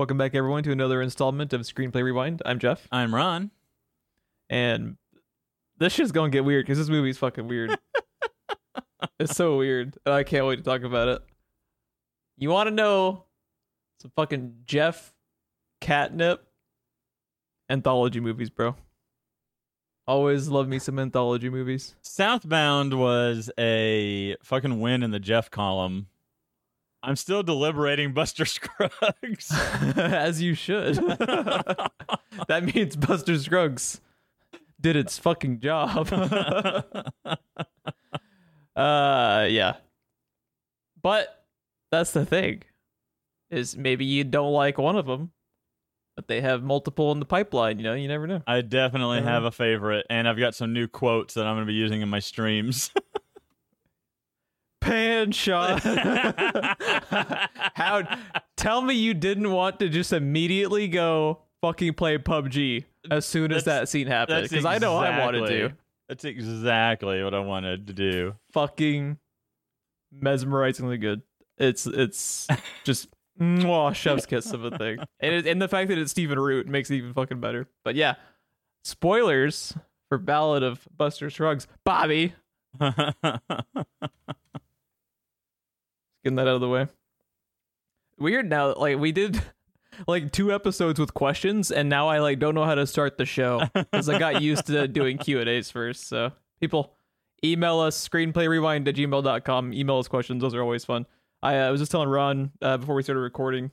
Welcome back, everyone, to another installment of Screenplay Rewind. I'm Jeff, I'm Ron. and this shit's gonna get weird because this movie's fucking weird. it's so weird. and I can't wait to talk about it. You want to know some fucking Jeff catnip anthology movies, bro? Always love me some anthology movies. Southbound was a fucking win in the Jeff column. I'm still deliberating Buster Scruggs. As you should. that means Buster Scruggs did its fucking job. uh yeah. But that's the thing. Is maybe you don't like one of them, but they have multiple in the pipeline, you know, you never know. I definitely have a favorite, and I've got some new quotes that I'm going to be using in my streams. Pan shot. How tell me you didn't want to just immediately go fucking play PUBG as soon as That's- that scene happened. That's Because I know I wanted to. That's exactly what I wanted to do. fucking mesmerizingly good. It's it's just mwah, chef's kiss of a thing, and it, and the fact that it's Stephen Root makes it even fucking better. But yeah, spoilers for Ballad of Buster Scruggs. Bobby, getting that out of the way. Weird now, like we did. Like two episodes with questions, and now I like don't know how to start the show because I got used to doing Q and A's first. So people, email us screenplayrewind at gmail.com email us questions those are always fun i uh, was just telling ron uh, before we started recording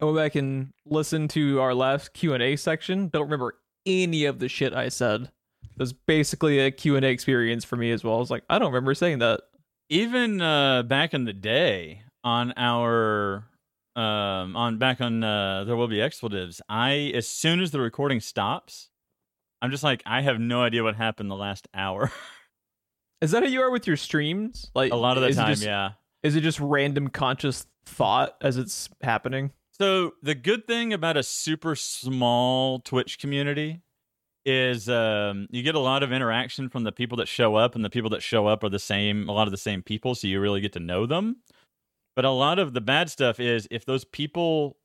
i went back and listened to our last q&a section don't remember any of the shit i said it was basically a q&a experience for me as well i was like i don't remember saying that Even uh, back in the day on our um on back on uh there will be expletives i as soon as the recording stops i'm just like i have no idea what happened the last hour. Is that how you are with your streams? Like a lot of the time just- yeah. is it just random conscious thought as it's happening? So the good thing about a super small Twitch community is um, you get a lot of interaction from the people that show up, and the people that show up are the same, a lot of the same people, so you really get to know them. But a lot of the bad stuff is if those people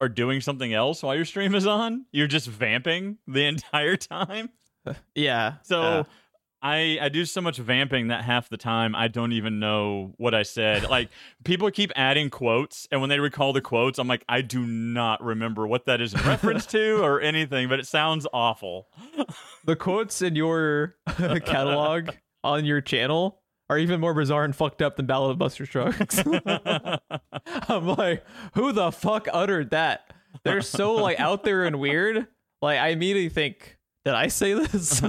are doing something else while your stream is on, you're just vamping the entire time. yeah So. I I do so much vamping that half the time I don't even know what I said. like people keep adding quotes, and when they recall the quotes, I'm like, I do not remember what that is in reference to or anything, but it sounds awful. the quotes in your catalog on your channel are even more bizarre and fucked up than Ballad of Buster Scruggs. I'm like, who the fuck uttered that? They're so like out there and weird. Like I immediately think, did I say this?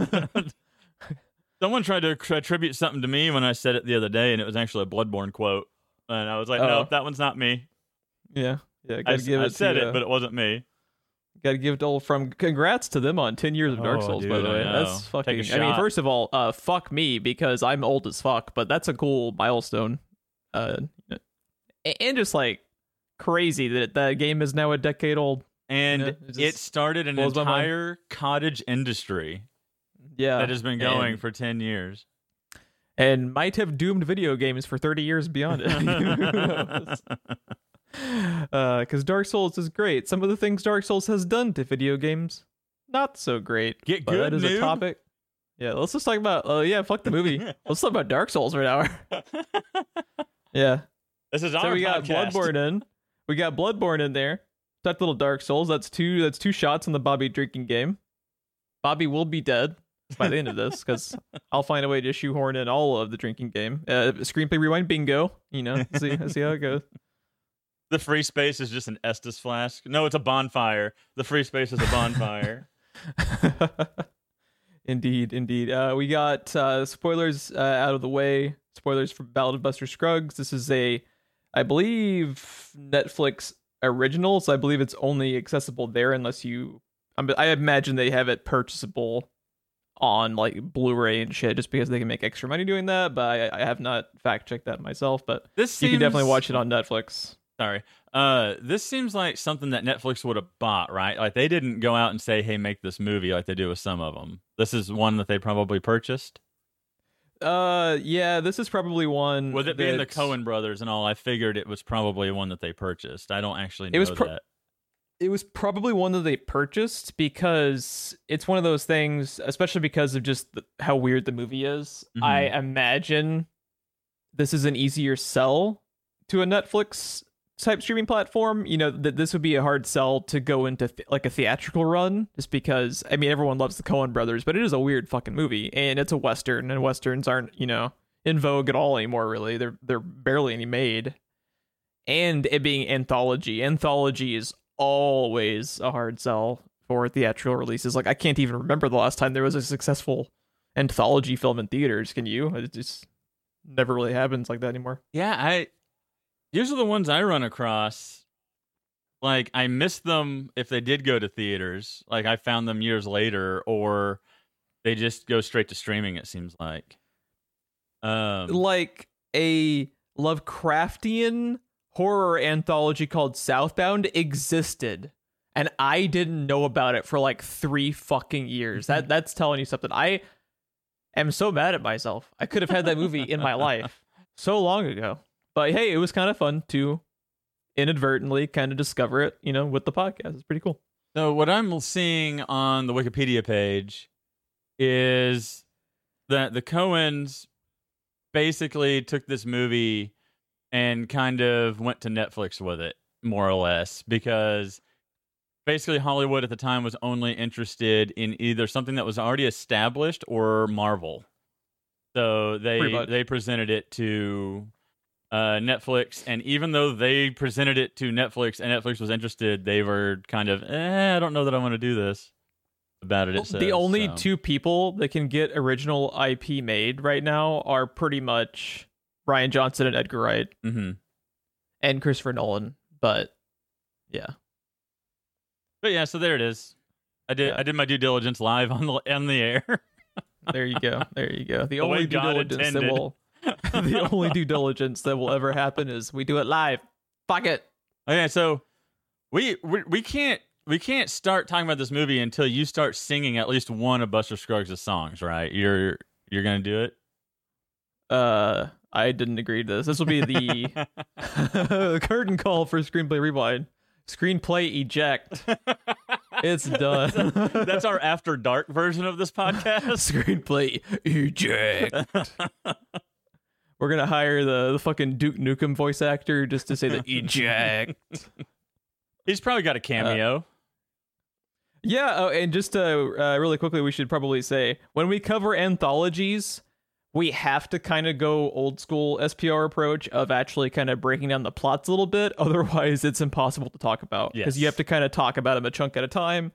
Someone tried to attribute something to me when I said it the other day, and it was actually a Bloodborne quote, and I was like, Oh. no, that one's not me. yeah, yeah. I, give I it. said to, it, but it wasn't me. gotta give it to old from. Congrats to them on ten years of Dark Oh, Souls. by the way, that's fucking. I mean, first of all, uh, fuck me because I'm old as fuck, but that's a cool milestone. Uh, and just like crazy that that game is now a decade old. And it it started an blows my mind. entire cottage industry Yeah, that has been going and- for 10 years. and might have doomed video games for 30 years beyond it. Uh, because Dark Souls is great. Some of the things Dark Souls has done to video games, not so great. Get good, that is a topic. Yeah, let's just talk about. Oh yeah, fuck the movie. let's talk about Dark Souls for an hour. yeah. This is So we got podcast. Bloodborne in. We got Bloodborne in there. That little Dark Souls. That's two. That's two shots in the Bobby drinking game. Bobby will be dead by the end of this because I'll find a way to shoehorn in all of the drinking game. Uh, screenplay rewind bingo. You know, see see how it goes. The free space is just an Estus flask. No, it's a bonfire. The free space is a bonfire. indeed, indeed. Uh, we got uh, spoilers uh, out of the way. Spoilers for Ballad of Buster Scruggs. This is a, I believe, Netflix original. So I believe it's only accessible there unless you. I'm- I imagine they have it purchasable on like Blu-ray and shit, just because they can make extra money doing that. But I, I have not fact checked that myself. But This you can definitely watch it on Netflix. Sorry. Uh, this seems like something that Netflix would have bought, right? Like they didn't go out and say, "Hey, make this movie," like they do with some of them. This is one that they probably purchased. Uh, yeah, this is probably one. With it being the Coen brothers and all, I figured it was probably one that they purchased. I don't actually know It was pro- that. It was probably one that they purchased because it's one of those things, especially because of just the, how weird the movie is. Mhm. I imagine this is an easier sell to a Netflix type streaming platform. You know that this would be a hard sell to go into th- like a theatrical run, just because I mean everyone loves the Coen Brothers, but it is a weird fucking movie, and it's a western, and westerns aren't you know in vogue at all anymore. Really, they're they're barely any made and it being anthology. Anthology is always a hard sell for theatrical releases. Like I can't even remember the last time there was a successful anthology film in theaters. Can you? It just never really happens like that anymore. Yeah, I. These are the ones I run across. Like I missed them if they did go to theaters. Like I found them years later, or they just go straight to streaming. It seems like. Um, Like a Lovecraftian horror anthology called Southbound existed. And I didn't know about it for like three fucking years. That that's telling you something. I am so mad at myself. I could have had that movie in my life so long ago. But hey, it was kind of fun to inadvertently kind of discover it, you know, with the podcast. It's pretty cool. So what I'm seeing on the Wikipedia page is that the Coens basically took this movie and kind of went to Netflix with it, more or less, because basically Hollywood at the time was only interested in either something that was already established or Marvel. So they they presented it to uh, Netflix, and even though they presented it to Netflix and Netflix was interested, they were kind of, eh, I don't know that I want to do this about it. it the only so. two people that can get original IP made right now are pretty much Rian Johnson and Edgar Wright Mhm. and Christopher Nolan. But yeah. But yeah, so there it is. I did Yeah. I did my due diligence live on the on the air. There you go. There you go. The The only due God diligence that will the only due diligence that will ever happen is we do it live. Fuck it. okay, so we, we we can't we can't start talking about this movie until you start singing at least one of Buster Scruggs' songs, right? You're you're gonna do it. Uh I didn't agree to this. This will be the curtain call for screenplay rewind. Screenplay eject. It's done. That's our after dark version of this podcast. screenplay eject. We're gonna hire the, the fucking Duke Nukem voice actor just to say the eject. He's probably got a cameo. Yeah, oh, and just uh, uh, really quickly, we should probably say when we cover anthologies, we have to kind of go old school SPR approach of actually kind of breaking down the plots a little bit. Otherwise, it's impossible to talk about because you have to kind of talk about them a chunk at a time.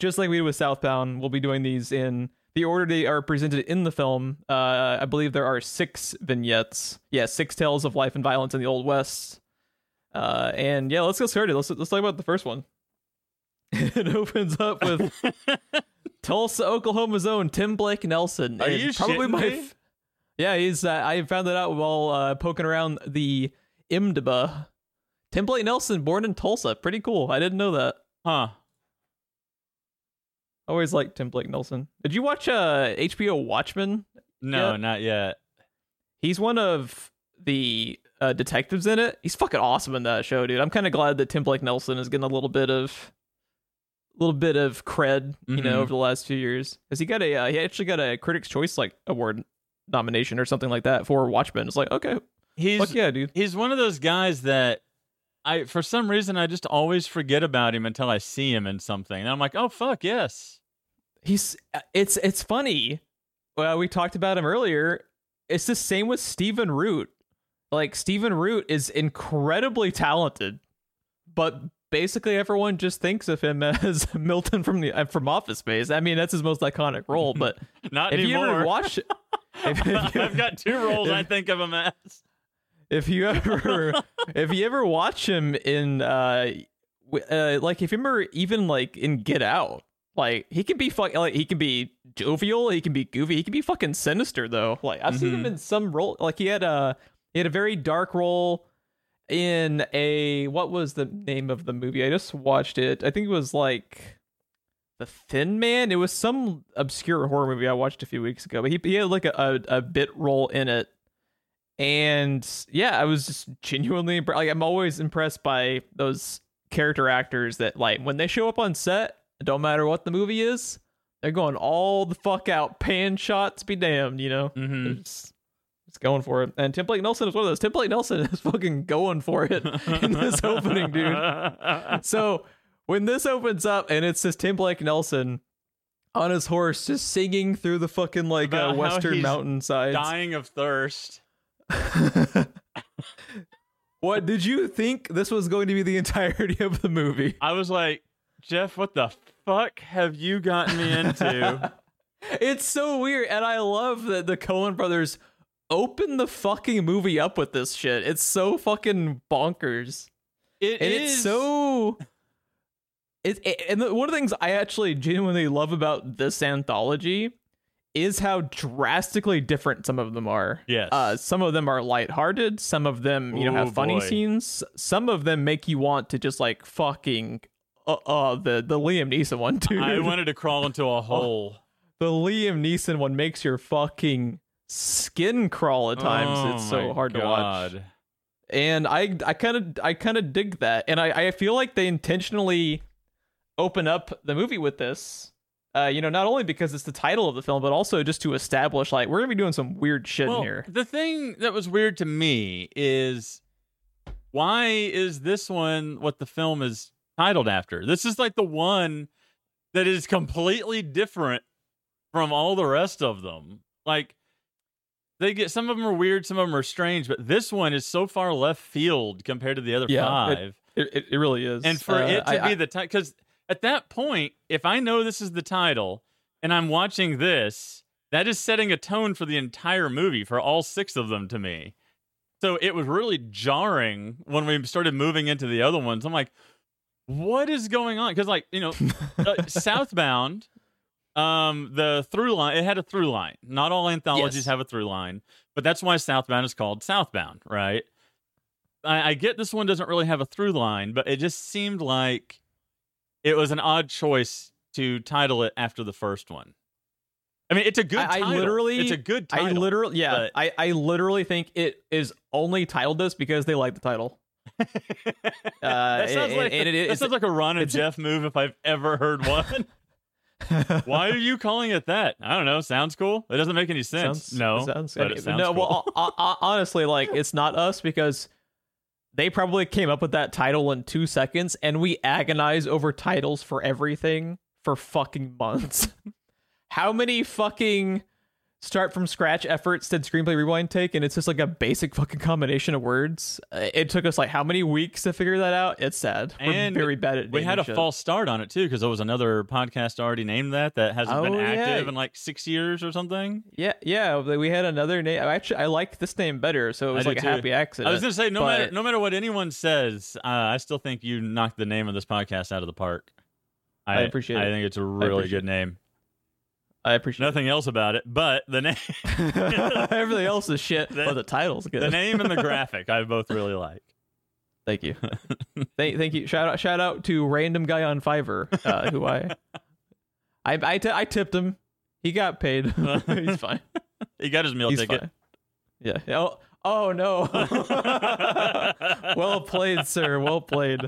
Just like we did with Southbound, we'll be doing these in the order they are presented in the film. Uh, I believe there are six vignettes. Yeah, six tales of life and violence in the Old West. Uh, and yeah, let's get started. Let's let's talk about the first one. it opens up with Tulsa, Oklahoma's own Tim Blake Nelson. Are you probably my? me? Yeah, he's. Uh, I found that out while uh, poking around the IMDb. Tim Blake Nelson, born in Tulsa. Pretty cool. I didn't know that. Huh. Always liked Tim Blake Nelson. Did you watch uh, HBO Watchmen? No, Yeah. not yet. He's one of the uh, detectives in it. He's fucking awesome in that show, dude. I'm kind of glad that Tim Blake Nelson is getting a little bit of, little bit of cred, you Mhm. know, over the last few years. Because he got a, uh, he actually got a Critics' Choice like award nomination or something like that for Watchmen. It's like, okay, He's fuck yeah, dude. he's one of those guys that I for some reason I just always forget about him until I see him in something. And I'm like, "Oh fuck, yes." He's, it's, it's funny. Well, we talked about him earlier. It's the same with Stephen Root. Like Stephen Root is incredibly talented, but basically everyone just thinks of him as Milton from the uh, from Office Space. I mean, that's his most iconic role. But Not if you ever watch, if, if you- I've got two roles I think of him as. if you ever if you ever watch him in uh, uh like if you remember even like in Get Out, like he can be fuck like he can be jovial, he can be goofy, he can be fucking sinister though. Like I've seen him Mhm. in some role like he had a he had a very dark role in a what was the name of the movie? I just watched it. I think it was like The Thin Man. It was some obscure horror movie I watched a few weeks ago, but he he had like a a, a bit role in it. And yeah, I was just genuinely impre- like I'm always impressed by those character actors that like when they show up on set, it don't matter what the movie is, they're going all the fuck out, pan shots be damned, you know. Mhm. They're Just, just going for it. And Tim Blake Nelson is one of those. Tim Blake Nelson is fucking going for it in this opening, dude. So when this opens up and it's just Tim Blake Nelson on his horse, just singing through the fucking like uh, western mountainside. Dying of thirst. what did you think this was going to be the entirety of the movie? I was like, Jeff, what the fuck have you gotten me into? It's so weird, and I love that the Coen brothers open the fucking movie up with this shit. It's so fucking bonkers. It and is it's so it, it- and the, one of the things i actually genuinely love about this anthology is how drastically different some of them are Yes. uh some of them are lighthearted some of them you know Ooh, have funny boy. scenes some of them make you want to just like fucking uh, uh the the liam neeson one too I wanted to crawl into a hole. the liam neeson one makes your fucking skin crawl at times Oh it's so hard to watch and I I kind of I kind of dig that, and I I feel like they intentionally open up the movie with this. Uh, you know, not only because it's the title of the film, but also just to establish like we're gonna be doing some weird shit in Well, here. the thing that was weird to me is why is this one what the film is titled after? This is like the one that is completely different from all the rest of them. Like they get some of them are weird, some of them are strange, but this one is so far left field compared to the other Yeah, five. It, it, it really is. and for Uh, it to I- be I- the title because at that point if i know this is the title and i'm watching this that is setting a tone for the entire movie for all six of them to me so it was really jarring when we started moving into the other ones i'm like what is going on because like you know uh, southbound um the through line it had a through line not all anthologies Yes. have a through line but that's why southbound is called southbound right I, I get this one doesn't really have a through line, but it just seemed like it was an odd choice to title it after the first one. I mean, it's a good. I- I title. literally- it's a good title. I literally yeah, but- I I literally think it is only titled this because they like the title. that sounds and- like and it that sounds like a Ron and Jeff move if I've ever heard one. Why are you calling it that? I don't know. Sounds cool. It doesn't make any sense. Sounds, no, sounds, but it sounds no. cool. Well, ho- ho- honestly, like it's not us because they probably came up with that title in two seconds, and we agonize over titles for everything for fucking months. How many fucking start from scratch efforts did Screenplay Rewind take? And it's just like a basic fucking combination of words. Uh, It took us like how many weeks to figure that out? It's sad. We're And very bad at. we had a shit. false start on it too because there was another podcast already named that that hasn't been Oh, yeah. active in like six years or something. Yeah, yeah. We had another name. Actually, I like this name better, so it was I like a too. happy accident. I was gonna say no but- matter no matter what anyone says, uh, I still think you knocked the name of this podcast out of the park. I appreciate I it. I think it's a really good name. I appreciate Nothing else about it, but the name. Everything else is shit, The- but the title's good. the name and the graphic, I both really like. Thank you. thank, thank you. Shout out, shout out to random guy on Fiverr uh, who I, I, I, tipped him. He got paid. He's fine. He got his meal He's ticket. fine. Yeah. Oh, oh no. well played, sir. Well played.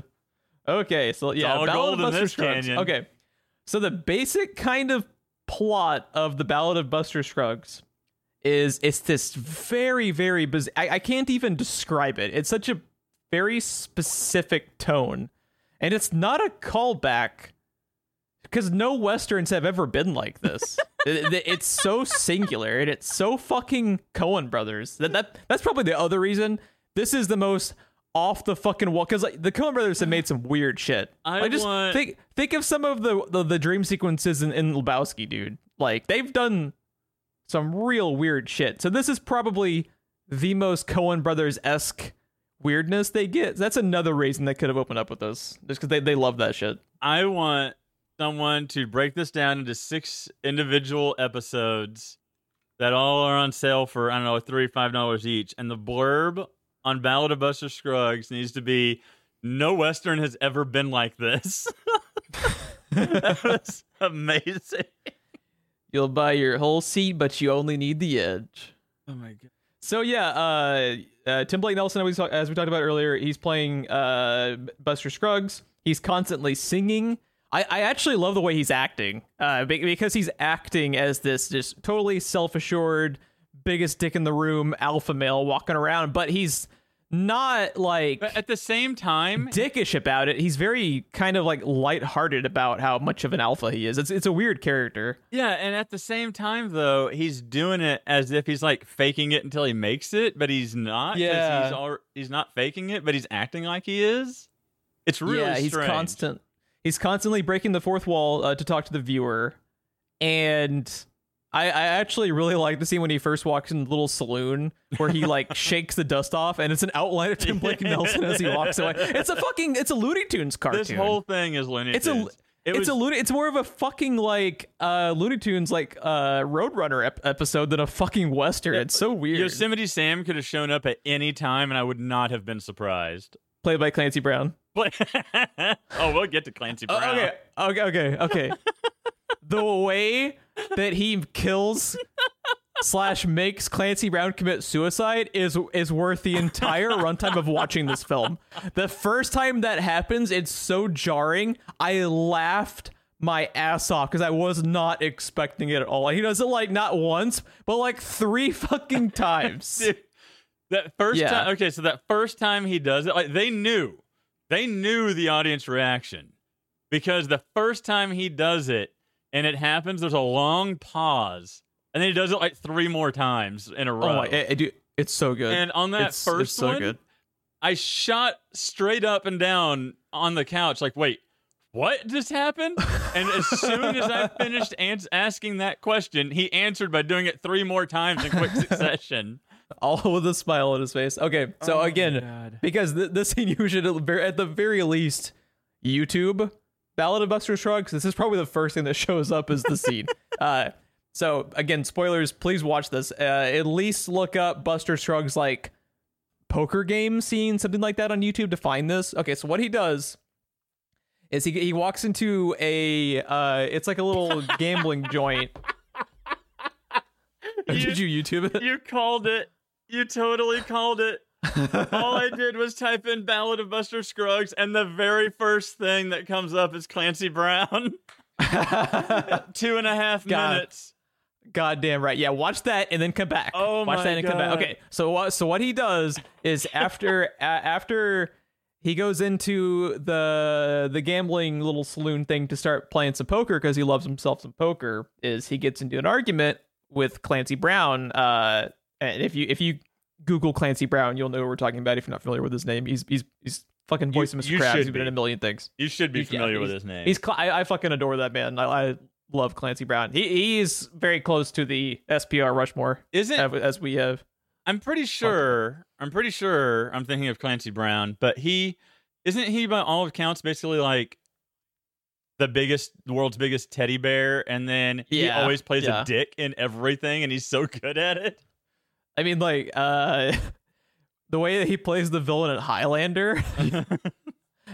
Okay, so yeah, all Ballad gold of in Buster Scruggs. canyon. Okay, so the basic kind of plot of the Ballad of Buster Scruggs is it's this very very biz- I, I can't even describe it. It's such a very specific tone, and it's not a callback because no westerns have ever been like this. It- it- it's so singular and it's so fucking Coen brothers. That, that that's probably the other reason this is the most off the fucking wall because like the Coen brothers have made some weird shit. I like, just want- think think of some of the the, the dream sequences in, in Lebowski, dude. Like they've done some real weird shit. So this is probably the most Coen brothers esque weirdness they get. That's another reason they could have opened up with this, just because they they love that shit. I want someone to break this down into six individual episodes that all are on sale for I don't know three five dollars each, and the blurb on Ballad of Buster Scruggs needs to be no western has ever been like this. that, was, Amazing. You'll buy your whole seat, but you only need the edge. Oh my god. So yeah, uh, uh, Tim Blake Nelson, as we, talk- as we talked about earlier, he's playing uh, Buster Scruggs. He's constantly singing. I, I actually love the way he's acting uh, because he's acting as this just totally self assured, biggest dick in the room alpha male walking around, but he's not like But at the same time, dickish about it. He's very kind of like lighthearted about how much of an alpha he is. It's it's a weird character. yeah, and at the same time though, he's doing it as if he's like faking it until he makes it, but he's not. Yeah. he's al- he's not faking it, but he's acting like he is. It's really yeah, he's strange. constant. He's constantly breaking the fourth wall uh, to talk to the viewer, and I, I actually really like the scene when he first walks in the little saloon where he like shakes the dust off, and it's an outline of Tim Blake Nelson as he walks away. It's a fucking it's a Looney Tunes cartoon. This whole thing is Looney It's a- It it's was, a Looney. It's more of a fucking like uh Looney Tunes like uh Roadrunner ep- episode than a fucking western. it's so weird. Yosemite Sam could have shown up at any time, and I would not have been surprised. Played by Clancy Brown. Oh, we'll get to Clancy Oh, Brown. okay, okay, okay, okay. the way that he kills slash makes Clancy Brown commit suicide is is worth the entire runtime of watching this film. The first time that happens, it's so jarring. I laughed my ass off because I was not expecting it at all. He does it like not once, but like three fucking times. Dude, that first Yeah. time. Okay, so that first time he does it, like they knew, they knew the audience reaction because the first time he does it and it happens, there's a long pause, and then he does it like three more times in a row. Oh my, it, it- eh, eh, dude, it's so good. and on that it's, first it's so one, good. I shot straight up and down on the couch, like, wait, what just happened? and as soon as I finished ans- asking that question, he answered by doing it three more times in quick succession. all with a smile on his face. Okay, so Oh again, because th- this scene you should at the ver- at the very least YouTube Ballad of Buster Scruggs. This is probably the first thing that shows up is the scene. uh, so again, spoilers. Please watch this. Uh, at least look up Buster Scruggs like poker game scene, something like that on YouTube to find this. Okay, so what he does is he he walks into a uh, it's like a little gambling joint. Did you YouTube it? You called it. You totally called it. All I did was type in Ballad of Buster Scruggs, and the very first thing that comes up is Clancy Brown. Two and a half God. minutes. Goddamn right. Yeah, watch that and then come back. Oh watch my that and come back. God. Okay. So what so what he does is after a after he goes into the the gambling little saloon thing to start playing some poker because he loves himself some poker is he gets into an argument with Clancy Brown uh and if you if you Google Clancy Brown, you'll know what we're talking about if you're not familiar with his name. He's he's he's fucking voice You- of Mr. Krabs. He's been be. in a million things. You should be He's- yeah, familiar with his name. He's cl- I, I fucking adore that man. I, I love Clancy Brown. He he's very close to the SPR Rushmore Isn't as, as we have. I'm pretty sure. I'm pretty sure. I'm thinking of Clancy Brown, but he isn't he by all accounts basically like the biggest, the world's biggest teddy bear, and then he always plays yeah. a dick in everything, and he's so good at it. I mean, like uh, the way that he plays the villain at Highlander,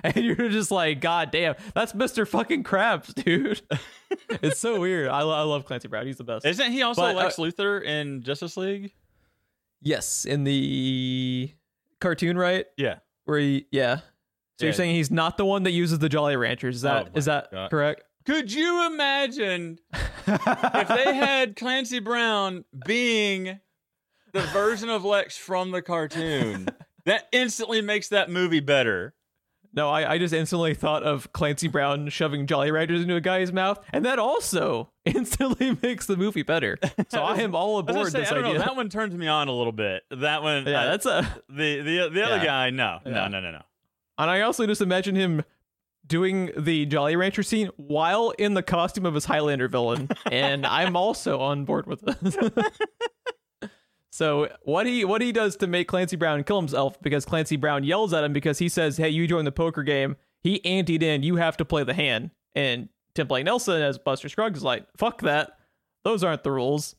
and you're just like, God damn, that's Mister Fucking Krabs, dude. it's so weird. I, lo- I love Clancy Brown. He's the best. Isn't he also But, uh, Lex Luthor in Justice League? yes, in the cartoon, right? Yeah. Where he, yeah. So you're saying he's not the one that uses the Jolly Ranchers? Is that Oh is that God. correct? Could you imagine if they had Clancy Brown being the version of Lex from the cartoon? That instantly makes that movie better. No, I, I just instantly thought of Clancy Brown shoving Jolly Ranchers into a guy's mouth, and that also instantly makes the movie better. So I am all aboard say, this idea. know. That one turns me on a little bit. That one, yeah, uh, that's a. the the the other Yeah. guy. No, no, no, no, no. And I also just imagine him doing the Jolly Rancher scene while in the costume of his Highlander villain, and I'm also on board with this. so what he what he does to make Clancy Brown kill himself because Clancy Brown yells at him because he says, "Hey, you joined the poker game." He anteed in. You have to play the hand. And Tim Blake Nelson as Buster Scruggs is like, "Fuck that. Those aren't the rules."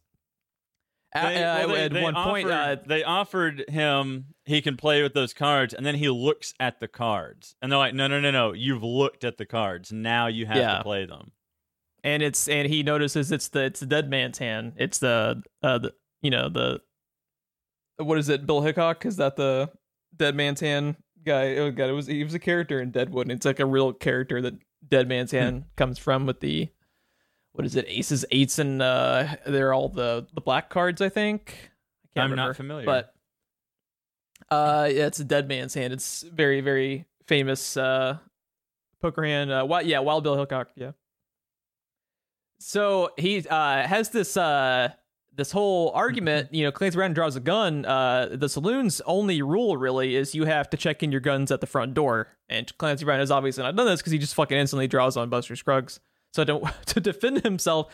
At- They- uh, well, they- at one point, uh, they offered him he can play with those cards, and then he looks at the cards, and they're like, "No, no, no, no! You've looked at the cards. Now you have Yeah. to play them." and it's and he notices it's the it's the dead man's hand. It's the uh the you know the what is it? Bill Hickok is that the dead man's hand guy? Oh god, it was he was a character in Deadwood. And it's like a real character that Dead Man's Hand comes from with the what is it? Aces, eights, and uh they're all the the black cards. I think. I can't I'm remember, not familiar. but uh, yeah, it's a Dead Man's Hand. It's very very famous uh poker hand. Uh, wi- yeah, Wild Bill Hickok. Yeah. So he uh has this uh this whole argument, you know, Clancy Brown draws a gun. Uh, the saloon's only rule really is you have to check in your guns at the front door. And Clancy Brown has obviously not done this because he just fucking instantly draws on Buster Scruggs. So to to defend himself,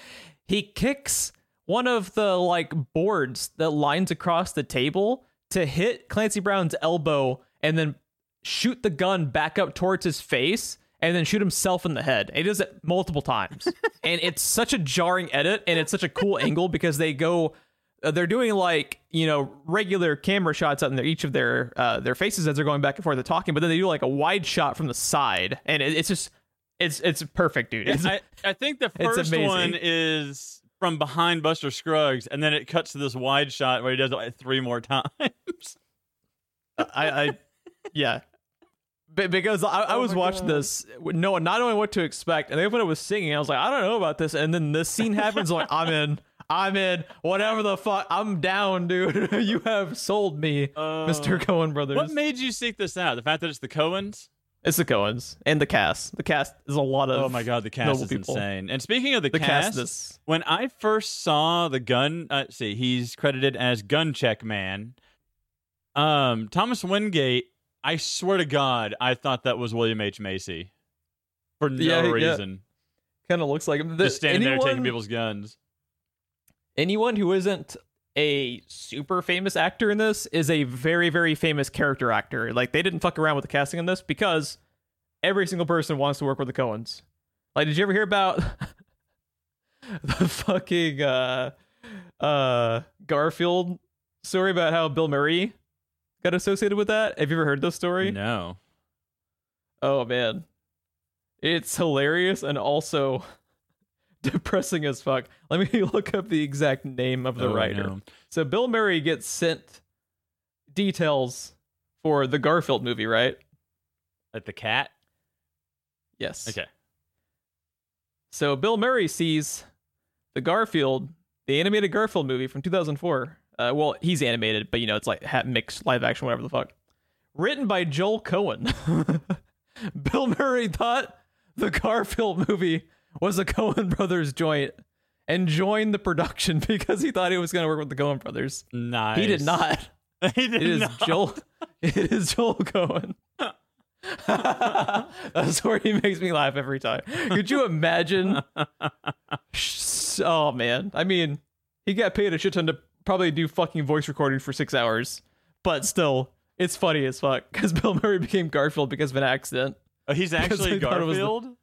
he kicks one of the like boards that lines across the table to hit Clancy Brown's elbow and then shoot the gun back up towards his face and then shoot himself in the head. And he does it multiple times. and it's such a jarring edit and it's such a cool angle because they go uh, they're doing like, you know, regular camera shots on their, each of their uh, their faces as they're going back and forth they're talking, but then they do like a wide shot from the side and it, it's just it's it's perfect, dude. It's, I, I think the first one is from behind Buster Scruggs, and then it cuts to this wide shot where he does it like three more times. I, I yeah. Be- Because I, I Oh was watching God. this, no, not knowing what to expect, and then when it was singing, I was like, I don't know about this, and then this scene happens, like I'm in, I'm in, whatever the fuck, I'm down, dude. you have sold me, Mr. Coen Brothers. What made you seek this out? The fact that it's the Coens? it's the Coens and the cast. The cast is a lot of Oh my god, the cast is people. insane. And speaking of the, The cast, cast when I first saw the gun, uh, see, he's credited as Gun Check Man. Um, Thomas Wingate. I swear to God, I thought that was William H Macy for no Yeah, yeah. reason. kind of looks like him. The- Just standing there taking people's guns. anyone who isn't a super famous actor in this is a very very famous character actor like they didn't fuck around with the casting in this because every single person wants to work with the coens like did you ever hear about the fucking uh uh garfield story about how bill murray got associated with that have you ever heard this story No. oh man it's hilarious and also depressing as fuck let me look up the exact name of the Oh, writer no. so Bill Murray gets sent details for the Garfield movie, right? At the cat? Yes. Okay. So Bill Murray sees the Garfield, the animated Garfield movie from 2004. Uh, well, he's animated, but you know it's like ha- mixed live action, whatever the fuck. Written by Joel Cohen. Bill Murray thought the Garfield movie was a Coen Brothers joint and joined the production because he thought he was going to work with the Coen Brothers. Nice. He did not. he did It is not. Joel. It is Joel Cohen. That's where he makes me laugh every time. Could you imagine? Oh man, I mean, he got paid a shit ton to probably do fucking voice recording for six hours, but still, it's funny as fuck because Bill Murray became Garfield because of an accident. Oh, he's actually I thought it was the- Garfield?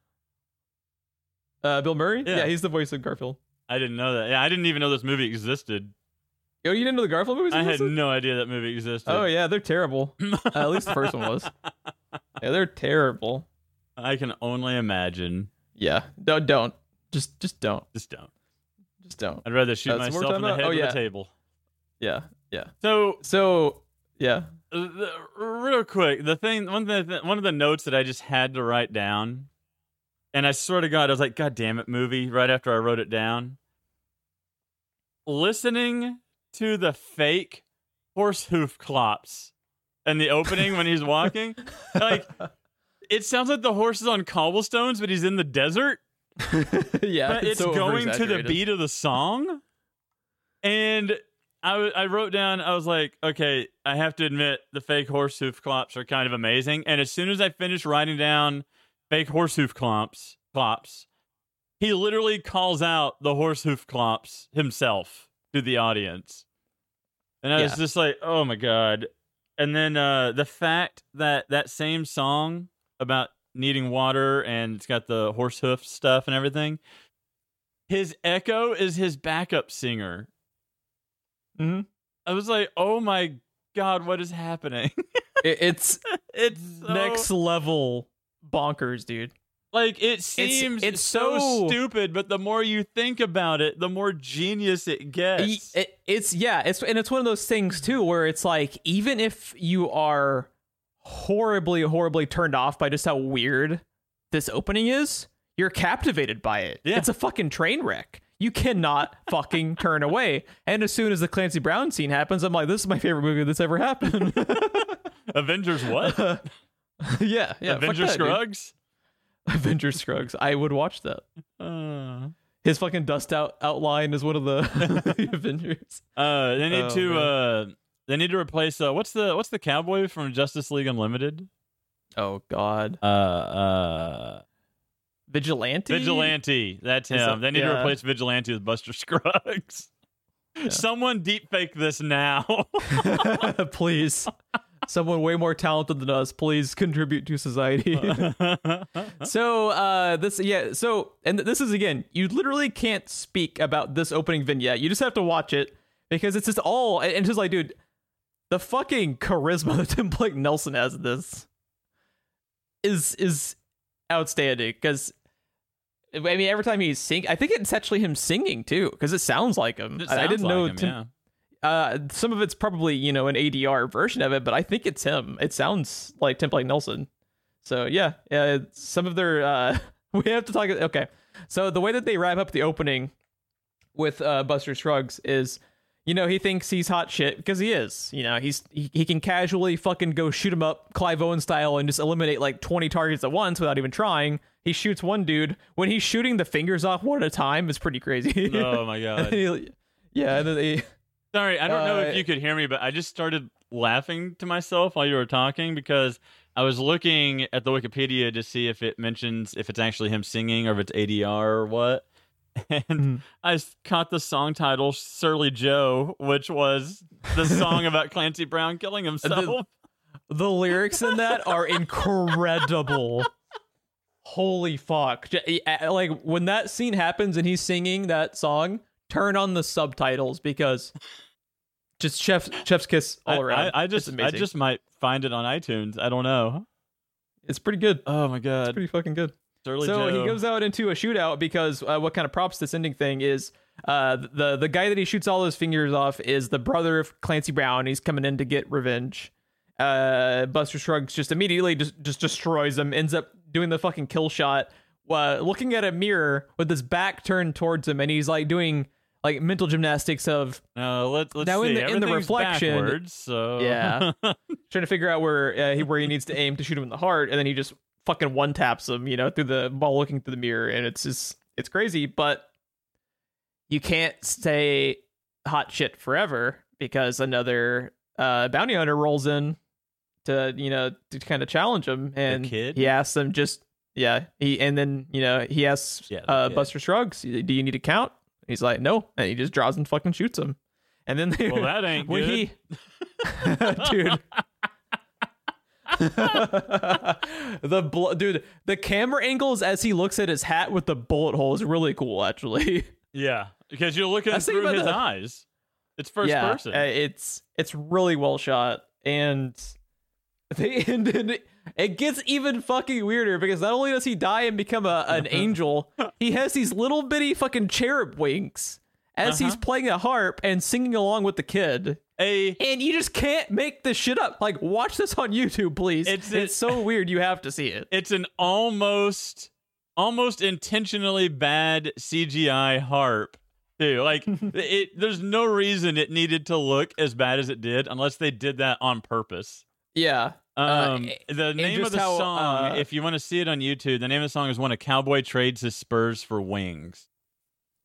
Uh, Bill Murray? Yeah. he's the voice of Garfield. I didn't know that. Yeah, I didn't even know this movie existed. Oh, you didn't know the Garfield movies? I had no idea that movie existed. Oh yeah, they're terrible. Uh, at least the first one was. Yeah, they're terrible. I can only imagine. Yeah, don't don't just just don't Just don't. Just don't. I'd rather shoot That's myself in the head? Oh, with yeah. a table. Yeah, yeah. So, So yeah, uh, the, real quick, the thing, one of the one of the notes that I just had to write down, and I swear to God, I was like, "God damn it, movie!" Right after I wrote it down, listening to the fake horse hoof clops in the opening when he's walking, like it sounds like the horse is on cobblestones, but he's in the desert. yeah. but it's so going to the beat of the song. And I, w- I wrote down, I was like, okay, I have to admit the fake horse hoof clops are kind of amazing. And as soon as I finished writing down fake horse hoof clops, clops, he literally calls out the horse hoof clops himself to the audience. And I was just like, oh my God. And then uh, the fact that that same song about needing water and it's got the horse hoof stuff and everything, his echo is his backup singer. Mhm. I was like, oh my God, what is happening? It- it's it's so- next level bonkers, dude. Like it seems it's so, so- stupid, but the more you think about it, the more genius it gets. It- it's yeah, it's and it's one of those things too where it's like even if you are horribly horribly turned off by just how weird this opening is, you're captivated by it. Yeah. It's a fucking train wreck. You cannot fucking turn away. And as soon as the Clancy Brown scene happens, I'm like, this is my favorite movie that's ever happened. Avengers what? yeah, yeah. Avengers that, dude. Scruggs? Avengers Scruggs. I would watch that. Uh, His fucking dust out outline is one of the Avengers. uh, they need Oh, to uh, they need to replace uh, what's the what's the cowboy from Justice League Unlimited? Oh God, Uh, uh, Vigilante. Vigilante. That's him. that- they need to replace Vigilante with Buster Scruggs. Someone deep fake this now. please, someone way more talented than us, please contribute to society. so uh this yeah so and this is again you literally can't speak about this opening vignette you just have to watch it because it's just all and it's just like dude the fucking charisma that tim blake nelson has in this is is outstanding because I mean, every time he's sing, I think it's actually him singing too, because it sounds like him. It I, didn't like know him, Tim, yeah. uh, some of it's probably you know an ADR version of it, but I think it's him. It sounds like Tim Blake Nelson. So yeah, yeah. Some of their uh, we have to talk. Okay, so the way that they wrap up the opening with uh, Buster Scruggs is, you know, he thinks he's hot shit because he is. You know, he's he, he can casually fucking go shoot him up Clive Owen style and just eliminate like twenty targets at once without even trying. He shoots one dude when he's shooting the fingers off one at a time. is pretty crazy. Oh my god. yeah, and then they. Sorry, I don't know Uh, if you could hear me, but I just started laughing to myself while you were talking because I was looking at the Wikipedia to see if it mentions if it's actually him singing or if it's ADR or what. And Mhm. I caught the song title Surly Joe, which was the song about Clancy Brown killing himself. The lyrics in that are incredible. Holy fuck. Like when that scene happens and he's singing that song, turn on the subtitles because just chef's chef's kiss all I, around. I, I It's just I just might find it on iTunes. I don't know. it's pretty good. Oh my It's god. pretty fucking good. Surly so Joe. he goes out into a shootout because uh, what kind of props this ending thing is uh, the the guy that he shoots all his fingers off is the brother of Clancy Brown. He's coming in to get revenge. Uh, Buster Scruggs just immediately just just destroys him. Ends up doing the fucking kill shot. Uh, looking at a mirror with his back turned towards him, and he's like doing like mental gymnastics of No, let's let's Now, see. in the- in the reflection- so Yeah. trying to figure out where uh, he where he needs to aim to shoot him in the heart, and then he just fucking one taps him, you know, through the while looking through the mirror, and it's just it's crazy, but you can't stay hot shit forever because another uh, bounty hunter rolls in to you know to kind of challenge him, and kid? he asks him just yeah he and then you know he asks Yeah, uh. Buster Scruggs, do you need to count? He's like no, and he just draws and fucking shoots him, and then they, well, that ain't when good. he dude the bl- dude the camera angles as he looks at his hat with the bullet hole is really cool actually Yeah, because you're looking through his that. eyes. It's first yeah person. uh, it's it's really well shot and they ended it gets even fucking weirder because not only does he die and become a, an angel he has these little bitty fucking cherub wings as he's Uh-huh. playing a harp and singing along with the kid a and you just can't make this shit up. Like, watch this on YouTube, please. It's- It's, it- so weird. You have to see it. it's an almost almost intentionally bad CGI harp too. Like it there's no reason it needed to look as bad as it did unless they did that on purpose. Yeah. Uh, Um, the name of the how, song, uh, if you want to see it on YouTube, the name of the song is "When a Cowboy Trades His Spurs for Wings."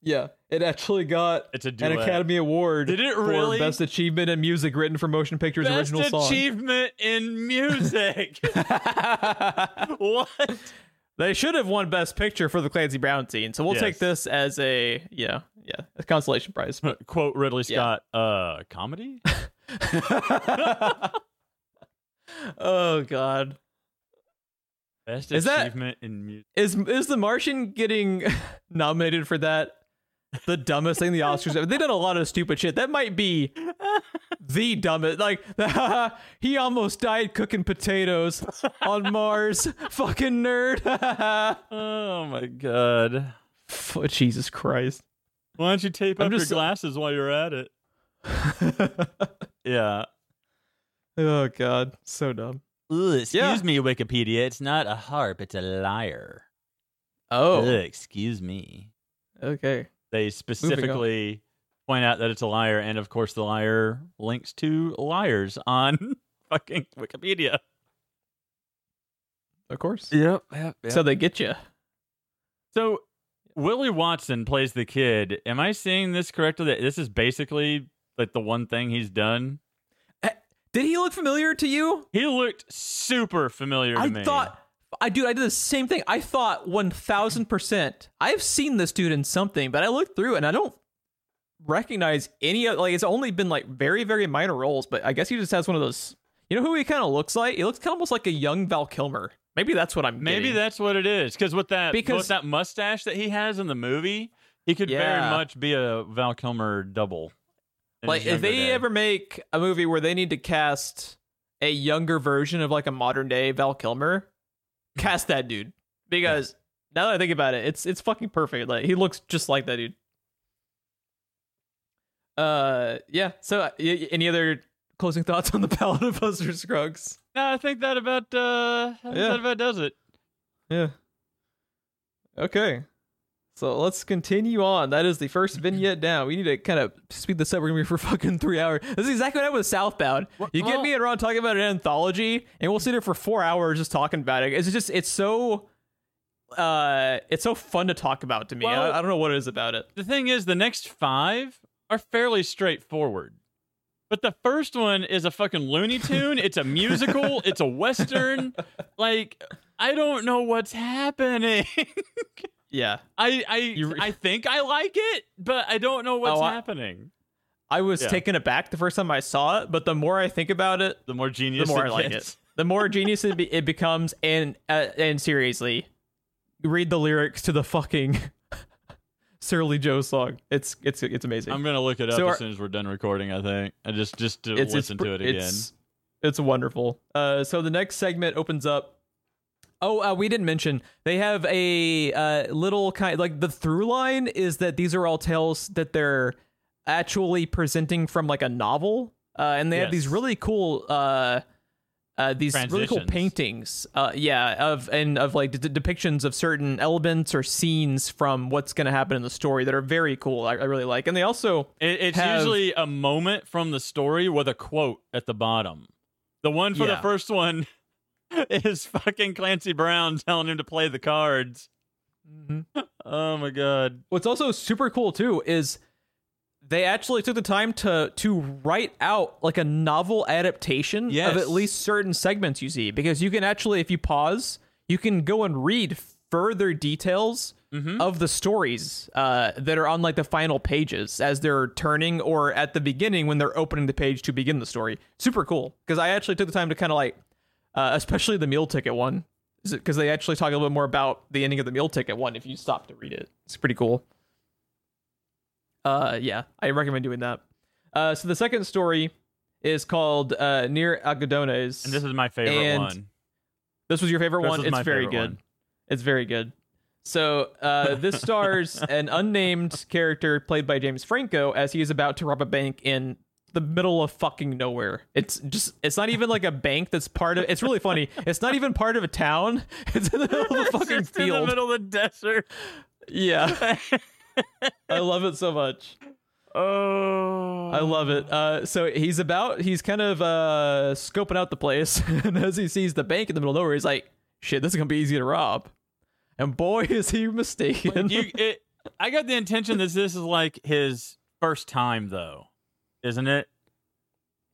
Yeah. It actually got It's a an. Academy Award. Did it for? Best Achievement in Music Written for Motion Pictures Best Original Song. achievement in music. what? they should have won Best Picture for the Clancy Brown scene. So we'll Yes. take this as a, yeah, yeah, a consolation prize. Quote Ridley Yeah. Scott, uh, comedy? oh, God. Best Is that- achievement in music. Is is The Martian getting nominated for that the dumbest thing the Oscars ever. They've done a lot of stupid shit. That might be the dumbest. Like he almost died cooking potatoes on Mars. Fucking nerd. oh my god. Oh, Jesus Christ. Why don't you tape I'm up just- your glasses while you're at it? Yeah. oh God, so dumb. Ugh, excuse Yeah. me, Wikipedia. It's not a harp. It's a lyre. Oh, Ugh, excuse me. okay. They specifically point out that it's a liar, and of course, the liar links to liars on fucking Wikipedia. Of course. Yep, yep, So they get you. So Willie Watson plays the kid. Am I seeing this correctly? That this is basically like the one thing he's done. Eh, did he look familiar to you? He looked super familiar to I me. thought, I dude, I did the same thing. I thought one thousand percent. I've seen this dude in something, but I looked through and I don't recognize any. of Like it's only been like very, very minor roles, but I guess he just has one of those. You know who he kind of looks like? He looks kind of almost like a young Val Kilmer. Maybe that's what I'm. maybe getting. that's what it is. Because with that, Because- with that mustache that he has in the movie, he could very much be a Val Kilmer double. like if they day. ever make a movie where they need to cast a younger version of like a modern day Val Kilmer, cast that dude because now that I think about it, it's it's fucking perfect. Like he looks just like that dude. Uh, yeah. So, uh, y- y- any other closing thoughts on the Ballad of Buster Scruggs? No, I think that about uh, I think Yeah. that about does it. Yeah. Okay. So let's continue on. That is the first vignette down. We need to kind of speed this up. We're gonna be for fucking three hours. This is exactly what happened with Southbound. You get me and Ron talking about an anthology, and we'll sit here for four hours just talking about it. It's just it's so uh it's so fun to talk about to me. Well- I, I don't know what it is about it. The thing is, the next five are fairly straightforward. But the first one is a fucking Looney Tune. It's a musical. it's a western. Like I don't know what's happening. Yeah. I I re- I think I like it, but I don't know what's Oh, I- happening. I was Yeah. taken aback the first time I saw it, but the more I think about it, The more genius, the genius, more I like gets. it. The more genius it, be- it becomes, and uh, and seriously, read the lyrics to the fucking Surly Joe song. It's it's it's amazing. I'm gonna look it up So as our- soon as we're done recording. I think I just just to it's listen it's, to it again. It's, it's wonderful. Uh, so the next segment opens up. Oh, uh, we didn't mention they have a uh, little kind like the through line is that these are all tales that they're actually presenting from like a novel, uh, and they have these really cool. Uh, uh, these really cool paintings, uh, yeah, of and of like d- depictions of certain elements or scenes from what's going to happen in the story that are very cool. I, I really like, and they also It, it's have- usually a moment from the story with a quote at the bottom. The one for the first one is fucking Clancy Brown telling him to play the cards. Oh my god. What's also super cool too is they actually took the time to to write out like a novel adaptation Yes. of at least certain segments you see because you can actually if you pause you can go and read further details Mm-hmm. of the stories uh, that are on like the final pages as they're turning or at the beginning when they're opening the page to begin the story super cool because i actually took the time to kind of like uh, especially the meal ticket one. Because they actually talk a little bit more about the ending of the meal ticket one if you stop to read it. It's pretty cool. Uh yeah i recommend doing that. Uh so the second story is called uh near Algodones. And this is my favorite And one. this was your favorite This one? it's very good. one. it's very good. So uh this stars an unnamed character played by james franco as he is about to rob a bank in the middle of fucking nowhere. It's just it's not even like a bank that's part of it's really funny. It's not even part of a town. It's in the middle of a It's fucking just in the middle of the desert. Yeah. I love it so much. Oh. I love it. Uh, so he's about, he's kind of uh, scoping out the place. and as he sees the bank in the middle of nowhere, he's like, shit, this is going to be easy to rob. And boy, is he mistaken. you, it, I got the intention that this is like his first time, though, isn't it?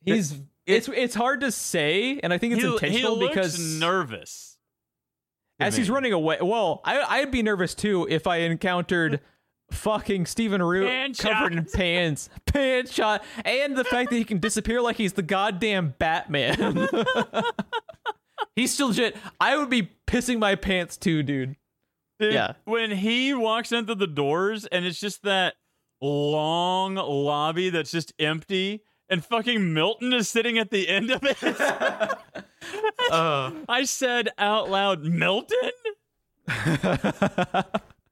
he's, it's, it's hard to say. And I think it's he, intentional he looks because nervous. as he's running away, well, I, I'd be nervous too if I encountered fucking Stephen Root Pan covered in shot. pans, pan shot, and the fact that he can disappear like he's the goddamn Batman. he's still legit. I would be pissing my pants too, dude. Dude, Yeah. When he walks into the doors and it's just that long lobby that's just empty, and fucking Milton is sitting at the end of it. Uh, I said out loud, Milton.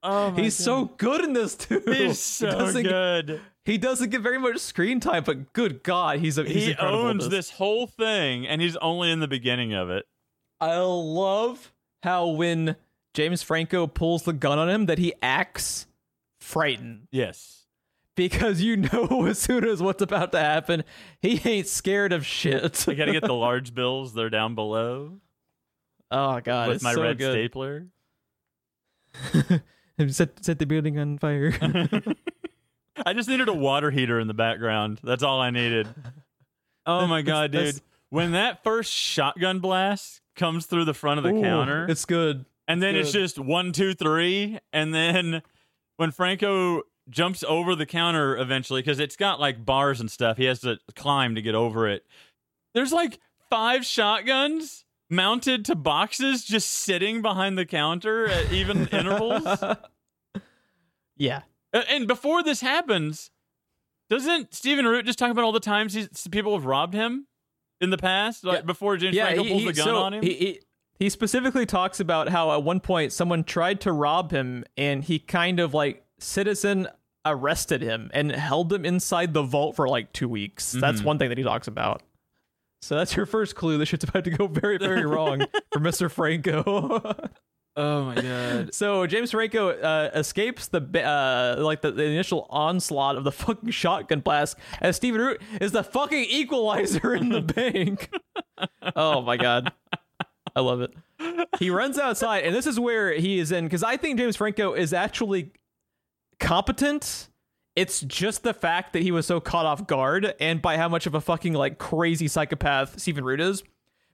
Oh, he's God. so good in this too. he's so doesn't- good. He doesn't get very much screen time, but good God, he's a he's He owns this whole thing, and he's only in the beginning of it. I love how when James Franco pulls the gun on him, that he acts frightened Yes. Because you know as soon as what's about to happen, he ain't scared of shit. I got to get the large bills. They're down below oh God, with it's my so red good. stapler. set set the building on fire. I just needed a water heater in the background. That's all I needed. Oh my god, dude. When that first shotgun blast comes through the front of the Ooh, counter, it's good. and then it's good. just one, two, three, and then when Franco jumps over the counter eventually, because it's got like bars and stuff, he has to climb to get over it. There's like five shotguns mounted to boxes just sitting behind the counter at even intervals. Yeah. And before this happens, doesn't Stephen Root just talk about all the times he's, people have robbed him in the past, like Yeah. before James yeah, Franco pulls he- the gun so on him? He, he, he specifically talks about how at one point someone tried to rob him and he kind of like citizen arrested him and held him inside the vault for like two weeks. That's Mhm. one thing that he talks about. So that's your first clue. This shit's about to go very, very wrong for Mr. Franco. oh my god! so James Franco uh, escapes the uh, like the, the initial onslaught of the fucking shotgun blast as Stephen Root is the fucking equalizer in the bank. oh my god, I love it. He runs outside, and this is where he is in because I think James Franco is actually competent. It's just the fact that he was so caught off guard and by how much of a fucking like crazy psychopath Stephen Root is.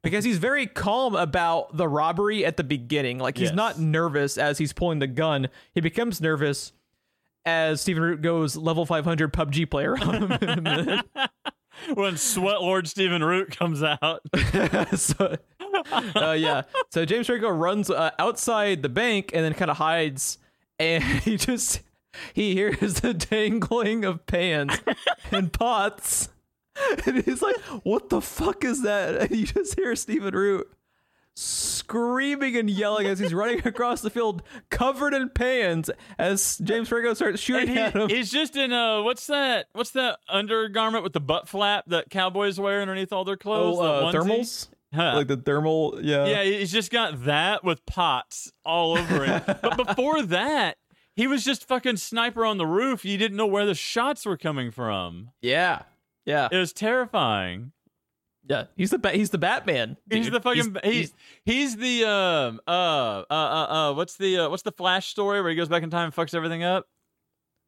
Because he's very calm about the robbery at the beginning. Like he's Yes. not nervous as he's pulling the gun. He becomes nervous as Stephen Root goes level 500 PUBG player on him in a when Sweat Lord Stephen Root comes out, so, uh, yeah. So James Franco runs uh, outside the bank and then kind of hides, and he just he hears the dangling of pans and pots, and he's like, "What the fuck is that?" And you just hear Stephen Root screaming and yelling as he's running across the field covered in pans as James Franco starts shooting he, at him. he's just in a what's that? What's that undergarment with the butt flap that cowboys wear underneath all their clothes? Oh, uh, the onesie? thermals, Huh. like the thermal, yeah. Yeah, he's just got that with pots all over it. but before that, he was just fucking sniper on the roof. You didn't know where the shots were coming from. yeah, yeah, It was terrifying. yeah. He's the ba- he's the Batman. He's the fucking he's, he's the um uh uh uh uh what's the uh, what's the Flash story where he goes back in time and fucks everything up?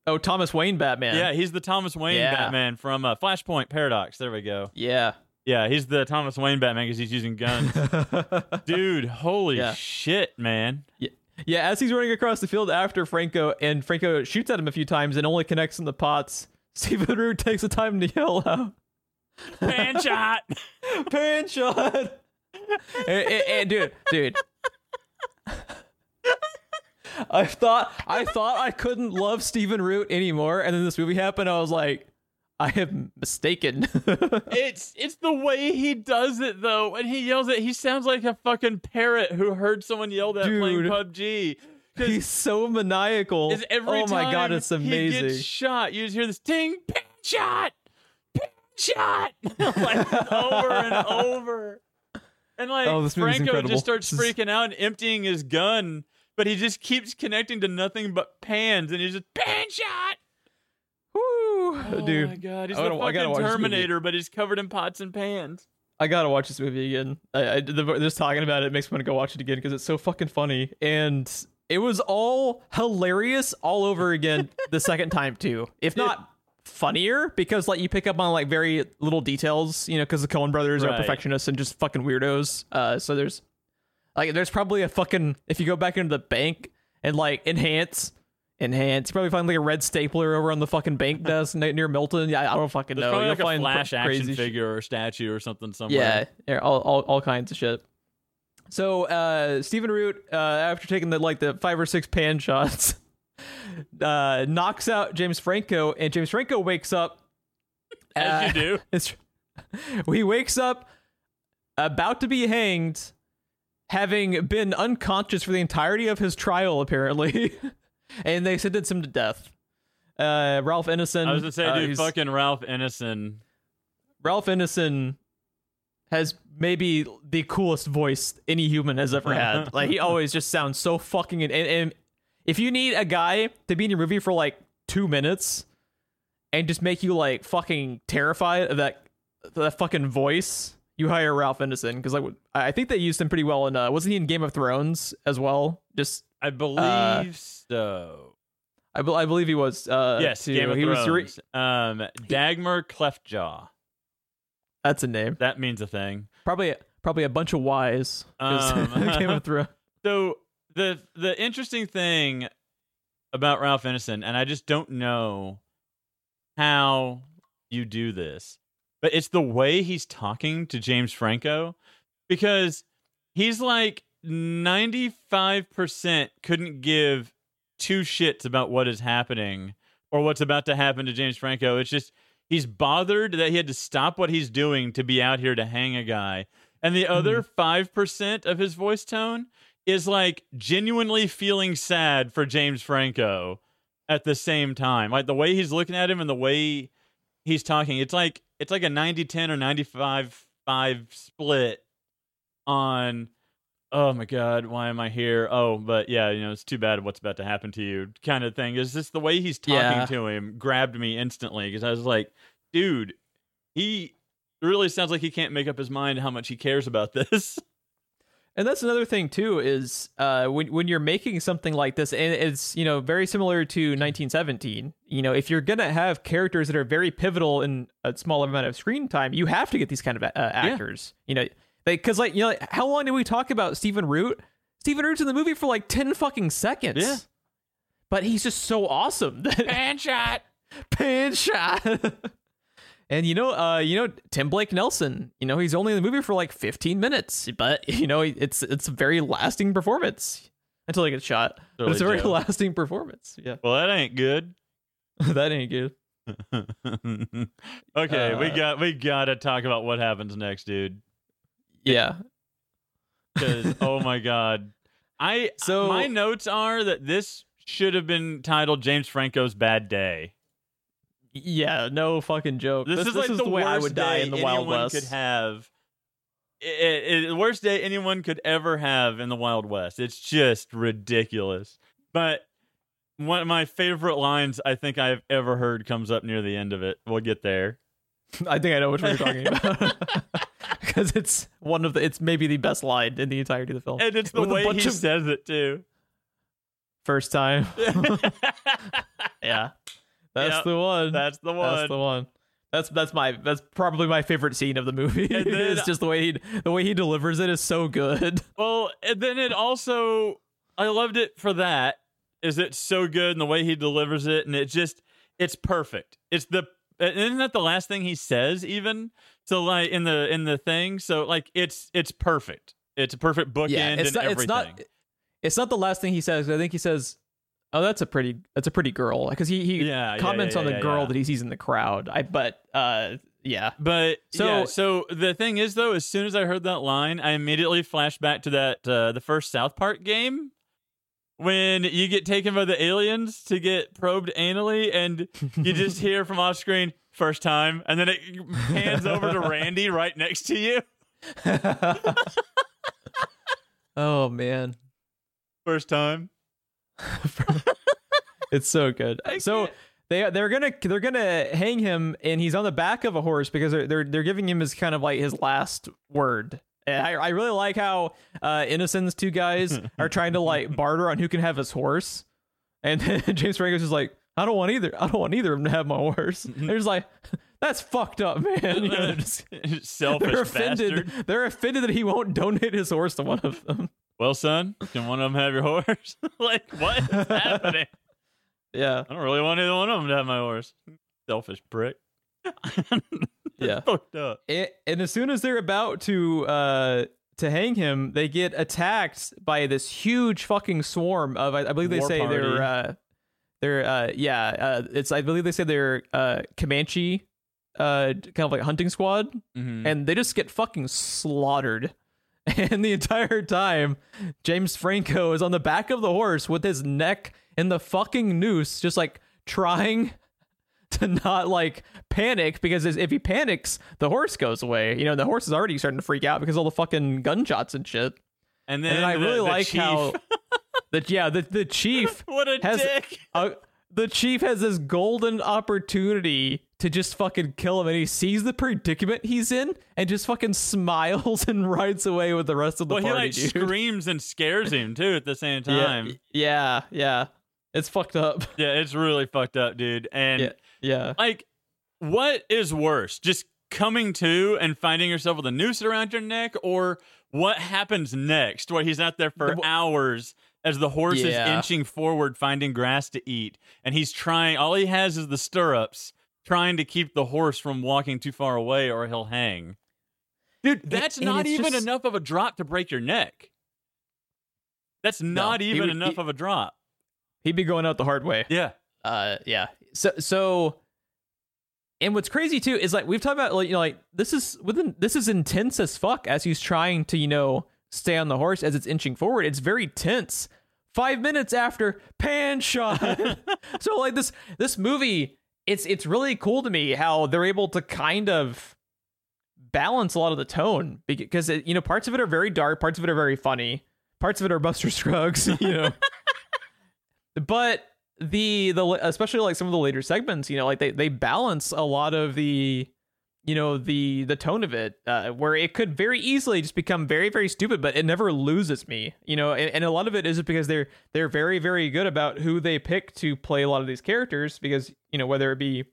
Oh, Thomas Wayne Batman. Yeah, he's the Thomas Wayne Yeah. Batman from uh, Flashpoint Paradox. There we go. Yeah. Yeah, he's the Thomas Wayne Batman because he's using guns. Dude, holy Yeah. shit, man. yeah, as he's running across the field after Franco, and Franco shoots at him a few times and only connects in the pots, Stephen Root takes the time to yell out, Pan shot. pan shot! and, and- and dude, dude. I thought I thought I couldn't love Stephen Root anymore, and then this movie happened. I was like, I am mistaken. It's it's the way he does it though. When he yells it, he sounds like a fucking parrot who heard someone yell that playing Dude. PUBG. 'Cause He's so maniacal. every oh my god, it's amazing. He gets shot. You just hear this ting, pin shot, pin shot, like over and over. And like Oh, Franco just starts freaking out and emptying his gun, but he just keeps connecting to nothing but pans, and he's just pan shot. Oh dude. my god, he's I the gotta- fucking watch. Terminator, but he's covered in pots and pans. I gotta watch this movie again. I, I the, just talking about it makes me want to go watch it again because it's so fucking funny, and it was all hilarious all over again the second time too. If not funnier, because like you pick up on like very little details, you know, because the Coen Brothers are perfectionists and just fucking weirdos. Uh, so there's like there's probably a fucking if you go back into the bank and like enhance. Enhance. You probably find like a red stapler over on the fucking bank desk near Milton. Yeah, I don't fucking There's know. probably You'll like a find flash cr- action shit. figure or statue or something somewhere. Yeah, yeah, all, all, all kinds of shit. So uh Stephen Root, uh, after taking the like the five or six pan shots, uh, knocks out James Franco, and James Franco wakes up. As uh, you do. It's, he wakes up about to be hanged, having been unconscious for the entirety of his trial, apparently, and they sentenced him to death. Uh, Ralph Ineson. I was gonna say, uh, dude, fucking Ralph Ineson. Ralph Ineson has maybe the coolest voice any human has ever had. like he always just sounds so fucking and, and if you need a guy to be in your movie for like two minutes and just make you like fucking terrified of that that fucking voice, you hire Ralph Ineson because like I think they used him pretty well in uh, wasn't he in Game of Thrones as well? Just I believe so. I, be- I believe he was. Uh, Yes, too. Game of he was re- um, Dagmer Cleftjaw. that's a name. That means a thing. Probably probably a bunch of Y's. Um, Game of Thrones. So the the interesting thing about Ralph Ineson, and I just don't know how you do this, but it's the way he's talking to James Franco because he's like 95% couldn't give two shits about what is happening or what's about to happen to James Franco. It's just he's bothered that he had to stop what he's doing to be out here to hang a guy. And the other hmm. 5% of his voice tone is like genuinely feeling sad for James Franco at the same time. Like the way he's looking at him and the way he's talking, it's like it's like a 90-10 or 95-5 split on oh my god, why am I here? Oh, but yeah, you know, it's too bad what's about to happen to you kind of thing. Is this the way he's talking Yeah. to him grabbed me instantly because I was like, dude, he really sounds like he can't make up his mind how much he cares about this. And that's another thing too is uh, when when you're making something like this, and it's you know very similar to 1917. You know, if you're gonna have characters that are very pivotal in a small amount of screen time, you have to get these kind of uh, actors. You know, because like you know, like, how long did we talk about Stephen Root? Stephen Root's in the movie for like 10 fucking seconds. Yeah. But he's just so awesome. that- Pan shot. pan shot. and you know, uh, you know, Tim Blake Nelson. You know, he's only in the movie for like 15 minutes, but you know, it's it's a very lasting performance until he gets shot. but it's a very Joe. lasting performance. Yeah, Well, that ain't good. that ain't good. okay, we Uh, got we got to talk about what happens next, dude. Yeah. Because oh my god, I So- my notes are that this should have been titled James Franco's Bad Day. Yeah, no fucking joke. This, is like the, the way I would die in the Wild West. Could have it, it- the worst day anyone could ever have in the Wild West. It's just ridiculous. But one of my favorite lines I think I've ever heard comes up near the end of it. We'll get there. I think I know which one you're talking about. Because it's one of the, it's maybe the best line in the entirety of the film. And it's the With way he of- says it too. First time. yeah. That's Yep, the one. That's the one. That's the one. That's that's my that's probably my favorite scene of the movie. Then- it's just the way he the way he delivers it is so good. Well, and then it also I loved it for that. Is it so good and the way he delivers it and it just it's perfect. It's the isn't that the last thing he says even? So like in the in the thing, so like it's it's perfect. It's a perfect bookend yeah, it's and not everything. it's not it's not the last thing he says. I think he says, "Oh, that's a pretty that's a pretty girl," because he he Yeah, yeah, comments yeah, on the yeah, girl yeah. that he sees in the crowd. I but uh yeah But So- so yeah, so the thing is though, as soon as I heard that line, I immediately flashed back to that uh, the first South Park game when you get taken by the aliens to get probed anally, and you just hear from off screen first time, and then it hands over to Randy right next to you. oh man, First time. it's so good. So they they're gonna they're gonna hang him, and he's on the back of a horse because they're they're, they're giving him his kind of like his last word. And I I really like how uh, Ineson's two guys are trying to like barter on who can have his horse, and then James Franco's just like, I don't want either. I don't want either of them to have my horse. They're just like, that's fucked up, man. You know, they're, just, Selfish they're offended. bastard. They're offended that he won't donate his horse to one of them. Well, son, can one of them have your horse? like, what is happening? Yeah, I don't really want either one of them to have my horse. Selfish prick. Yeah. fucked up. And as soon as they're about to uh to hang him, they get attacked by this huge fucking swarm of I, I believe they War say party. they're uh they're uh yeah uh it's I believe they say they're uh Comanche uh kind of like hunting squad Mhm. and they just get fucking slaughtered. And the entire time, James Franco is on the back of the horse with his neck in the fucking noose, just like trying to not like panic because if he panics, the horse goes away. You know, the horse is already starting to freak out because all the fucking gunshots and shit. and then And I the- really the like chief- how that yeah, the the chief what a has- dick. uh, the chief has this golden opportunity to just fucking kill him and he sees the predicament he's in and just fucking smiles and rides away with the rest of the Well, he party like dude. screams and scares him too at the same yeah, time. yeah yeah it's fucked up Yeah, it's really fucked up, dude. And yeah yeah like, what is worse? Just coming to and finding yourself with a noose around your neck, or what happens next, where he's out there for The- hours as the horse Yeah. is inching forward, finding grass to eat, and he's trying. All he has is the stirrups, trying to keep the horse from walking too far away, or he'll hang. Dude, that's and not even just- enough of a drop to break your neck. That's not he even would- enough he- of a drop. he'd be going out the hard way Yeah. Uh yeah. So so and what's crazy too is like we've talked about like you know like this is within this is intense as fuck as he's trying to you know stay on the horse as it's inching forward. It's very tense. Five minutes after pan shot. So like this this movie it's it's really cool to me how they're able to kind of balance a lot of the tone because it, you know parts of it are very dark parts of it are very funny parts of it are buster scruggs you know. But the the especially like some of the later segments you know like they they balance a lot of the you know the the tone of it uh, where it could very easily just become very very stupid but it never loses me you know and, and a lot of it is because they're they're very very good about who they pick to play a lot of these characters because you know whether it be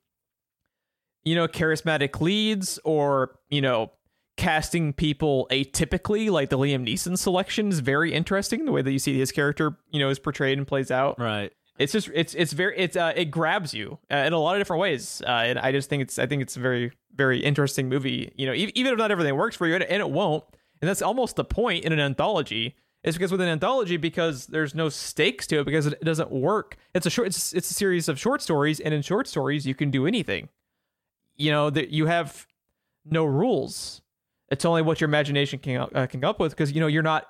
you know charismatic leads or you know casting people atypically like the Liam Neeson selection is very interesting the way that you see his character you know is portrayed and plays out Right. It's just it's it's very it's uh it grabs you uh, in a lot of different ways uh and i just think it's i think it's a very very interesting movie. You know e- even if not everything works for you and, and it won't and that's almost the point in an anthology is because with an anthology because there's no stakes to it because it, doesn't work. It's a short it's, it's a series of short stories and in short stories you can do anything. You know that you have no rules. It's only what your imagination can uh, can come up with because you know you're not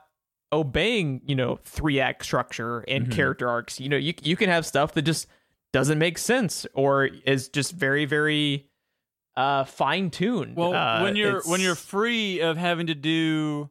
obeying you know three act structure and Mhm. character arcs you know you you can have stuff that just doesn't make sense or is just very very uh fine tuned Well, uh, when you're it's- when you're free of having to do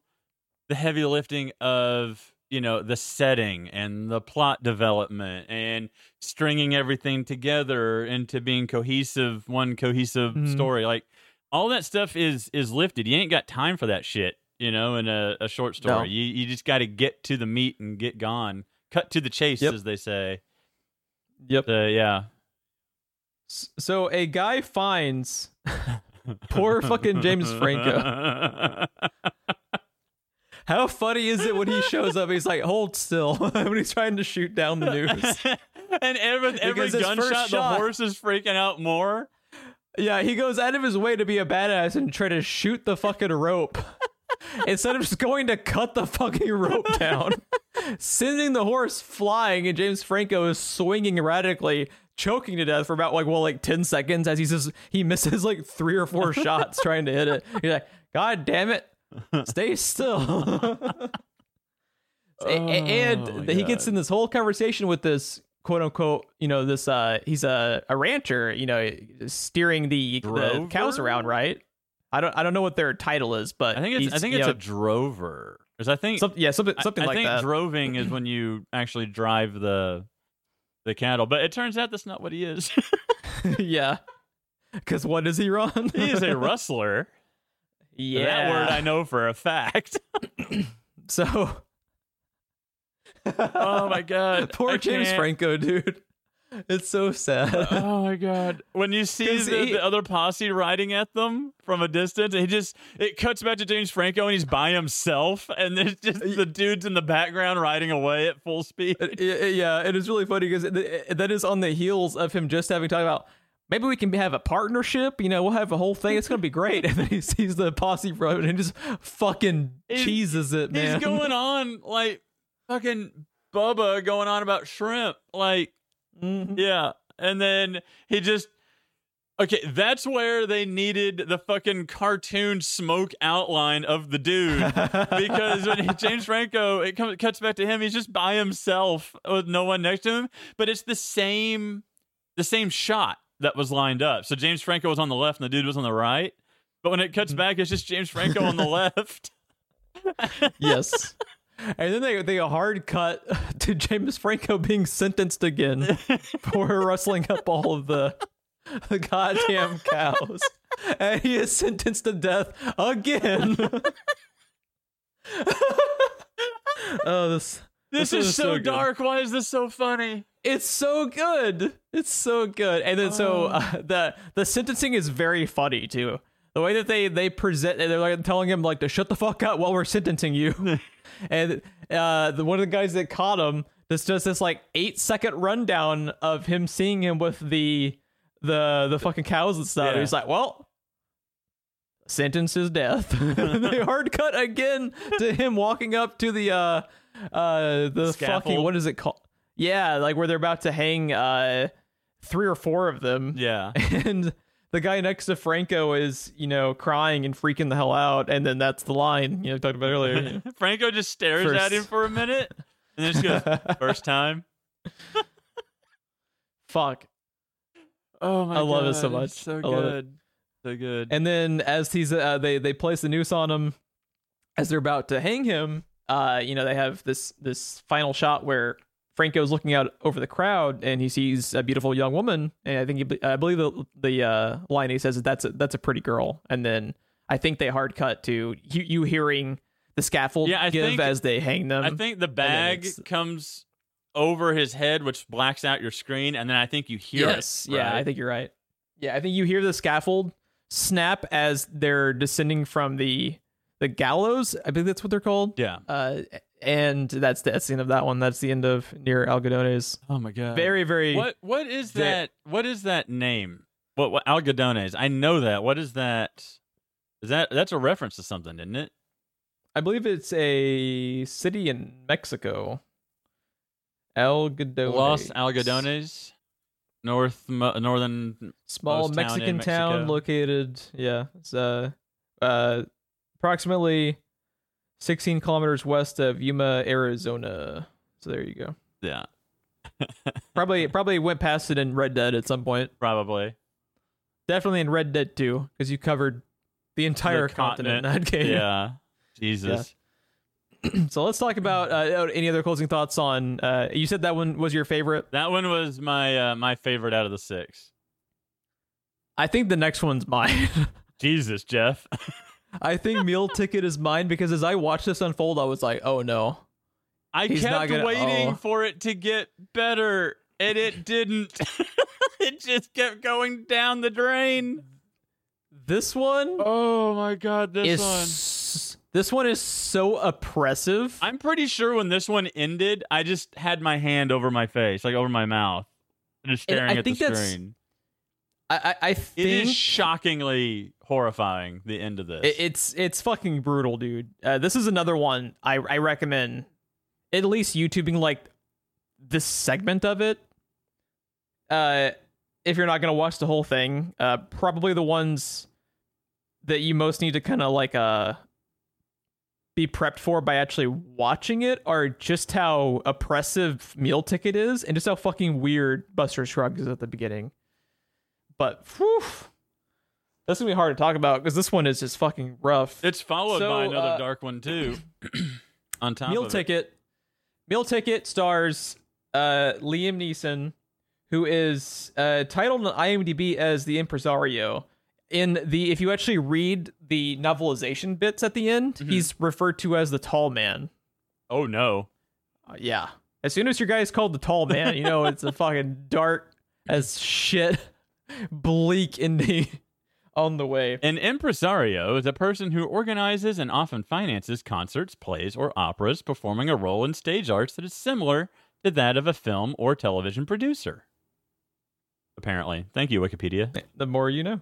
the heavy lifting of you know the setting and the plot development and stringing everything together into being cohesive one cohesive Mhm. story like all that stuff is is lifted you ain't got time for that shit you know in a, a short story No. you you just got to get to the meat and get gone cut to the chase Yep. as they say yep uh, yeah so a guy finds poor fucking james franco how funny is it when he shows up he's like hold still when he's trying to shoot down the news and every every Because his first gunshot, the shot- horse is freaking out more. Yeah, he goes out of his way to be a badass and try to shoot the fucking rope. Instead of just going to cut the fucking rope down, sending the horse flying, and James Franco is swinging erratically, choking to death for about like well like ten seconds as he says he misses like three or four shots trying to hit it. He's like, God damn it, stay still. A- and Oh, he gets in this whole conversation with this quote unquote, you know, this uh he's a, a rancher, you know, steering the, the cows around, right? I don't I don't know what their title is, but I think it's I think it's know, a drover. Because I think some, yeah, something I- something I, like think that. droving is when you actually drive the the cattle. But it turns out that's not what he is. yeah. Cuz what is he Ron? he is a rustler. yeah. That word I know for a fact. so oh my god. Poor I James can't. Franco, dude. It's so sad. Oh my god! When you see the, he- the other posse riding at them from a distance, he just it cuts back to James Franco and he's by himself, and there's just the dudes in the background riding away at full speed. Uh, yeah, yeah, it is really funny because that is on the heels of him just having talked about maybe we can have a partnership. You know, we'll have a whole thing. It's gonna be great. And then he sees the posse road and just fucking He's- cheeses it, man. He's going on like fucking Bubba going on about shrimp. Like Mhm. Yeah. And then he just Okay, that's where they needed the fucking cartoon smoke outline of the dude. because when he, James Franco, it comes, cuts back to him, he's just by himself with no one next to him, but it's the same the same shot that was lined up. So James Franco was on the left and the dude was on the right. But when it cuts back, it's just James Franco on the left. yes. And then they they hard cut to James Franco being sentenced again for rustling up all of the the goddamn cows. And he is sentenced to death again. oh, this This, This is is so, so dark. Why is this so funny? it's so good. It's so good. And then so Oh. uh, the the sentencing is very funny too. The way that they they present, they're like telling him like to shut the fuck up while we're sentencing you. and uh, the, one of the guys that caught him just does this like eight second rundown of him seeing him with the the the fucking cows and stuff. Yeah. He's like, well. Sentence is death. they hard cut again to him walking up to the uh uh the fucking what is it called? Yeah, like where they're about to hang uh three or four of them. Yeah. And the guy next to Franco is, you know, crying and freaking the hell out, and then that's the line, you know, talked about earlier. you know. Franco just stares First- at him for a minute and then just goes, first time. Fuck. Oh my god. I love it so much. So I love it. good. So good. And then as he's uh, they they place the noose on him as they're about to hang him, uh, you know, they have this this final shot where Franco's looking out over the crowd and he sees a beautiful young woman, and I think he, I believe the the uh, line he says is that's a, that's a pretty girl, and then I think they hard cut to you, you hearing the scaffold Yeah, I give think- as they hang them. I think the bag comes over his head, which blacks out your screen, and then I think you hear yes, it. yeah, I think you're right. Yeah, I think you hear the scaffold snap as they're descending from the the gallows. I believe that's what they're called. Yeah. Uh, and that's the, that's the end of that one. That's the end of near Algodones. Oh my god. Very, very. What what is Ve- that? What is that name? What what algodones? I know that. What is that? Is that that's a reference to something, isn't it? I believe it's a city in Mexico. Algodones. Los Algodones, north mo- northern. Small most town in Mexican town located. Yeah, it's uh, uh, approximately 16 kilometers west of Yuma, Arizona. So there you go. Yeah, Probably probably went past it in Red Dead at some point. probably. Definitely in Red Dead 2 because you covered the entire The continent, in that game. Yeah. Jesus. So let's talk about uh, any other closing thoughts on. Uh, you said that one was your favorite. That one was my uh, my favorite out of the six. I think the next one's mine. Jesus, Jeff. I think Meal Ticket is mine because as I watched this unfold, I was like, oh no. I He's kept gonna- oh. waiting oh. for it to get better, and it didn't. it just kept going down the drain. This one Oh my god, this is one. s- this one is so oppressive. I'm pretty sure when this one ended, I just had my hand over my face, like over my mouth, just And staring I at the think that's- screen. I I, I think is shockingly horrifying. The end of this. it- it's it's fucking brutal, dude. Uh, this is another one I I recommend at least YouTubing like this segment of it. Uh, if you're not gonna watch the whole thing, uh, probably the ones that you most need to kind of like uh be prepped for by actually watching it are just how oppressive meal ticket is and just how fucking weird Buster Scruggs is at the beginning. But whew, that's gonna be hard to talk about because this one is just fucking rough. it's followed So, by another uh, dark one too. On top Meal of it. Ticket. Meal Ticket stars uh, Liam Neeson, who is uh, titled on IMDb as the impresario. In the, if you actually read the novelization bits at the end, Mhm. he's referred to as the tall man. Oh no. Uh, yeah. As soon as your guy is called the tall man, you know it's a fucking dark as shit, bleak ending on the way. An impresario is a person who organizes and often finances concerts, plays, or operas, performing a role in stage arts that is similar to that of a film or television producer. Apparently. Thank you, Wikipedia. The more you know.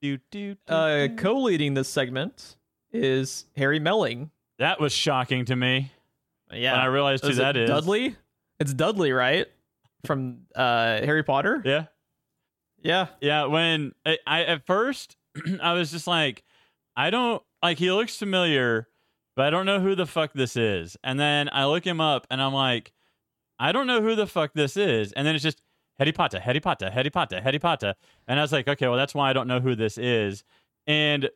Do, do, do, Uh, co-leading this segment is Harry Melling. that was shocking to me Yeah, when I realized who Is that is. Dudley. It's Dudley, right? from uh Harry Potter. Yeah. Yeah. Yeah, when I, I at first I was just like, I don't like he looks familiar, but I don't know who the fuck this is. And then I look him up and I'm like, I don't know who the fuck this is. And then it's just Harry Potter, Harry Potter, Harry Potter, Harry Potter. And I was like, okay, well that's why I don't know who this is. And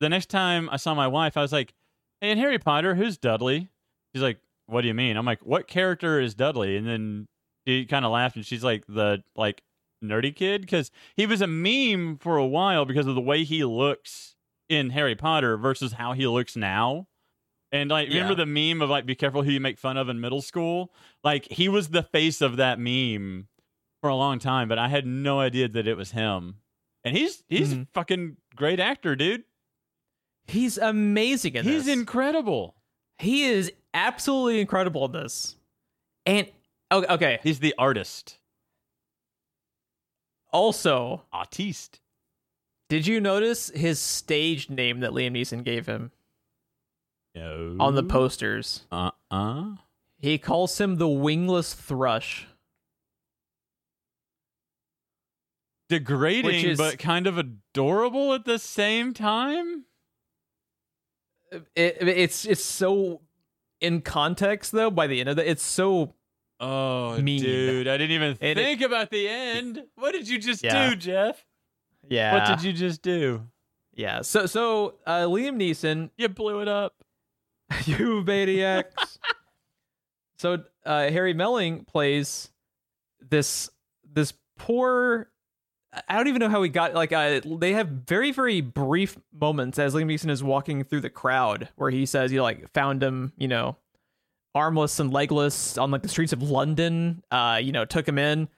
the next time I saw my wife, I was like, Hey, in Harry Potter, who's Dudley? She's like, What do you mean? I'm like, What character is Dudley? And then she kind of laughed and she's like, The like nerdy kid because he was a meme for a while because of the way he looks in Harry Potter versus how he looks now. And like, remember the meme of like, be careful who you make fun of in middle school? Like, he was the face of that meme for a long time, but I had no idea that it was him. And he's he's a Mhm. fucking great actor, dude. He's amazing in He's this. He's incredible. he is absolutely incredible in this. And okay, okay. He's the artist. Also, Artiste. did you notice his stage name that Liam Neeson gave him No. on the posters? Uh uh. He calls him the wingless thrush. Degrading, is- but kind of adorable at the same time. It, it's it's so in context though. By the end of it, it's so Oh, Mean. dude, I didn't even it- think about the end. What did you just Yeah. do, Jeff? yeah. What did you just do? Yeah. So so uh, Liam Neeson, You blew it up. you maniacs. so uh, Harry Melling plays this this poor. I don't even know how he got like uh, they have very very brief moments as Liam Neeson is walking through the crowd where he says you like found him you know armless and legless on like the streets of London uh you know took him in.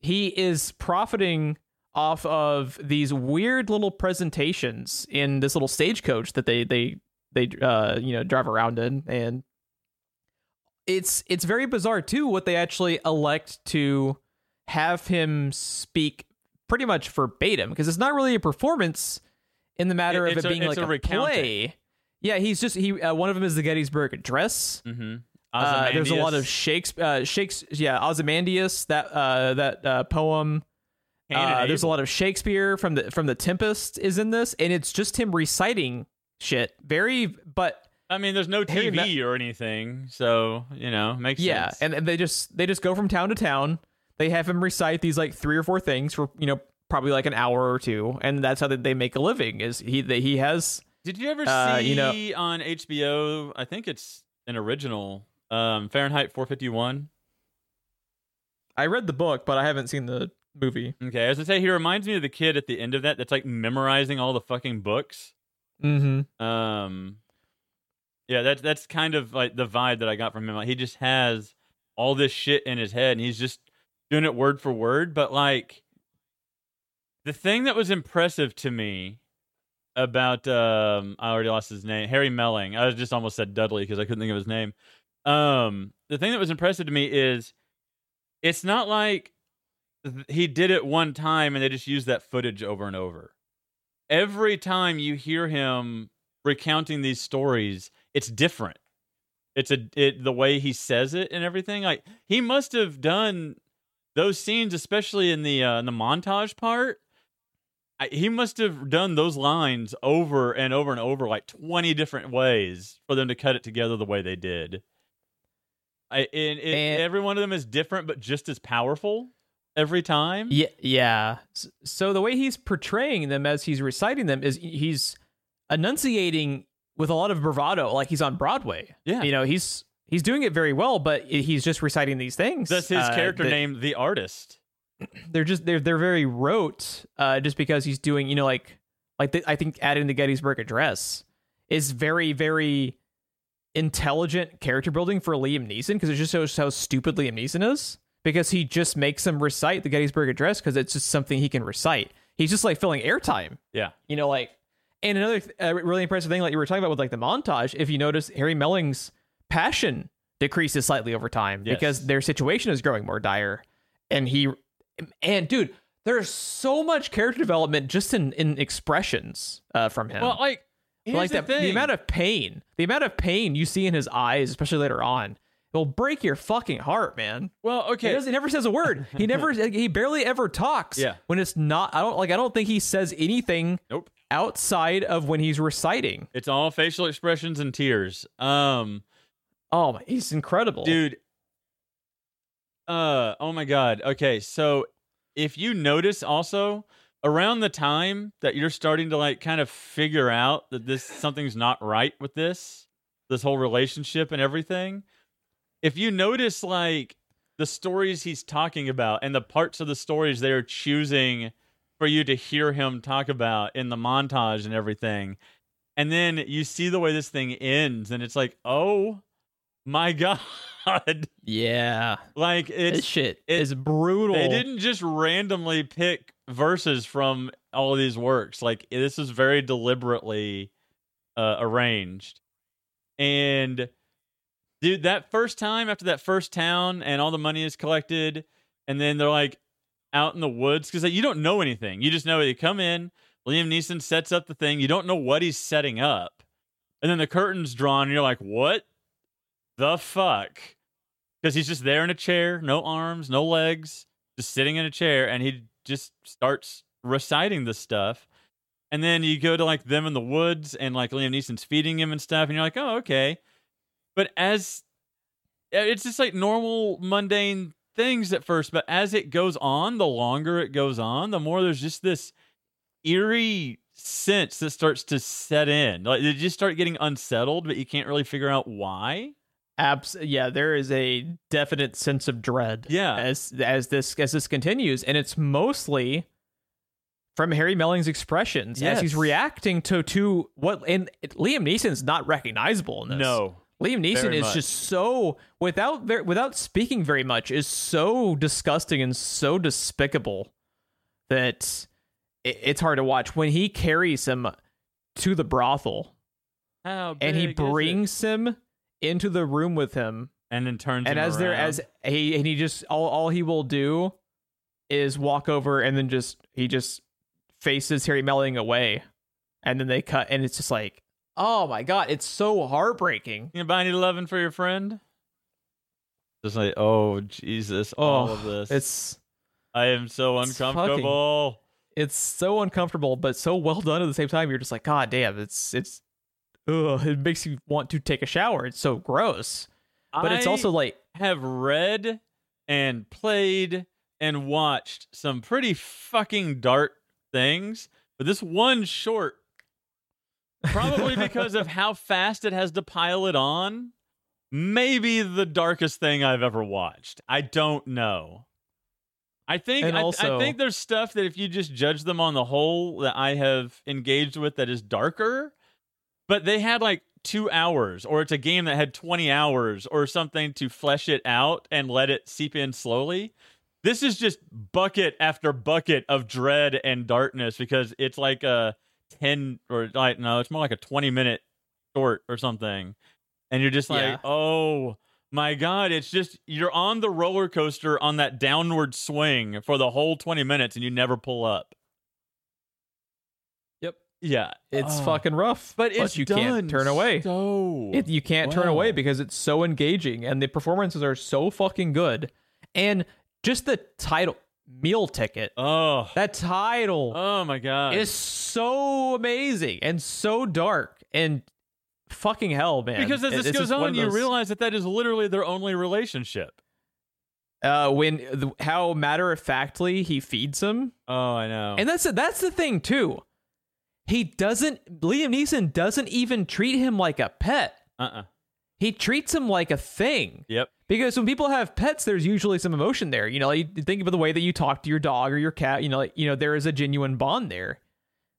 He is profiting off of these weird little presentations in this little stagecoach that they they they uh you know drive around in. And it's it's very bizarre too what they actually elect to have him speak pretty much verbatim because it's not really a performance in the matter It- of it being it's like a a, play. yeah he's just he uh, one of them is the gettysburg address. Mm-hmm. Uh, there's a lot of Shakespeare, uh, Shakes, yeah, Ozymandias. That uh, that uh, poem. Uh, there's a lot of Shakespeare from the from the Tempest is in this, and it's just him reciting shit. Very, but I mean, there's no TV or anything, so you know, makes yeah, sense. and, and they just they just go from town to town. They have him recite these like three or four things for you know probably like an hour or two, and that's how they, they make a living. Is he that he has Did you ever uh, see you know- on HBO? I think it's an original um, Fahrenheit 451. I read the book, but I haven't seen the movie. Okay, as I say, he reminds me of the kid at the end of that that's like memorizing all the fucking books. Mm-hmm. Um, yeah, that's that's kind of like the vibe that I got from him. Like he just has all this shit in his head, and he's just doing it word for word. But like, the thing that was impressive to me about um, I already lost his name, Harry Melling. I just almost said Dudley because I couldn't think of his name. Um, the thing that was impressive to me is it's not like he did it one time and they just used that footage over and over. Every time you hear him recounting these stories, it's different. It's a it the way he says it and everything. Like he must have done those scenes, especially in the uh, in the montage part. I, he must have done those lines over and over and over, like twenty different ways for them to cut it together the way they did. I and, it, And- every one of them is different, but just as powerful every time. Yeah, yeah. So the way he's portraying them as he's reciting them is he's enunciating with a lot of bravado, like he's on Broadway. Yeah. you know, he's he's doing it very well, but he's just reciting these things. That's his uh, character that- name, the artist. They're just they're they're very rote, uh, just because he's doing you know like like the, I think adding the Gettysburg Address is very very intelligent character building for Liam Neeson because it just shows how stupid Liam Neeson is because he just makes him recite the Gettysburg Address because it's just something he can recite. He's just like filling airtime, Yeah. you know, like. And another th- uh, really impressive thing, like you were talking about with like the montage, if you notice, Harry Melling's passion decreases slightly over time Yes. because their situation is growing more dire, and he, and dude, there's so much character development just in in expressions uh, from him Well, like, like the the, thing. the amount of pain the amount of pain you see in his eyes especially later on it'll break your fucking heart, man. Well, He, okay. doesn't, he never says a word. He never. he barely ever talks. Yeah. When it's not, I don't like. I don't think he says anything Nope. outside of when he's reciting. It's all facial expressions and tears. Um, Oh, my, he's incredible, dude. Uh, oh my god. Okay, so if you notice also around the time that you're starting to like kind of figure out that this something's not right with this, this whole relationship and everything, if you notice like the stories he's talking about and the parts of the stories they're choosing for you to hear him talk about in the montage and everything. And then you see the way this thing ends, and it's like, oh my god. Yeah, like this it's shit it- is brutal. they didn't just randomly pick verses from all of these works. Like this is very deliberately uh, arranged. And dude, that first time after that first town and all the money is collected, and then they're like out in the woods because you don't know anything. You just know you come in. Liam Neeson sets up the thing. You don't know what he's setting up, and then the curtains drawn, and you're like, "What the fuck?" Because he's just there in a chair, no arms, no legs, just sitting in a chair, and he just starts reciting this stuff. And then you go to like them in the woods, and like Liam Neeson's feeding him and stuff, and you're like, "Oh, okay." But as it's just like normal mundane things at first, but as it goes on, the longer it goes on, the more there's just this eerie sense that starts to set in. Like you just start getting unsettled, but you can't really figure out why. Abs- yeah, there is a definite sense of dread. Yeah. as as this as this continues, and it's mostly from Harry Melling's expressions as he's reacting to to what and Liam Neeson's not recognizable in this. No. Liam Neeson is much. just so without ver- without speaking very much is so disgusting and so despicable that it, it's hard to watch when he carries him to the brothel and he big is it? brings him into the room with him and then turns and him as there around. as he and he just all all he will do is walk over and then just he just faces Harry Melling away and then they cut and it's just like oh my god it's so heartbreaking you buy any loving for your friend? Just like, oh Jesus, all Oh, of this. it's I am so it's fucking- uncomfortable. it's so uncomfortable but so well done at the same time you're just like god damn it's it's ugh, it makes you want to take a shower it's so gross but it's also like have read and played and watched some pretty fucking dark things, but this one short, probably because of how fast it has to pile it on, maybe the darkest thing I've ever watched. I don't know. I think I, also- I think there's stuff that if you just judge them on the whole that I have engaged with that is darker, but they had like two hours, or it's a game that had 20 hours or something to flesh it out and let it seep in slowly. This is just bucket after bucket of dread and darkness because it's like a 10 or like, no, it's more like a 20 minute short or something. And you're just like, Yeah. oh my God, it's just, you're on the roller coaster on that downward swing for the whole 20 minutes and you never pull up. Yep. Yeah. it's Oh. fucking rough But it's you done can't turn away So It, you can't turn away because it's so engaging and the performances are so fucking good. And just the title, Meal Ticket, Oh. that title Oh my god. is so amazing and so dark and fucking hell, man. because as It- this it's goes on, of you those- realize that that is literally their only relationship. uh, when the, how matter of factly he feeds him, Oh, I know. and that's that's the thing too. He doesn't. Liam Neeson doesn't even treat him like a pet. uh-uh. He treats him like a thing. Yep. Because when people have pets, there's usually some emotion there. You know, you think of the way that you talk to your dog or your cat. You know, like, you know there is a genuine bond there.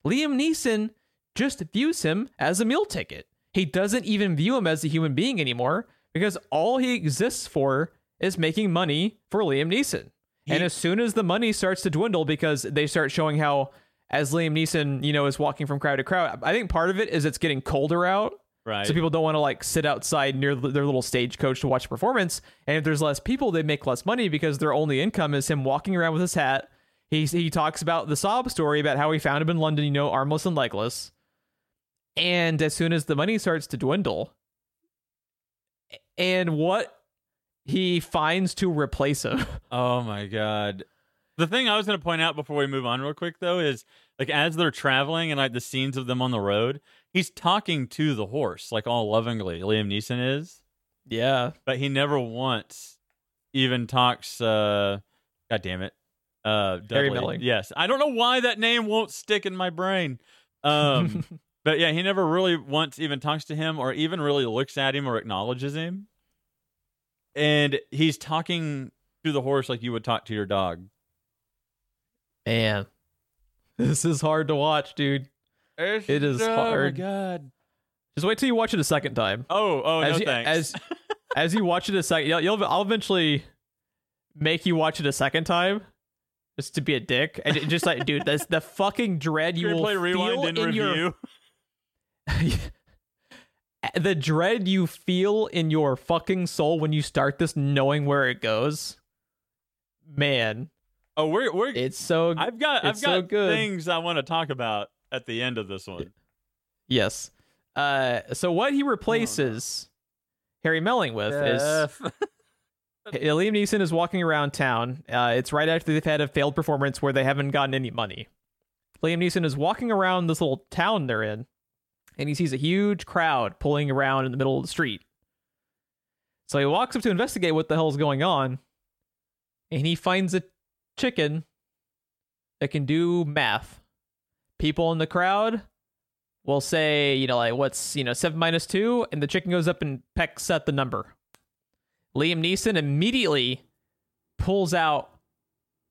Liam Neeson just views him as a meal ticket. He doesn't even view him as a human being anymore because all he exists for is making money for Liam Neeson. and as soon as the money starts to dwindle because they start showing how as Liam Neeson, you know, is walking from crowd to crowd, I think part of it is it's getting colder out. Right. So people don't want to like sit outside near their little stagecoach to watch a performance. And if there's less people, they make less money because their only income is him walking around with his hat. He he talks about the sob story about how he found him in London, you know, armless and legless. And as soon as the money starts to dwindle, and what he finds to replace him. Oh my god. The thing I was going to point out before we move on real quick though is like as they're traveling and like the scenes of them on the road, he's talking to the horse like all lovingly. Liam Neeson is, Yeah. but he never once even talks uh god damn it. Uh Harry Melling. Yes. I don't know why that name won't stick in my brain. Um but yeah, he never really once even talks to him or even really looks at him or acknowledges him. And he's talking to the horse like you would talk to your dog. Man. This is hard to watch, dude. It is oh hard. oh hard. my god. Just wait till you watch it a second time. Oh, oh as no you, thanks. as as you watch it a second, you'll, you'll I'll eventually make you watch it a second time, just to be a dick, and it- just like, dude, that's the fucking dread you will play rewind feel and in review. your the dread you feel in your fucking soul when you start this, knowing where it goes. Man, Oh, we're we're it's so I've got I've it's so got good. things I want to talk about at the end of this one. yes. Uh, so what he replaces Harry Melling with is Liam Neeson is walking around town. Uh, it's right after they've had a failed performance where they haven't gotten any money. Liam Neeson is walking around this little town they're in, and he sees a huge crowd pulling around in the middle of the street. So he walks up to investigate what the hell's going on, and he finds a chicken that can do math. People in the crowd will say, you know, like what's you know seven minus two, and the chicken goes up and pecks at the number. Liam Neeson immediately pulls out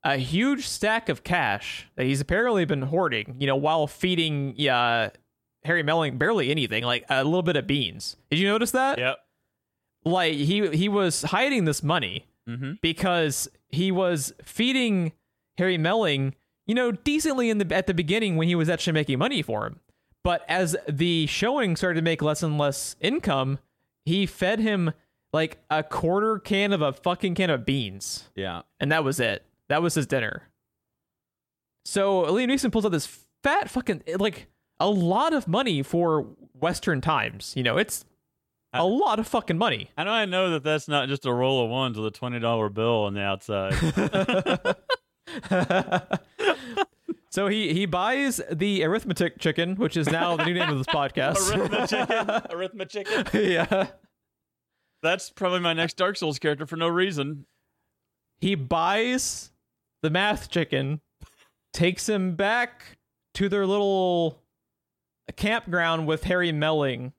a huge stack of cash that he's apparently been hoarding, you know, while feeding uh, Harry Melling barely anything, like a little bit of beans. Did you notice that? Yep. Like he he was hiding this money Mm-hmm. because he was feeding Harry Melling, you know, decently in the at the beginning when he was actually making money for him. But as the showing started to make less and less income, he fed him like a quarter can of a fucking can of beans, Yeah. and that was it. That was his dinner. So Liam Neeson pulls out this fat fucking like a lot of money for Western times. You know, it's a lot of fucking money. How do I know that that's not just a roll of ones with a twenty dollar bill on the outside? so he he buys the arithmetic chicken, which is now the new name of this podcast. Arithmetic, chicken. arithmetic. Chicken. yeah. That's probably my next Dark Souls character for no reason. He buys the math chicken, takes him back to their little campground with Harry Melling,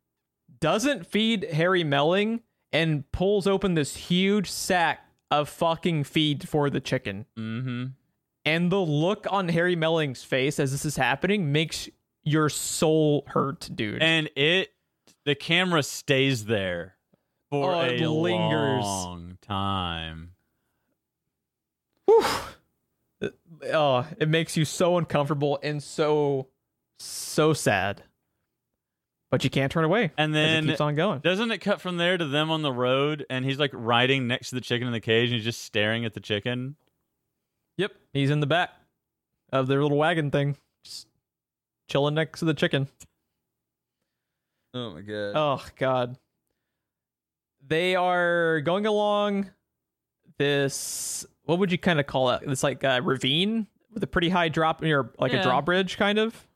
doesn't feed Harry Melling, and pulls open this huge sack of fucking feed for the chicken. Mm-hmm. And the look on Harry Melling's face as this is happening makes your soul hurt, dude. And it, the camera stays there for Oh, a lingers. long time. oh, it makes you so uncomfortable and so so sad. But you can't turn away. And as it then keeps on going. Doesn't it cut from there to them on the road and he's like riding next to the chicken in the cage and he's just staring at the chicken? Yep, he's in the back of their little wagon thing, just chilling next to the chicken. Oh my god. Oh god. They are going along this what would you kind of call it? It's like a ravine with a pretty high drop near like Yeah. a drawbridge kind of.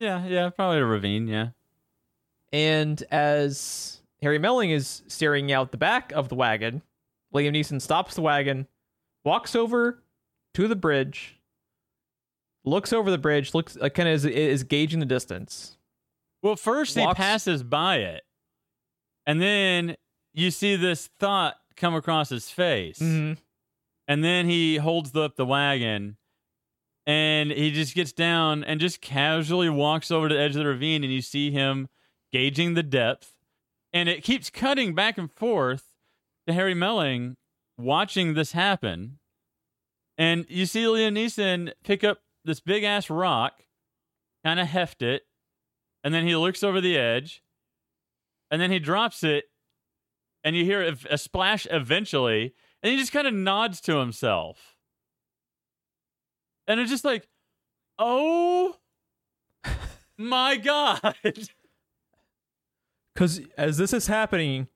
Yeah, yeah, probably a ravine, yeah. And as Harry Melling is staring out the back of the wagon, Liam Neeson stops the wagon, walks over to the bridge, looks over the bridge, looks like kind of is, is gauging the distance. Well, first Walks- he passes by it. And then you see this thought come across his face. Mm-hmm. And then he holds up the wagon and he just gets down and just casually walks over to the edge of the ravine and you see him gauging the depth. And it keeps cutting back and forth to Harry Melling watching this happen. And you see Liam Neeson pick up this big ass rock, kind of heft it, and then he looks over the edge, and then he drops it, and you hear a, a splash eventually, and he just kind of nods to himself. And it's just like, oh my God. Because as this is happening,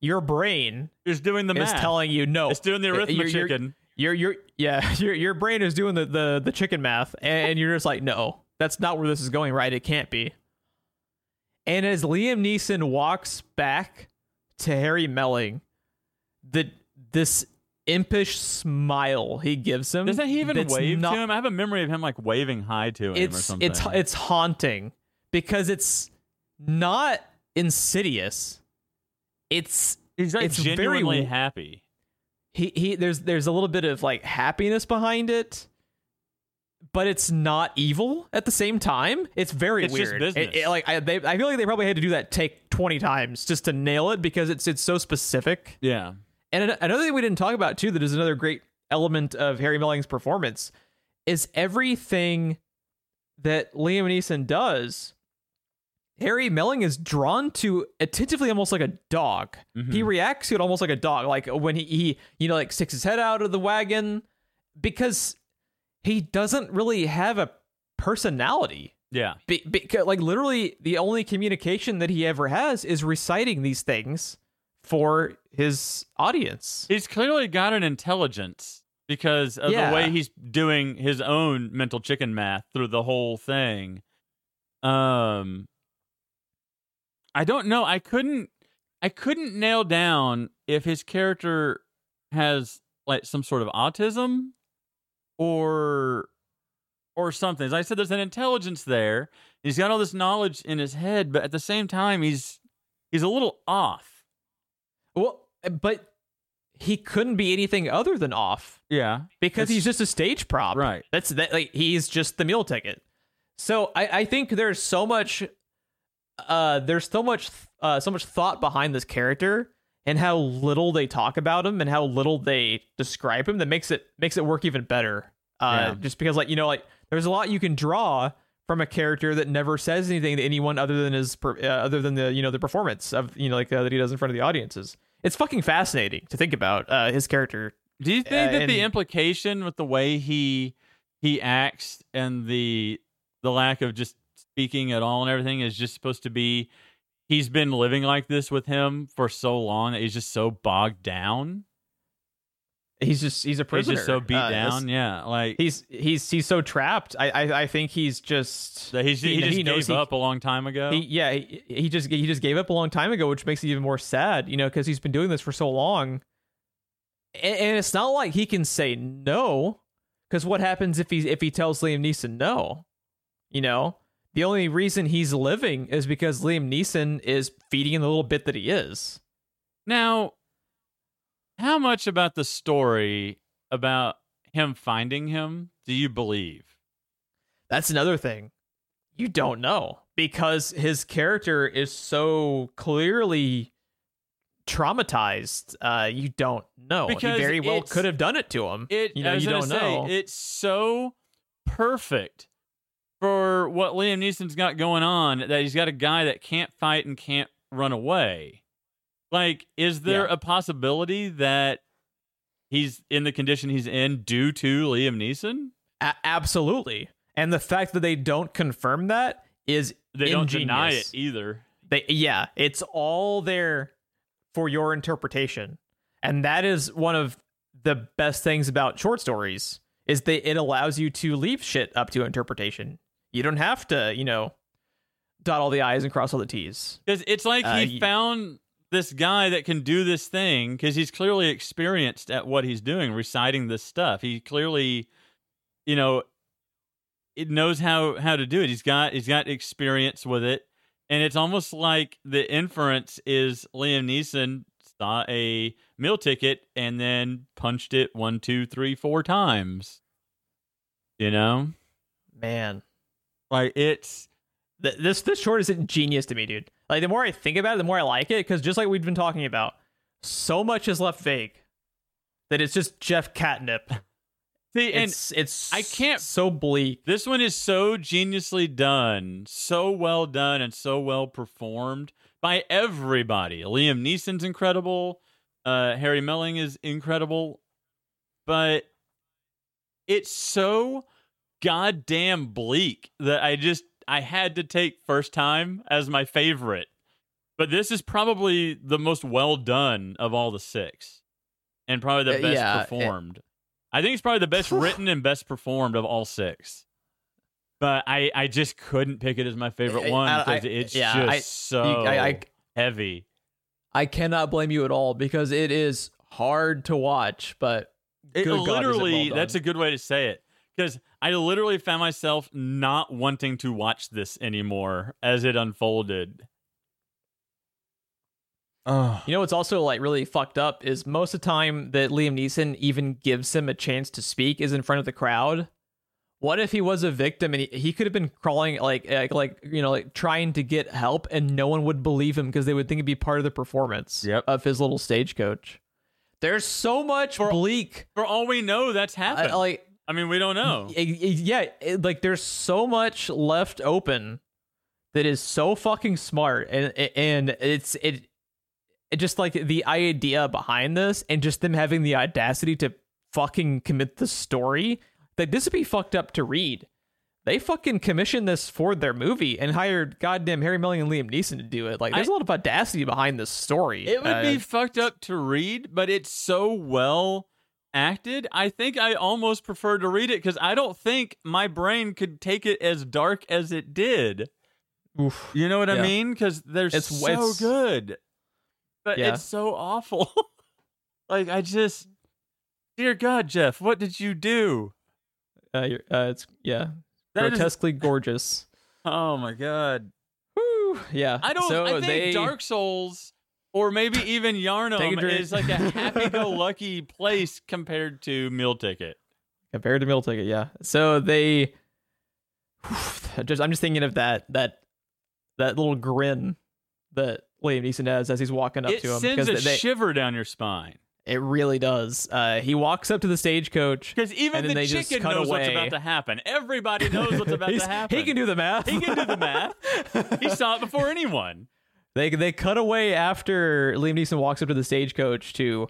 your brain Is doing the is math. telling you no. it's doing the arithmetic. you're- chicken. Your your yeah, your your brain is doing the the the chicken math, and you're just like, no, that's not where this is going. Right? It can't be. And as Liam Neeson walks back to Harry Melling, the this impish smile he gives him Doesn't he even wave not- to him? I have a memory of him like waving hi to him or something. it's it's haunting because it's not insidious. It's He's like it's very genuinely w- happy. he he there's there's a little bit of like happiness behind it but it's not evil at the same time it's very It's weird. It- it, like I, they, I feel like they probably had to do that take 20 times just to nail it because it's it's so specific Yeah. and an- another thing we didn't talk about too that is another great element of harry melling's performance is everything that liam neeson does harry melling is drawn to attentively almost like a dog Mhm. he reacts to it almost like a dog like when he, he you know like sticks his head out of the wagon because he doesn't really have a personality Yeah. be, because like literally the only communication that he ever has is reciting these things for his audience He's clearly got an intelligence because of Yeah. the way he's doing his own mental chicken math through the whole thing. Um I don't know. I couldn't I couldn't nail down if his character has like some sort of autism or or something. As I said, there's an intelligence there. He's got all this knowledge in his head, but at the same time, he's he's a little off. well but he couldn't be anything other than off Yeah, because he's just a stage prop right. That's that like he's just the meal ticket. So I I think there's so much uh there's so much uh so much thought behind this character and how little they talk about him and how little they describe him that makes it makes it work even better. Uh Yeah. just because like you know like there's a lot you can draw from a character that never says anything to anyone other than his per- uh, other than the you know the performance of you know like uh, that he does in front of the audiences. It's fucking fascinating to think about uh his character Do you think Uh, that the implication with the way he he acts and the the lack of just speaking at all and everything is just supposed to be he's been living like this with him for so long that he's just so bogged down. he's just he's a prisoner. He's just so beat Uh, down. Yeah, like he's he's he's so trapped. I I, I think he's just that he's, he, he- just he gave he- up a long time ago. he, yeah he, he just he just gave up a long time ago, which makes it even more sad. You know, because he's been doing this for so long, and, and it's not like he can say no. Because what happens if he if he tells Liam Neeson no? You know, the only reason he's living is because Liam Neeson is feeding him the little bit that he is. Now, how much about the story about him finding him do you believe? That's another thing. You don't know because his character is so clearly traumatized. Uh, you don't know. Because he very well could have done it to him. It, you know, you don't say, know. It's so perfect for what Liam Neeson's got going on that he's got a guy that can't fight and can't run away. Like, is there Yeah. a possibility that he's in the condition he's in due to Liam Neeson? A- absolutely. And the fact that they don't confirm that is They don't deny it either. They yeah, it's all there for your interpretation. And that is one of the best things about short stories is that it allows you to leave shit up to interpretation. You don't have to, you know, dot all the i's and cross all the t's. Because it's like Uh, he found this guy that can do this thing because he's clearly experienced at what he's doing, reciting this stuff. He clearly, you know, it knows how how to do it. He's got he's got experience with it, and it's almost like the inference is Liam Neeson saw a meal ticket and then punched it one, two, three, four times. You know, Man, like it's Th- this this short is genius to me, dude. Like the more I think about it, the more I like it because just like we've been talking about, so much is left vague that it's just Jeff Catnip. see, and It's it's I can't- so bleak. This one is so geniusly done, so well done, and so well performed by everybody. Liam Neeson's incredible. Uh, Harry Melling is incredible, but it's so goddamn bleak that I just I had to take first time as my favorite But this is probably the most well done of all the six, and probably the Uh, best yeah, it- performed. I think it's probably the best written and best performed of all six. But I, I just couldn't pick it as my favorite I- one because it's yeah, just I- so You- I, I heavy. I cannot blame you at all because it is hard to watch, but It good God, is it literally, well that's a good way to say it. Because I literally found myself not wanting to watch this anymore as it unfolded. Oh, You know what's also like really fucked up is most of the time that Liam Neeson even gives him a chance to speak is in front of the crowd. What if he was a victim and he, he could have been crawling like, like like you know like trying to get help and no one would believe him because they would think it'd be part of the performance Yep. of his little stagecoach. There's so much For- bleak. for all we know, that's I, happened. like I mean, we don't know. yeah, like there's so much left open that is so fucking smart and and it's it it just like the idea behind this and just them having the audacity to fucking commit the story like this would be fucked up to read they fucking commissioned this for their movie and hired goddamn Harry Melling and Liam Neeson to do it. Like, there's I- a lot of audacity behind this story. It would Uh, be fucked up to read, but it's so well acted. I think I almost prefer to read it because I don't think my brain could take it as dark as it did. oof. You know what I mean? Because they're It's- so it's- good, but Yeah. it's so awful. like I just, dear God, Jeff, what did you do? Uh, you're- uh, it's yeah, That is- grotesquely gorgeous. oh my God. Woo. Yeah, I don't. So I think they, Dark Souls, or maybe even Yharnam, is like a happy-go-lucky place compared to Meal Ticket. compared to Meal Ticket, yeah. So they just I'm just thinking of that that that little grin that Liam Neeson has as he's walking up It to him It sends a they, shiver down your spine it really does. Uh, he walks up to the stagecoach. because even the they just chicken knows what's about to happen. Everybody knows what's about to happen. He can do the math. He can do the math. He saw it before anyone. They they cut away after Liam Neeson walks up to the stagecoach to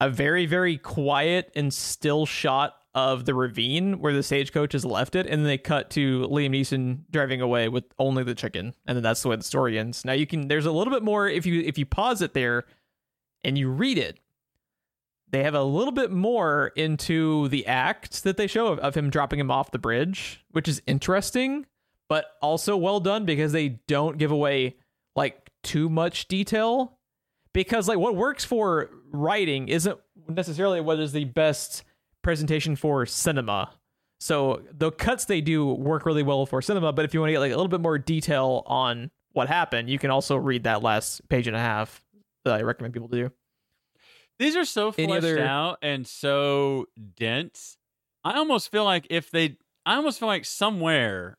a very very quiet and still shot of the ravine where the stagecoach has left it, and then they cut to Liam Neeson driving away with only the chicken, and then that's the way the story ends. Now you can there's a little bit more if you if you pause it there and you read it. They have a little bit more into the act that they show of, of him dropping him off the bridge, which is interesting, but also well done because they don't give away like too much detail because like what works for writing isn't necessarily what is the best presentation for cinema so the cuts they do work really well for cinema but if you want to get like a little bit more detail on what happened you can also read that last page and a half that i recommend people to do These are so fleshed other- out and so dense. I almost feel like if they, I almost feel like somewhere,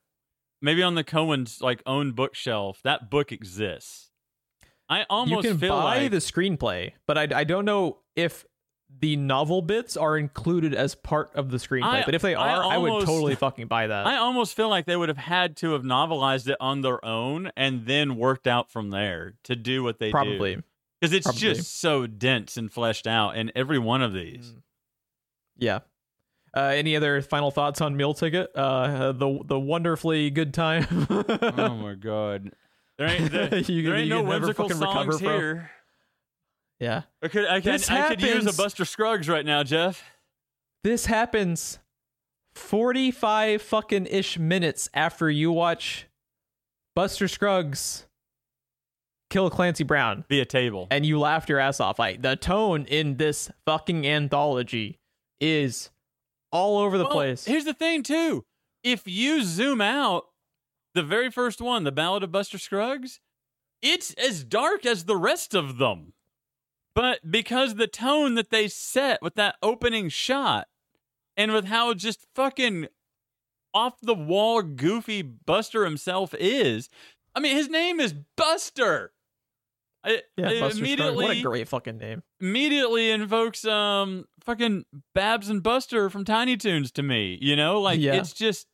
maybe on the Coen's like own bookshelf, that book exists. I almost you can feel buy like the screenplay but I, I don't know if the novel bits are included as part of the screenplay I- but if they I are I, would totally fucking buy that I almost feel like they would have had to have novelized it on their own and then worked out from there to do what they probably because it's Probably. just so dense and fleshed out in every one of these. Mm. Yeah. Uh, any other final thoughts on Meal Ticket? Uh, the the wonderfully good time. oh my god, there ain't there, You- there ain't no whimsical songs here. yeah. I could I could I could use a Buster Scruggs right now, Jeff. This happens 45 fucking ish minutes after you watch Buster Scruggs kill Clancy Brown Via table. and you laughed your ass off. Like the tone in this fucking anthology is all over the Well, place. Here's the thing, too. If you zoom out, the very first one, the Ballad of Buster Scruggs, it's as dark as the rest of them. But because the tone that they set with that opening shot and with how just fucking off the wall goofy Buster himself is, I mean, his name is Buster. I, yeah, I Buster immediately What a great fucking name. immediately invokes um fucking Babs and Buster from Tiny Toons to me. You know, like Yeah. it's just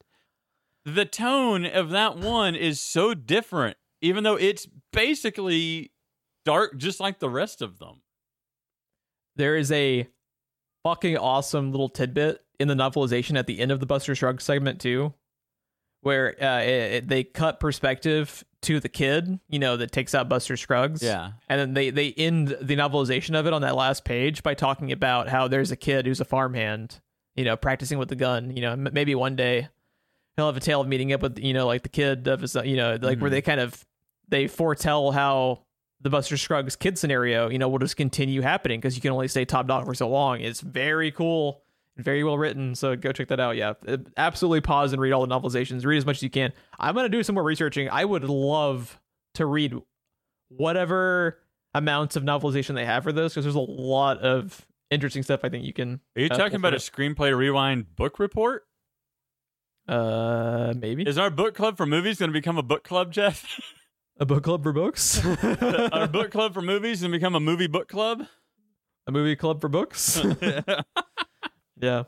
the tone of that one is so different, even though it's basically dark, just like the rest of them. there is a fucking awesome little tidbit in the novelization at the end of the Buster Scruggs segment too, where uh, it, it- they cut perspective to the kid, you know, that takes out Buster Scruggs. Yeah. And then they they end the novelization of it on that last page by talking about how there's a kid who's a farmhand, you know, practicing with the gun. You know, m- maybe one day he'll have a tale of meeting up with you know like the kid of his you know like where Mhm. they kind of they foretell how the Buster Scruggs kid scenario you know will just continue happening because you can only stay top dog for so long. It's very cool. Very well written, so go check that out. Yeah, absolutely pause and read all the novelizations. Read as much as you can. I'm gonna do some more researching. I would love to read whatever amounts of novelization they have for this because there's a lot of interesting stuff. I think you can. Are you uh, talking about a screenplay rewind book report? It. Uh, maybe Is our book club for movies going to become a book club, Jeff? a book club for books. our book club for movies and become a movie book club? a movie club for books. yeah.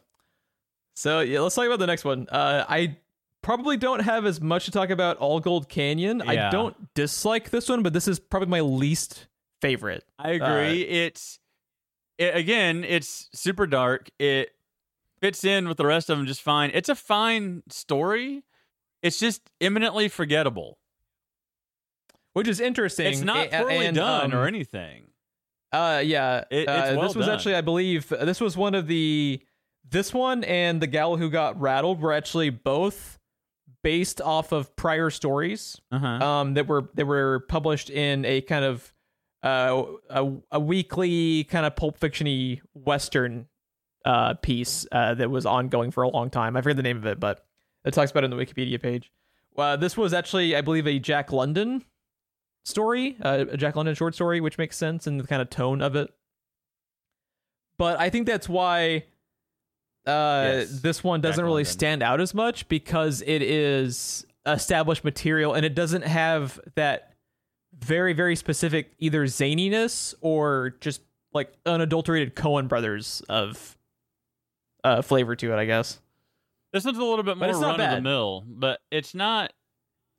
So yeah, let's talk about the next one. Uh, I probably don't have as much to talk about All Gold Canyon. I don't dislike this one, but this is probably my least favorite. I agree. it's it, again, it's super dark. It fits in with the rest of them just fine. It's a fine story. It's just imminently forgettable. Which is interesting. It's not poorly and, done um, or anything. Uh, yeah. It- it's uh, well this was done. actually, I believe, this was one of the. This one and the gal who got rattled were actually both based off of prior stories. Uh-huh. um, that were that were published in a kind of uh, a, a weekly kind of pulp fictiony western uh, piece uh, that was ongoing for a long time. I forget the name of it, but it talks about it in the Wikipedia page. Uh, this was actually, I believe, a Jack London story, uh, a Jack London short story, which makes sense in the kind of tone of it. But I think that's why uh, Yes, this one doesn't Jack really London. stand out as much because it is established material and it doesn't have that very very specific either zaniness or just like unadulterated Coen brothers of uh flavor to it, I guess. This one's a little bit more it's not run of the mill, but it's not.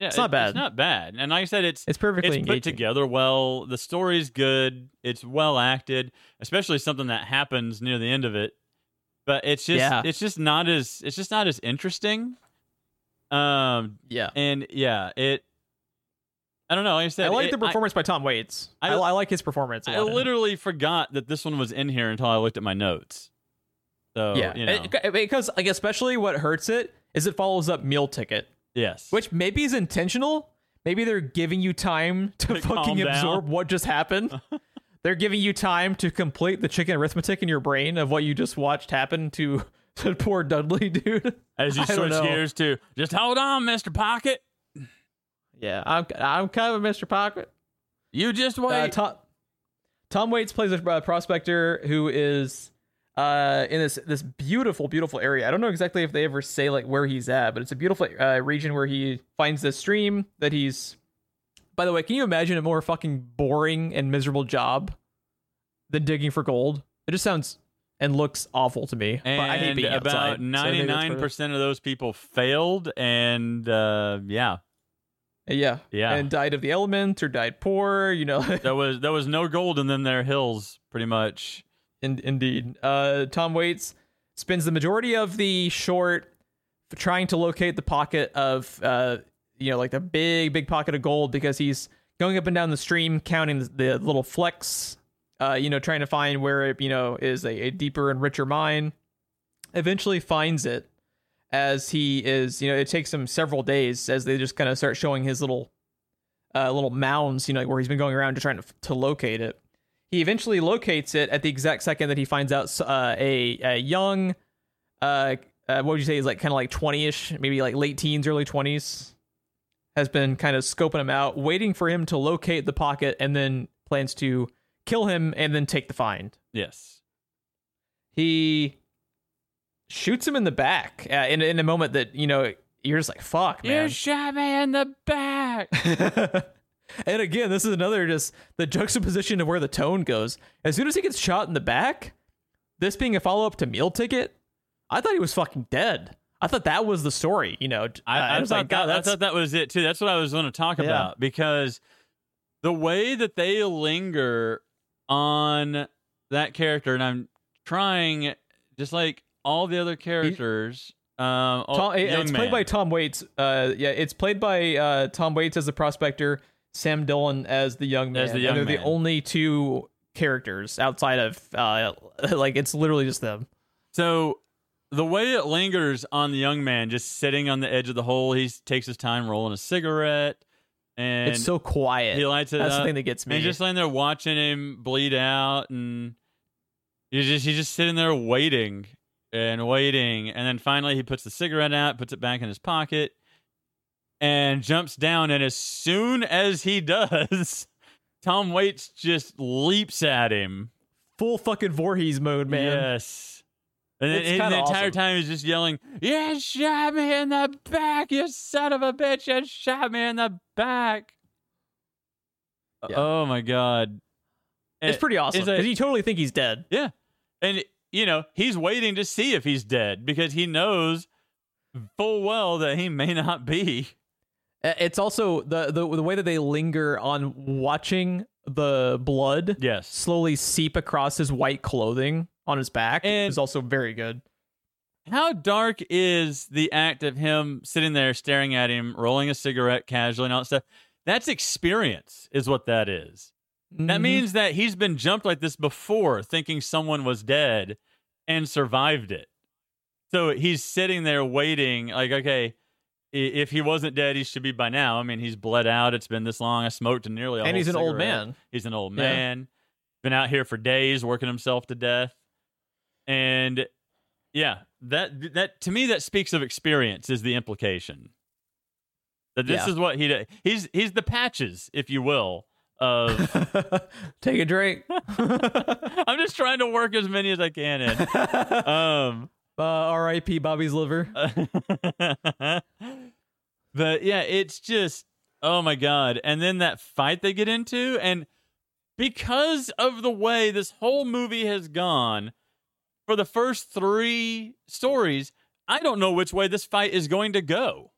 Yeah, It's not bad. It's not bad. And like I said, it's It's perfectly it's engaging. put together well. The story's good. It's well acted, especially something that happens near the end of it. But it's just Yeah. it's just not as it's just not as interesting. Um Yeah. and yeah, it I don't know. Like I said, I like it- the performance by Tom Waits. I, I- I, like his performance. a I, lot in literally forgot that this one was in here until I looked at my notes. So yeah, you know, It- because like especially what hurts it is it follows up meal ticket, yes, which maybe is intentional. Maybe they're giving you time to To fucking down. absorb what just happened. they're giving you time to complete the chicken arithmetic in your brain of what you just watched happen to, to poor Dudley, dude. as you switch gears to just hold on, Mister Pocket. Yeah, I'm I'm kind of a Mr. Pocket. You just Uh, wait. Tom, Tom Waits plays a uh, prospector who is uh, in this this beautiful, beautiful area. I don't know exactly if they ever say like where he's at, but it's a beautiful uh, region where he finds this stream that he's. By the way, can you imagine a more fucking boring and miserable job than digging for gold? It just sounds and looks awful to me. and but I hate being about outside, so I think ninety nine part of it. percent of those people failed, and uh, yeah, Yeah, Yeah. and died of the elements or died poor. You know, there was there was no gold in them their hills, pretty much. In, indeed. Uh, Tom Waits spends the majority of the short trying to locate the pocket of, uh, you know, like the big, big pocket of gold because he's going up and down the stream counting the, the little flecks, uh, you know, trying to find where it, you know, is a, a deeper and richer mine. Eventually finds it as he is, you know, it takes him several days as they just kind of start showing his little, uh, little mounds, you know, where he's been going around to trying to, to locate it he eventually locates it at the exact second that he finds out uh, a, a young uh, uh what would you say is like kind of like 20ish maybe like late teens early 20s has been kind of scoping him out waiting for him to locate the pocket and then plans to kill him and then take the find Yes. he shoots him in the back uh, in, in a moment that you know you're just like fuck man You shot me in the back. and again, this is another just the juxtaposition of where the tone goes. As soon as he gets shot in the back, this being a follow up to Meal Ticket, I thought he was fucking dead. I thought that was the story, you know. I, Uh, I, was thought like, that, I thought that was it too. That's what I was going to talk Yeah. about because the way that they linger on that character, and I'm trying, just like all the other characters, Um, Tom, it- it's man. played by Tom Waits. Uh, yeah, it's played by uh, Tom Waits as the prospector, Sam Dillon as the young man. As the and young they're man. the only two characters outside of uh, like it's literally just them. So the way it lingers on the young man, just sitting on the edge of the hole, he takes his time rolling a cigarette, and it's so quiet. he lights it That's up. the thing that gets me. And just laying there watching him bleed out, and he's just he's just sitting there waiting and waiting, and then finally he puts the cigarette out, puts it back in his pocket, and jumps down. And as soon as he does, Tom Waits just leaps at him. Full fucking Voorhees mode, man. Yes. And the entire awesome. time he's just yelling, "You shot me in the back, you son of a bitch! You shot me in the back!" Yeah. Oh my god! It's pretty awesome because you totally think he's dead. yeah, and you know he's waiting to see if he's dead because he knows full well that he may not be. Uh, It's also the the the way that they linger on watching the blood Yes, slowly seep across his white clothing on his back And- is also very good. how dark is the act of him sitting there staring at him, rolling a cigarette casually, and all that stuff? That's experience, is what that is. That Mhm. means that he's been jumped like this before, thinking someone was dead and survived it. So he's sitting there waiting, like, okay, if he wasn't dead, he should be by now. I mean, he's bled out. It's been this long. I smoked nearly and he's an old man. He's an old Yeah. man. Been out here for days, working himself to death. And yeah, that that to me that speaks of experience is the implication. That this Yeah. is what he did. He's he's the patches, if you will, of Take a drink. I'm just trying to work as many as I can in. Um, uh, R.I.P. Bobby's liver. but yeah, it's just oh my god! And then that fight they get into, and because of the way this whole movie has gone, for the first three stories, I don't know which way this fight is going to go.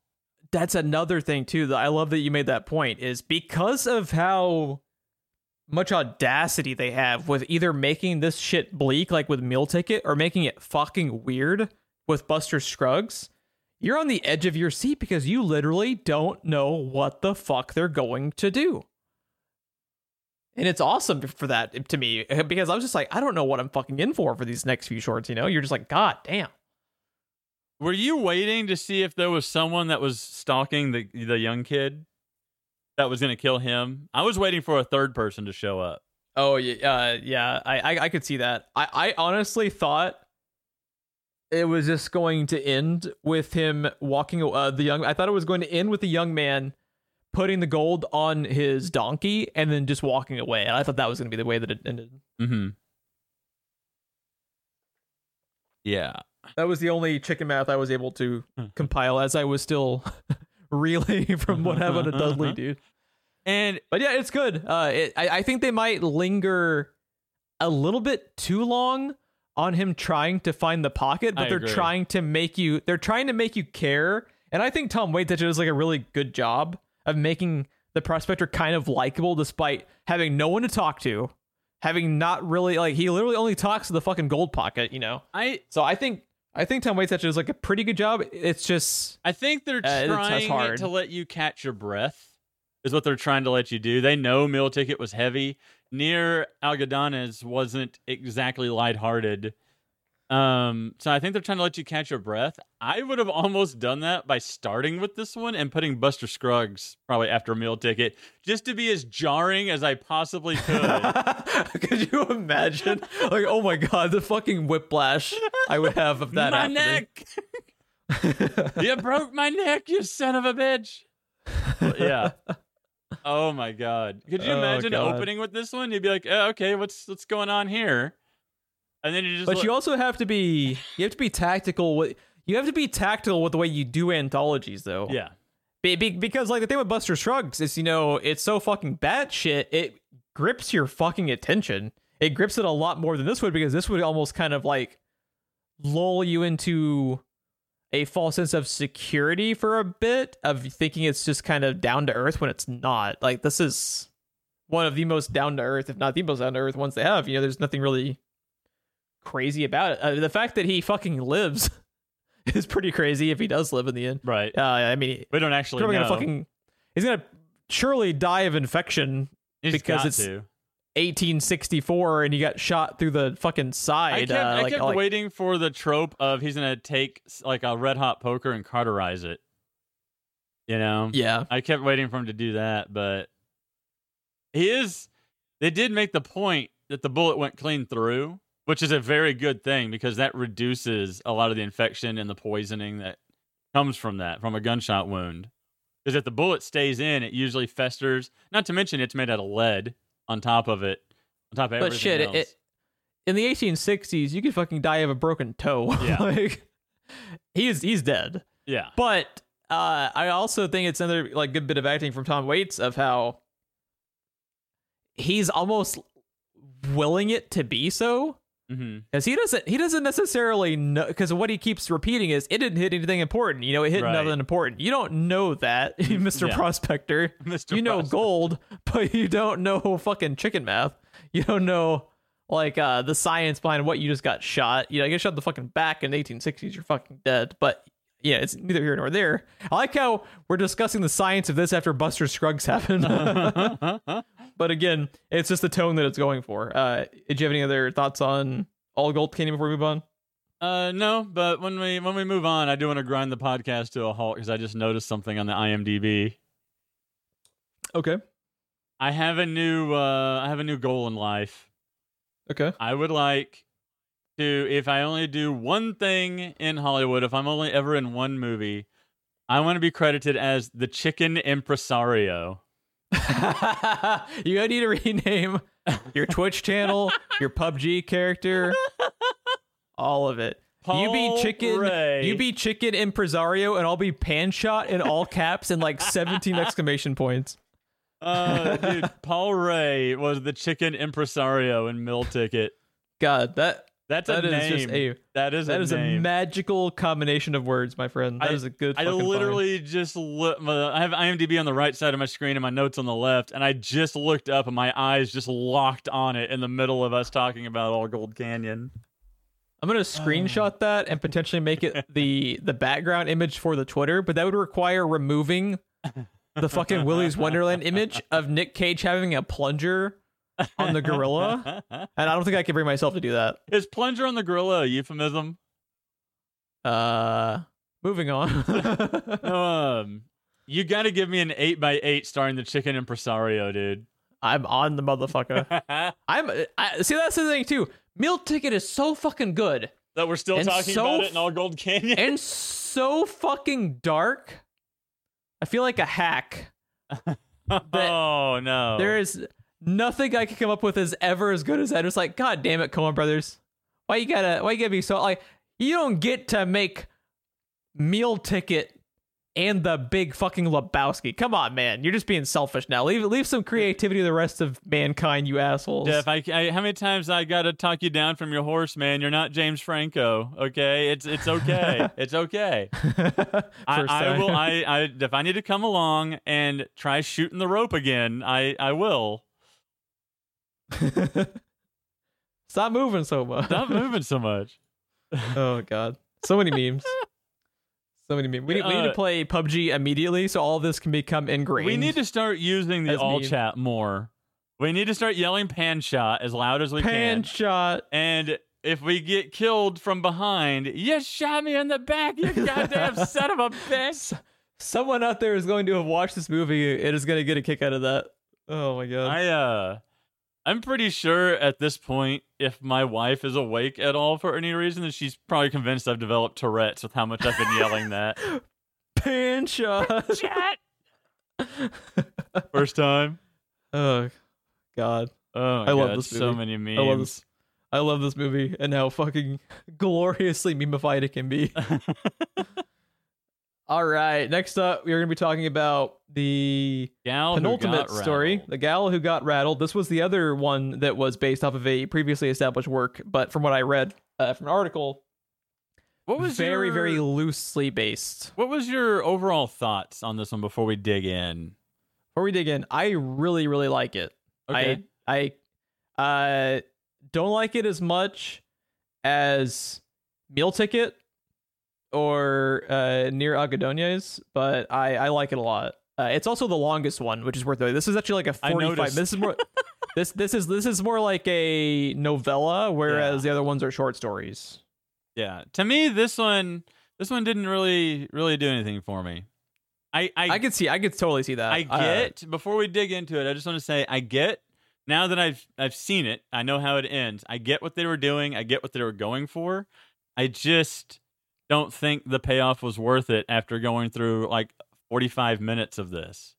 That's another thing too. That I love that you made that point. Is because of how much audacity they have with either making this shit bleak, like with Meal Ticket, or making it fucking weird with Buster Scruggs. You're on the edge of your seat because you literally don't know what the fuck they're going to do. And it's awesome for that to me because I was just like, I don't know what I'm fucking in for for these next few shorts. You know, you're just like, God damn. Were you waiting to see if there was someone that was stalking the the young kid that was going to kill him? I was waiting for a third person to show up. Oh yeah, uh, yeah. I, I I could see that. I I honestly thought it was just going to end with him walking. Uh, the young. I thought it was going to end with the young man putting the gold on his donkey and then just walking away. And I thought that was going to be the way that it ended. Mm-hmm. Yeah. That was the only chicken math I was able to compile as I was still reeling from what happened to Dudley, dude. And But yeah, it's good. Uh, it, I, I think they might linger a little bit too long on him trying to find the pocket, but I they're agree. trying to make you. They're trying to make you care, and I think Tom Waits does like a really good job of making the prospector kind of likable, despite having no one to talk to, having not really like he literally only talks to the fucking gold pocket, you know. I So I think I think Tom Waits actually does like a pretty good job. It's just I think they're Uh, trying hard. to let you catch your breath. Is what they're trying to let you do. They know Meal Ticket was heavy. Near Algodones wasn't exactly lighthearted. Um, so I think they're trying to let you catch your breath. I would have almost done that by starting with this one and putting Buster Scruggs probably after a Meal Ticket, just to be as jarring as I possibly could. Could you imagine? Like, oh my god, the fucking whiplash I would have of that. my happening. neck! you broke my neck, you son of a bitch! yeah. Oh my god! Could you Oh, imagine God. opening with this one? You'd be like, oh, "Okay, what's what's going on here?" And then you just But look- you also have to be you have to be tactical with you have to be tactical with the way you do anthologies though. yeah, Be, be- because like the thing with Buster Scruggs is you know it's so fucking bad shit it grips your fucking attention. It grips it a lot more than this would because this would almost kind of like lull you into a false sense of security for a bit of thinking it's just kind of down to earth when it's not. Like this is one of the most down to earth, if not the most down to earth ones they have. You know, there's nothing really crazy about it. Uh, the fact that he fucking lives is pretty crazy if he does live in the end. Right. Uh, I mean, We don't actually probably know. gonna fucking he's gonna surely die of infection He's because it's to. 1864 and he got shot through the fucking I side. kept, uh, I like, kept like- waiting for the trope of he's gonna take like a red hot poker and cauterize it. You know, yeah, I kept waiting for him to do that, but he is. They did make the point that the bullet went clean through, which is a very good thing because that reduces a lot of the infection and the poisoning that comes from that from a gunshot wound. Because if the bullet stays in, it usually festers. Not to mention it's made out of lead on top of it, on top of everything but shit, it, it, in the 1860s, you could fucking die of a broken toe. Yeah. like, he's he's dead. yeah, But uh, I also think it's another like good bit of acting from Tom Waits of how he's almost willing it to be so because he doesn't he doesn't necessarily know because what he keeps repeating is it didn't hit anything important. You know it hit Right. nothing important. You don't know that mr Yeah. prospector. Mr. you know gold but you don't know fucking chicken math. You don't know like uh the science behind what you just got shot. You know you get shot in the fucking back in the 1860s you're fucking dead. But yeah it's neither here nor there. I like how we're discussing the science of this after buster scruggs happened but again it's just the tone that it's going for uh did you have any other thoughts on all gold canyon before we move on Uh, no, but when we when we move on, I do want to grind the podcast to a halt because I just noticed something on the IMDb. okay I have a new uh, I have a new goal in life. okay I would like to, if I only do one thing in Hollywood, if I'm only ever in one movie, I want to be credited as the Chicken Impresario. you gotta need to rename your Twitch channel, your PUBG character, all of it. you be chicken, Ray. you be chicken impresario, and I'll be pan shot in all caps and like 17 exclamation points. Uh, dude, Paul Rae was the Chicken Impresario in Meal Ticket. God, that That's that a is name. just a that is that a is a magical combination of words, my friend. That I- is a good. I fucking find. literally just look. I have IMDb on the right side of my screen and my notes on the left, and I just looked up and my eyes just locked on it in the middle of us talking about All Gold Canyon. I'm gonna screenshot that and potentially make it the the background image for the Twitter, but that would require removing the fucking Willy's Wonderland image of Nick Cage having a plunger on the gorilla, and I don't think I can bring myself to do that. Is plunger on the gorilla a euphemism? Uh, moving on. um, you got to give me an eight by eight starring the chicken impresario, dude. I'm on the motherfucker. I'm. I, see, that's the thing too. Meal ticket is so fucking good that we're still And talking so about it in All Gold Canyon. and so fucking dark. I feel like a hack. oh no, There is nothing I can come up with is ever as good as that. It's like, God damn it, Coen Brothers. Why you gotta why you gotta be so like you don't get to make meal ticket and the big fucking Lebowski. Come on, man. You're just being selfish now. Leave leave some creativity to the rest of mankind, you assholes. Jeff, I, I, how many times I got to talk you down from your horse, man? You're not James Franco, okay? It's it's okay. it's okay. I, I will. I, I if I need to come along and try shooting the rope again, I I will. Stop moving so much. Stop moving so much. oh god. So many memes. So many memes. We need, we need to Uh, play PUBG immediately so all this can become ingrained. We need to start using the all meme. chat more. We need to start yelling pan shot as loud as we pan can. Pan shot. And if we get killed from behind, you shot me in the back, you goddamn son of a bitch. Someone out there is going to have watched this movie and is going to get a kick out of that. Oh my god. I uh I'm pretty sure at this point, if my wife is awake at all for any reason, then she's probably convinced I've developed Tourette's with how much I've been yelling that. pan shot. Chat. First time. oh god. Oh my I love God, this so movie. many memes. I love this. I love this movie and how fucking gloriously memeified it can be. All right, next up, we're going to be talking about the Gal penultimate story, rattled. the gal who got rattled. This was the other one that was based off of a previously established work, but from what I read uh, from an article, What was very, your, very loosely based. What was your overall thoughts on this one before we dig in? Before we dig in, I really, really like it. Okay. I I uh don't like it as much as Meal Ticket, or uh, near Algodones, but I I like it a lot. Uh, it's also the longest one, which is worth it. This is actually like a 45. This is more this this is this is more like a novella whereas the other ones are short stories. Yeah. To me, this one this one didn't really really do anything for me. I I, I could see I could totally see that. I Uh, get before we dig into it, I just want to say I get now that I've I've seen it, I know how it ends. I get what they were doing, I get what they were going for. I just don't think the payoff was worth it after going through like 45 minutes of this.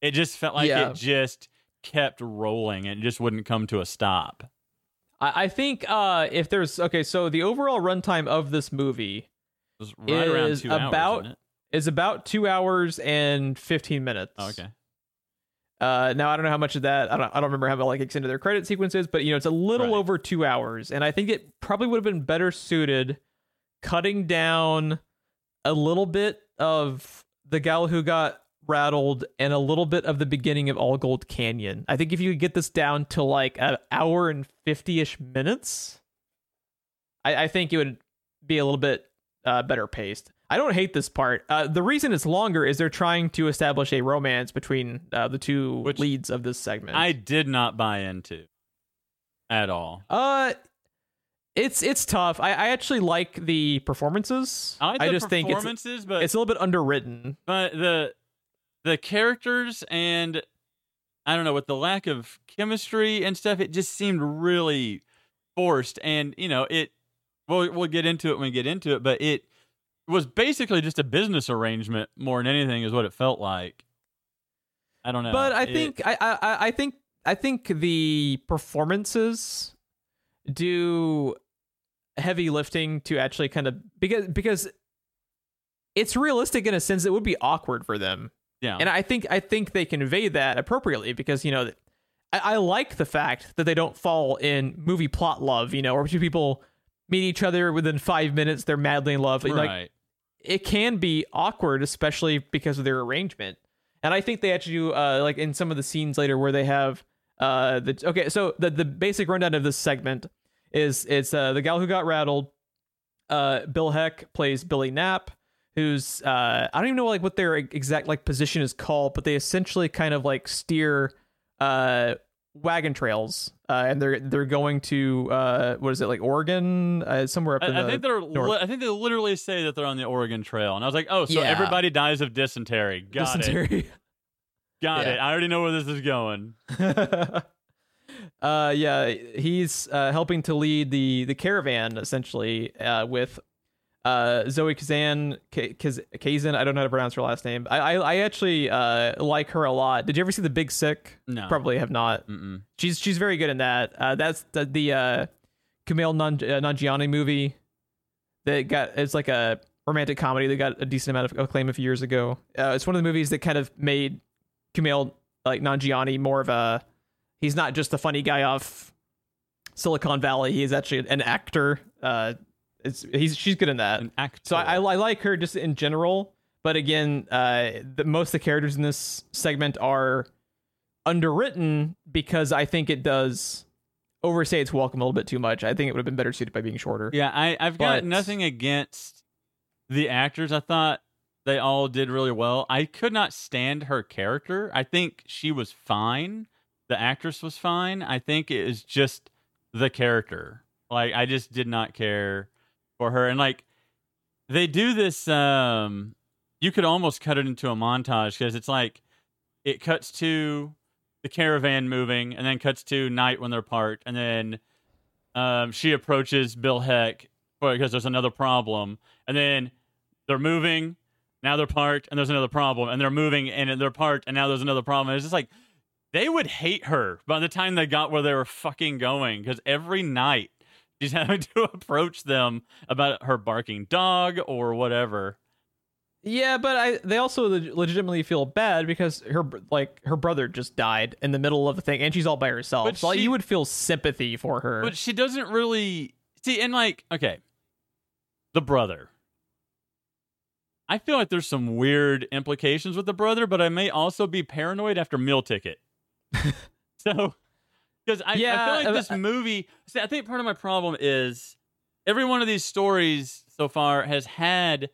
It just felt like Yeah. it just kept rolling and it just wouldn't come to a stop. I, I think uh, if there's okay, so the overall runtime of this movie was right Is 2 hours, about- it? is about two hours and 15 minutes. Oh, okay. Uh, now I don't know how much of that I don't I don't remember how like extended their credit sequences, but you know it's a little Right. over two hours, and I think it probably would have been better suited cutting down a little bit of the gal who got rattled and a little bit of the beginning of All Gold Canyon. I think if you could get this down to like an hour and fifty ish minutes, I, I think it would be a little bit uh, better paced. I don't hate this part. Uh, the reason it's longer is they're trying to establish a romance between uh, the two Which leads of this segment. I did not buy into at all. uh, it's it's tough. I, I actually like the performances. I like the just think it's performances, but it's a little bit underwritten. but the the characters and I don't know with the lack of chemistry and stuff, it just seemed really forced. And you know, it we'll we'll get into it when we get into it, but it was basically just a business arrangement more than anything, is what it felt like. I don't know, But I It- think I, I I think I think the performances do heavy lifting to actually kind of because because it's realistic in a sense it would be awkward for them yeah, and I think I think they convey that appropriately because you know I, I like the fact that they don't fall in movie plot love you know where two people meet each other within five minutes they're madly in love right. like it can be awkward, especially because of their arrangement. And I think they actually do uh, like in some of the scenes later where they have uh the okay, so the the basic rundown of this segment is it's uh the gal who got rattled. Uh, Bill Heck plays Billy Knapp, who's uh I don't even know like what their exact like position is called, but they essentially kind of like steer uh wagon trails uh and they're they're going to uh what is it like Oregon uh, somewhere up in I, I the think they're. north. Li- I think they literally say that they're on the Oregon Trail, and I was like, "Oh, so Yeah. everybody dies of dysentery." Got it. Got Yeah. it. I already know where this is going. uh yeah he's uh helping to lead the the caravan essentially uh with uh zoe kazan K- Kaz- kazan i don't know how to pronounce her last name i i, I actually uh like her a lot did you ever see the big sick No. probably have not Mm-mm. she's she's very good in that uh that's the, the uh Kumail Nan- uh, Nanjiani movie that got it's like a romantic comedy that got a decent amount of acclaim a few years ago. Uh, it's one of the movies that kind of made Kumail like Nanjiani more of a he's not just the funny guy off Silicon Valley. He is actually an actor. Uh, it's he's she's good in that. An actor. So I, I like her just in general. But again, uh, the, most of the characters in this segment are underwritten because I think it does overstay its welcome a little bit too much. I think it would have been better suited by being shorter. Yeah, I, I've got nothing against the actors. I thought they all did really well. I could not stand her character. I think she was fine. The actress was fine. I think it is just the character. Like I just did not care for her. And like they do this um you could almost cut it into a montage because it's like it cuts to the caravan moving and then cuts to night when they're parked and then um, she approaches Bill Heck because there's another problem, and then they're moving. Now they're parked, and there's another problem, and they're moving, and they're parked, and now there's another problem. It's just like they would hate her by the time they got where they were fucking going, because every night she's having to approach them about her barking dog or whatever. Yeah, but I they also legitimately feel bad because her like her brother just died in the middle of the thing, and she's all by herself. But so like, you would feel sympathy for her. But she doesn't really see, and like, okay, the brother. I feel like there's some weird implications with the brother, but I may also be paranoid after Meal Ticket. so, because I, I feel like uh, this movie. See, I think part of my problem is every one of these stories. so far has had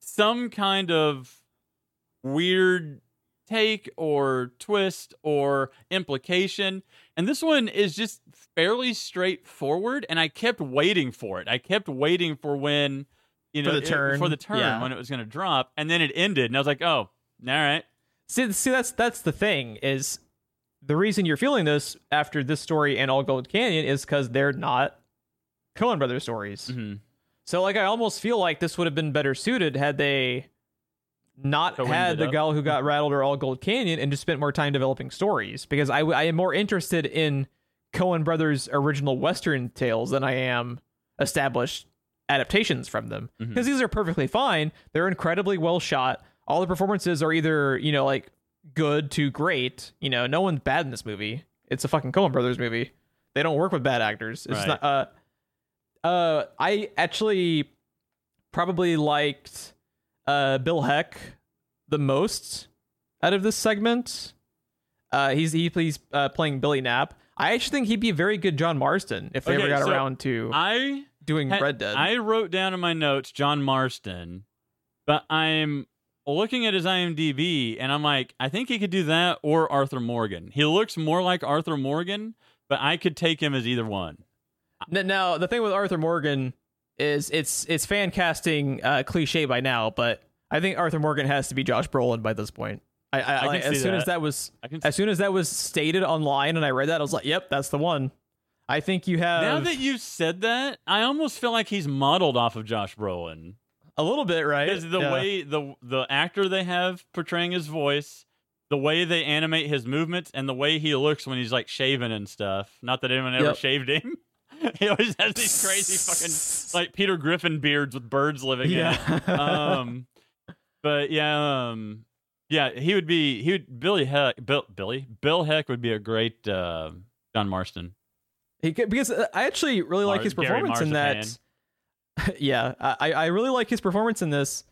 some kind of weird take or twist or implication. And this one is just fairly straightforward. And I kept waiting for it. I kept waiting for when, you know, For the it- turn, for the turn yeah. when it was going to drop. And then it ended. And I was like, oh, all right. See, see, that's that's the thing is the reason you're feeling this after this story and All Gold Canyon is because they're not Coen Brothers stories. hmm So like I almost feel like this would have been better suited had they not had the gal who got rattled or all gold canyon and just spent more time developing stories because I, I am more interested in Coen Brothers original Western tales than I am established adaptations from them because these are perfectly fine. They're incredibly well shot. All the performances are either you know like good to great. You know, no one's bad in this movie. It's a fucking Coen Brothers movie. They don't work with bad actors. It's Right. not. Uh, uh, I actually probably liked uh Bill Heck the most out of this segment. Uh, he's he he's uh, playing Billy Knapp. I actually think he'd be a very good John Marston if they Okay, ever got so around to I doing had- Red Dead. I wrote down in my notes John Marston, but I'm looking at his IMDb and I'm like, I think he could do that or Arthur Morgan. He looks more like Arthur Morgan, but I could take him as either one. Now the thing with Arthur Morgan is it's it's fan casting uh, cliche by now, but I think Arthur Morgan has to be Josh Brolin by this point. I, I, can like, as soon as that. that was I can as soon as that was stated online and I read that, I was like, "Yep, that's the one." I think you have now that you said that, I almost feel like he's modeled off of Josh Brolin. a little bit right. Because the Yeah. way the the actor they have portraying his voice, the way they animate his movements, and the way he looks when he's like shaving and stuff. Not that anyone ever Yep. shaved him. he always has these crazy fucking like Peter Griffin beards with birds living in it. yeah. Um, but yeah, um, yeah, he would be he would Billy Heck Bill Billy Bill Heck would be a great uh, John Marston. He could, because uh, I actually really like Mar- his performance in that. Yeah, I, I really like his performance in this,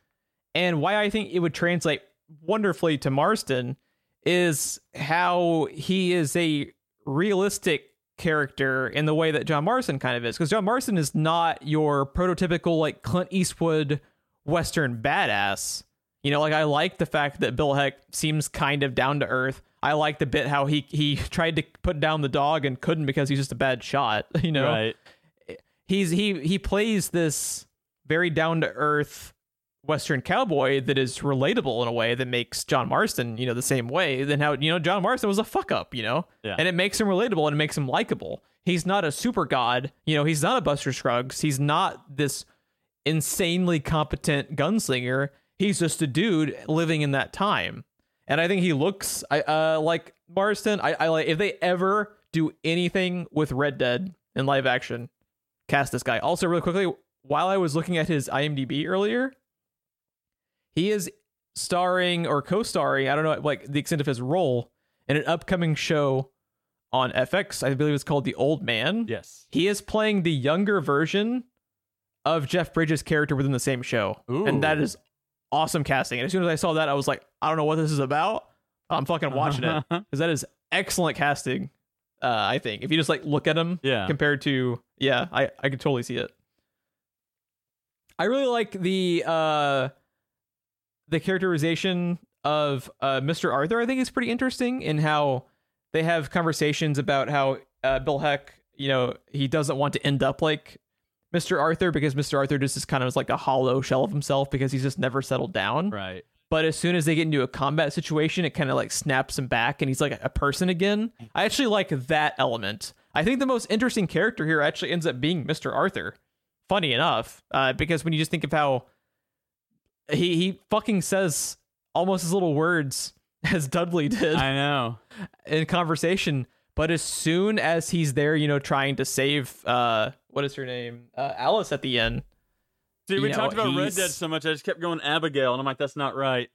and why I think it would translate wonderfully to Marston is how he is a realistic character in the way that John Marston kind of is. Because John Marston is not your prototypical like Clint Eastwood Western badass. You know, like I like the fact that Bill Heck seems kind of down to earth. I like the bit how he he tried to put down the dog and couldn't because he's just a bad shot. You know, Right. he's he he plays this very down to earth western cowboy that is relatable in a way that makes John Marston, you know, the same way than how you know John Marston was a fuck up, you know? Yeah. And it makes him relatable and it makes him likable. He's not a super god, you know, he's not a Buster Scruggs, he's not this insanely competent gunslinger. He's just a dude living in that time. And I think he looks I uh like Marston. I, I like if they ever do anything with Red Dead in live action, cast this guy. Also, really quickly, while I was looking at his IMDb earlier, he is starring or co-starring, I don't know like the extent of his role in an upcoming show on FX. I believe it's called The Old Man. Yes. He is playing the younger version of Jeff Bridges' character within the same show. Ooh. And that is awesome casting. And as soon as I saw that, I was like, I don't know what this is about. I'm fucking watching it because that is excellent casting. Uh, I think if you just like look at him Yeah. compared to yeah, I I could totally see it. I really like the uh the characterization of uh Mr. Arthur. I think is pretty interesting in how they have conversations about how uh, Bill Heck, you know, he doesn't want to end up like Mr. Arthur because Mr. Arthur just is kind of like a hollow shell of himself because he's just never settled down. Right. But as soon as they get into a combat situation, it kind of like snaps him back and he's like a person again. I actually like that element. I think the most interesting character here actually ends up being Mr. Arthur. Funny enough, uh, because when you just think of how he he fucking says almost as little words as Dudley did I know. in conversation, but as soon as he's there, you know, trying to save uh what is her name? Uh, Alice at the end. See, You we know, talked about Red Dead so much, I just kept going Abigail, and I'm like, that's not right.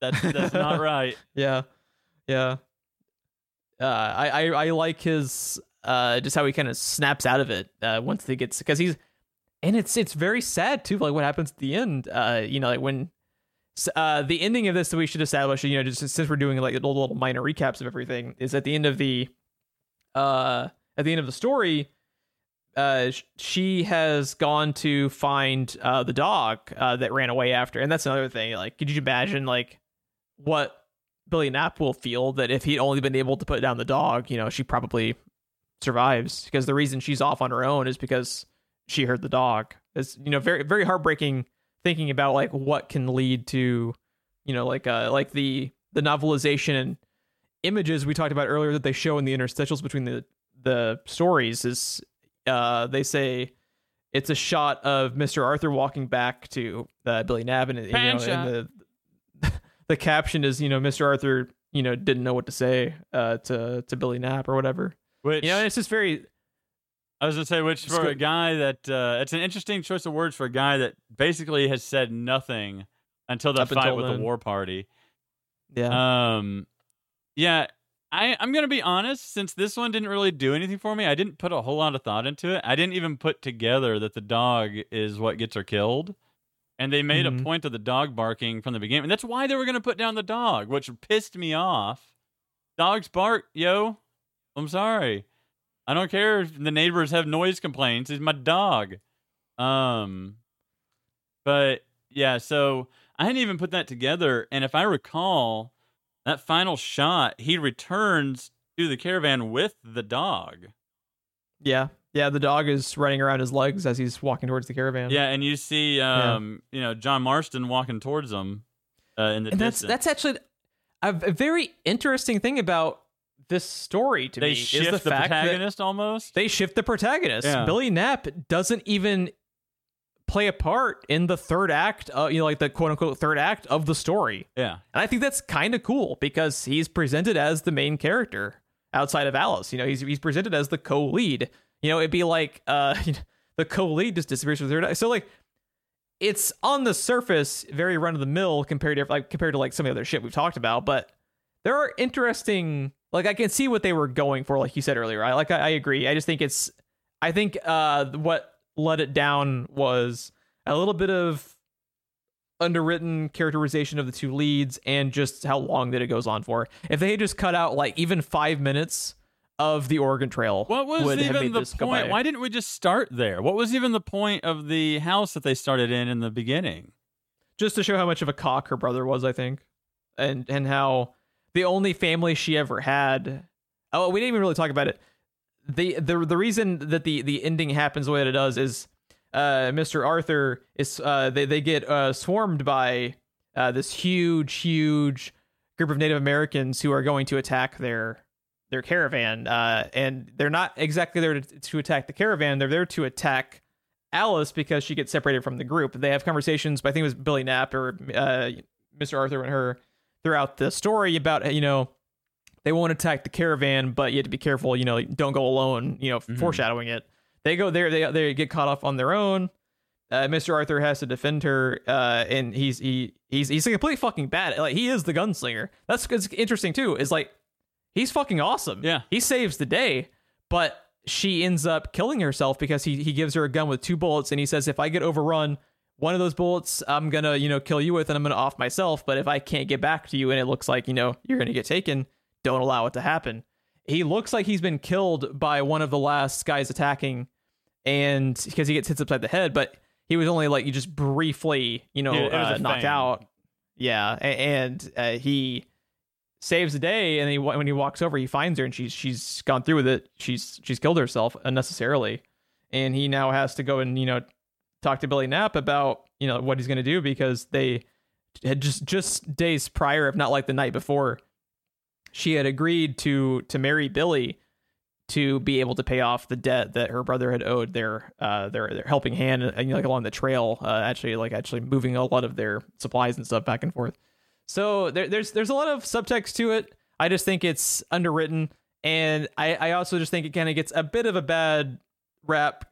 That's that's not right. Yeah, yeah. Uh, I, I I like his uh just how he kind of snaps out of it uh once he gets because he's and it's it's very sad too like what happens at the end uh you know like when uh the ending of this that we should establish you know just since we're doing like little, little minor recaps of everything is at the end of the uh at the end of the story uh, she has gone to find uh, the dog uh, that ran away after, and that's another thing. Like, could you imagine like what Billy Knapp will feel that if he'd only been able to put down the dog, you know, she probably survives because the reason she's off on her own is because she heard the dog. It's you know very very heartbreaking thinking about like what can lead to you know like uh like the the novelization and images we talked about earlier that they show in the interstitials between the the stories is uh they say it's a shot of Mr. Arthur walking back to uh, Billy Knapp and, you know, and the the caption is you know Mr. Arthur you know didn't know what to say uh to to Billy Knapp or whatever. Which You know, it's just very I was gonna say, which for a guy that uh, it's an interesting choice of words for a guy that basically has said nothing until the Up fight until with then. the war party. yeah. Um, yeah, I I'm gonna be honest. Since this one didn't really do anything for me, I didn't put a whole lot of thought into it. I didn't even put together that the dog is what gets her killed. And they made Mhm. a point of the dog barking from the beginning. And that's why they were going to put down the dog, which pissed me off. Dogs bark, yo. I'm sorry. I don't care if the neighbors have noise complaints. It's my dog. Um, but yeah, so I hadn't even put that together. And if I recall, that final shot, he returns to the caravan with the dog. Yeah. Yeah, the dog is running around his legs as he's walking towards the caravan. Yeah, and you see, um, you know, John Marston walking towards them uh, in the and that's distance. that's actually a, very interesting thing about this story to they me shift is the, the, fact that protagonist almost. they shift the protagonist. Yeah. Billy Knapp doesn't even play a part in the third act, uh, you know, like the quote unquote third act of the story. yeah, And I think that's kind of cool because he's presented as the main character outside of Alice. You know, he's he's presented as the co-lead. You know, it'd be like uh the co-lead just disappears from the third act. So like it's on the surface very run of the mill compared to like compared to like some of the other shit we've talked about, but there are interesting like I can see what they were going for, like you said earlier. I like I, I agree. I just think it's I think uh what let it down was a little bit of underwritten characterization of the two leads and just how long that it goes on for. If they had just cut out like even five minutes of the Oregon Trail, what was even the point? Why didn't we just start there? What was even the point of the house that they started in in the beginning? just to show how much of a cock her brother was, I think, and and how the only family she ever had. Oh, we didn't even really talk about it. The the The reason that the the ending happens the way that it does is, uh, Mr. Arthur is uh they they get uh swarmed by uh this huge huge group of Native Americans who are going to attack their their caravan. Uh, and they're not exactly there to, to attack the caravan. They're there to attack Alice because she gets separated from the group. They have conversations, I think it was Billy Knapp or uh, Mr. Arthur and her throughout the story about you know they won't attack the caravan, but you have to be careful. You know, don't go alone. You know, Mhm. foreshadowing it. They go there. They they get caught off on their own. Uh, Mr. Arthur has to defend her, uh, and he's he he's he's a completely fucking bad. Like he is the gunslinger. That's it's interesting too. Is like he's fucking awesome. Yeah. he saves the day, but she ends up killing herself because he he gives her a gun with two bullets, and he says, "If I get overrun, one of those bullets I'm gonna you know kill you with, and I'm gonna off myself. But if I can't get back to you, and it looks like you know you're gonna get taken, don't allow it to happen." He looks like he's been killed by one of the last guys attacking, and because he gets hit upside the head, but he was only like you just briefly you know Yeah, uh, knocked feint. out. Yeah, a- and uh, he saves the day and he when he walks over he finds her and she's she's gone through with it she's she's killed herself unnecessarily and he now has to go and you know talk to Billy Knapp about you know what he's going to do because they had just just days prior if not like the night before she had agreed to to marry Billy to be able to pay off the debt that her brother had owed their uh their their helping hand uh, you know, like along the trail uh, actually like actually moving a lot of their supplies and stuff back and forth so there, there's there's a lot of subtext to it. I just think it's underwritten, and I, I also just think it kind of gets a bit of a bad rap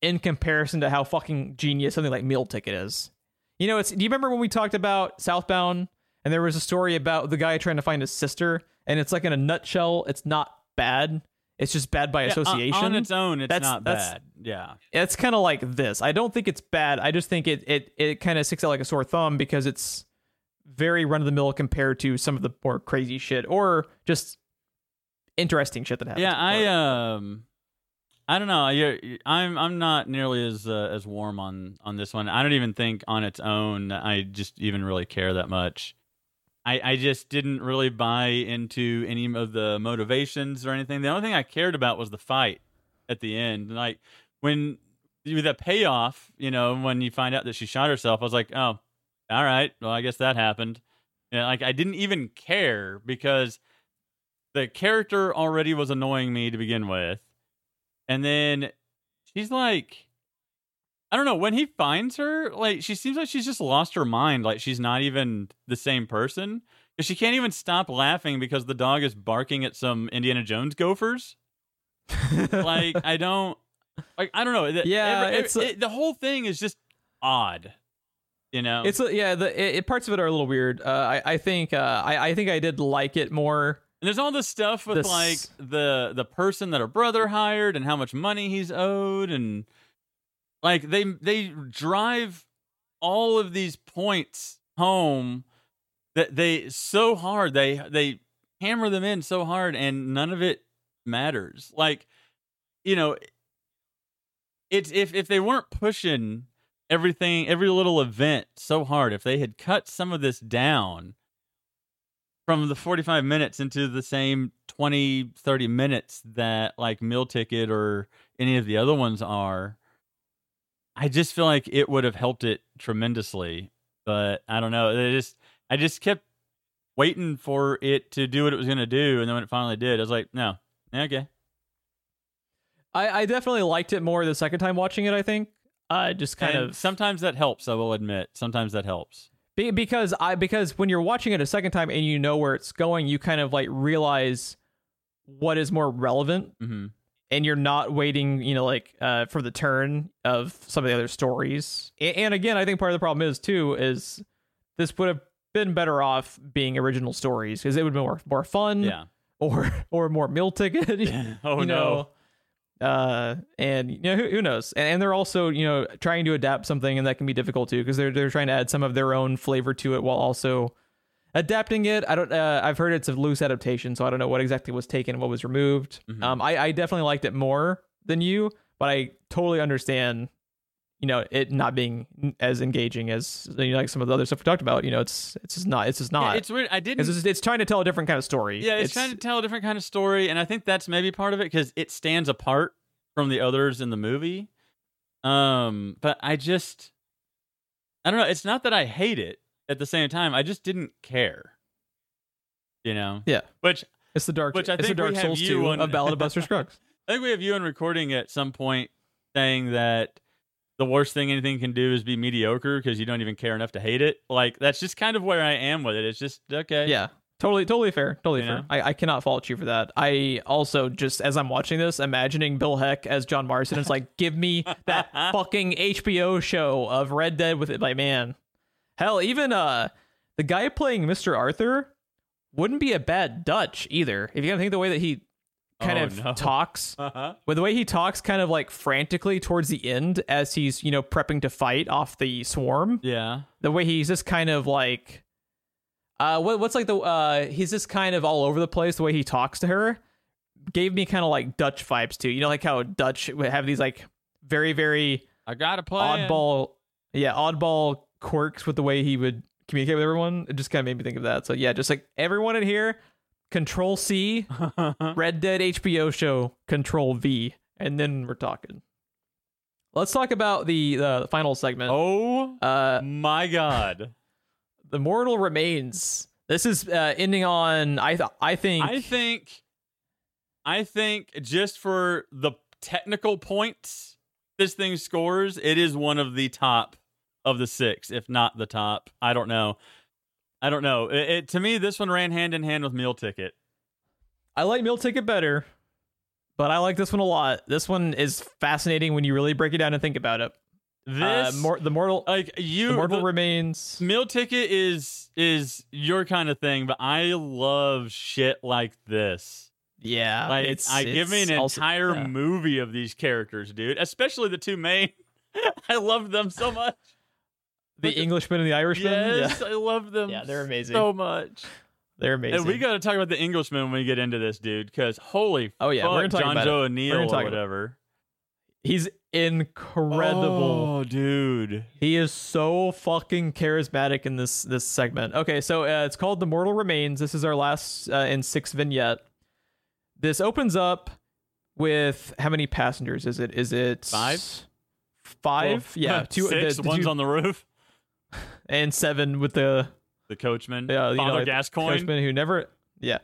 in comparison to how fucking genius something like Meal Ticket is. You know, it's. Do you remember when we talked about Southbound and there was a story about the guy trying to find his sister, and it's like in a nutshell, it's not bad. It's just bad by Yeah, association. on its own, it's That's- not that's- bad. Yeah, it's kind of like this. I don't think it's bad. I just think it it it kind of sticks out like a sore thumb because it's very run of the mill compared to some of the more crazy shit or just interesting shit that happens. yeah. I um, I don't know. You're, I'm I'm not nearly as uh, as warm on on this one. I don't even think on its own I just even really care that much. I I just didn't really buy into any of the motivations or anything. The only thing I cared about was the fight at the end. Like when with the payoff, you know, when you find out that she shot herself, I was like, oh, all right. Well, I guess that happened. Yeah, like I didn't even care because the character already was annoying me to begin with. And then she's like I don't know, when he finds her, like she seems like she's just lost her mind, like she's not even the same person. She can't even stop laughing because the dog is barking at some Indiana Jones gophers. Like I don't like I don't know. The- Yeah, every- it's a- it- the whole thing is just odd. You know. It's a, yeah, the it, it- parts of it are a little weird. Uh, I I think uh, I I think I did like it more. And there's all this stuff with This- like the the person that her brother hired and how much money he's owed and like they they drive all of these points home that they so hard they they hammer them in so hard and none of it matters. Like you know it's if if they weren't pushing everything every little event so hard if they had cut some of this down from the 45 minutes into the same 20 30 minutes that like meal ticket or any of the other ones are i just feel like it would have helped it tremendously but i don't know. It just i just kept waiting for it to do what it was going to do and then when it finally did i was like no okay. I I definitely liked it more the second time watching it. I think. Uh, just kind And of sometimes that helps i will admit. Sometimes that helps. Be- because I because when you're watching it a second time and you know where it's going, you kind of like realize what is more relevant, hmm and you're not waiting, you know, like uh, for the turn of some of the other stories. And again, I think part of the problem is too is this would have been better off being original stories because it would be more more fun, yeah or or more meal ticket. oh you no know uh and you know who, who knows and, and they're also you know trying to adapt something and that can be difficult too because they're they're trying to add some of their own flavor to it while also adapting it i don't uh, i've heard it's a loose adaptation so i don't know what exactly was taken and what was removed Mhm. um I, I definitely liked it more than you but i totally understand you know it not being as engaging as you know, like some of the other stuff we talked about you know it's it's just not it's just Yeah, not it's weird i didn't it's, just, it's trying to tell a different kind of story Yeah, it's, trying to tell a different kind of story, and I think that's maybe part of it because it stands apart from the others in the movie. Um, but I just, I don't know. It's not that I hate it. At the same time, I just didn't care. You know. Yeah. Which it's the dark Which I it's the think we dark souls you 2 on- of ballad of buster scruggs I think we have you in recording at some point saying that the worst thing anything can do is be mediocre because you don't even care enough to hate it. Like that's just kind of where I am with it. It's just okay. Yeah, totally, totally fair, totally You fair. I, I cannot fault you for that. I also just as I'm watching this, imagining Bill Heck as John Marston. It's like, give me that fucking HBO show of Red Dead with it. Like, man, hell, even uh, the guy playing Mr. Arthur wouldn't be a bad Dutch either. If you gotta think the way that he kind Oh, of no. talks, Uh-huh. with the way he talks, kind of like frantically towards the end as he's you know prepping to fight off the swarm Yeah. the way he's just kind of like uh what, what's like the uh he's just kind of all over the place the way he talks to her gave me kind of like dutch vibes too you know like how dutch would have these like very very I got a plan. oddball yeah oddball quirks with the way he would communicate with everyone it just kind of made me think of that so yeah just like everyone in here control c red dead hbo show control v and then we're talking let's talk about the the final segment oh uh my god. The Mortal Remains. This is uh, ending on I th- I think I think I think just for the technical points this thing scores, it is one of the top of the six, if not the top. I don't know. I don't know. It, it to me this one ran hand in hand with Meal Ticket. I like Meal Ticket better, but I like this one a lot. This one is fascinating when you really break it down and think about it. This uh, mor- the Mortal like you the Mortal the- Remains. Meal Ticket is is your kind of thing, but I love shit like this. Yeah, Like it's I give me an also- entire yeah. movie of these characters, dude. Especially the two main. I love them so much. The Englishman and the Irishman. Yes, Yeah, I love them. Yeah, they're amazing. so much. they're amazing. And we got to talk about the Englishman when we get into this, dude. Because holy, Oh, yeah, fuck, we're gonna talk John about it. Joe We're O'Neill or talk about it. whatever. He's incredible. Oh, dude. He is so fucking charismatic in this this segment. Okay, so uh, it's called The Mortal Remains. This is our last uh, in six vignette. This opens up with how many passengers is it? Is it Five? Five? Well, yeah, two. Six. the- the one's two- on the roof. And seven with the The coachman. yeah, you know, Father like, Gascoigne. coachman who never. Yeah,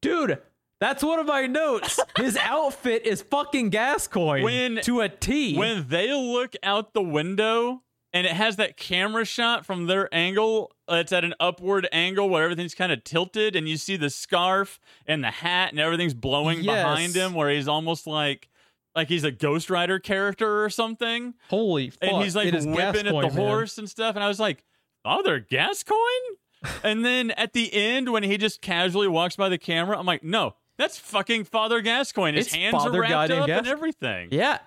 dude. That's one of my notes. His outfit is fucking Gascoigne When- to a T. When they look out the window and it has that camera shot from their angle, uh, it's at an upward angle where everything's kind of tilted and you see the scarf and the hat and everything's blowing Yes. behind him where he's almost like like he's a Ghost Rider character or something. Holy fuck! and he's like it whipping at the man. horse and stuff. And I was like, oh, Father Gascoigne? and then at the end, when he just casually walks by the camera, I'm like, no, that's fucking Father Gascoigne. His It's hands Father are wrapped up and everything. Yeah.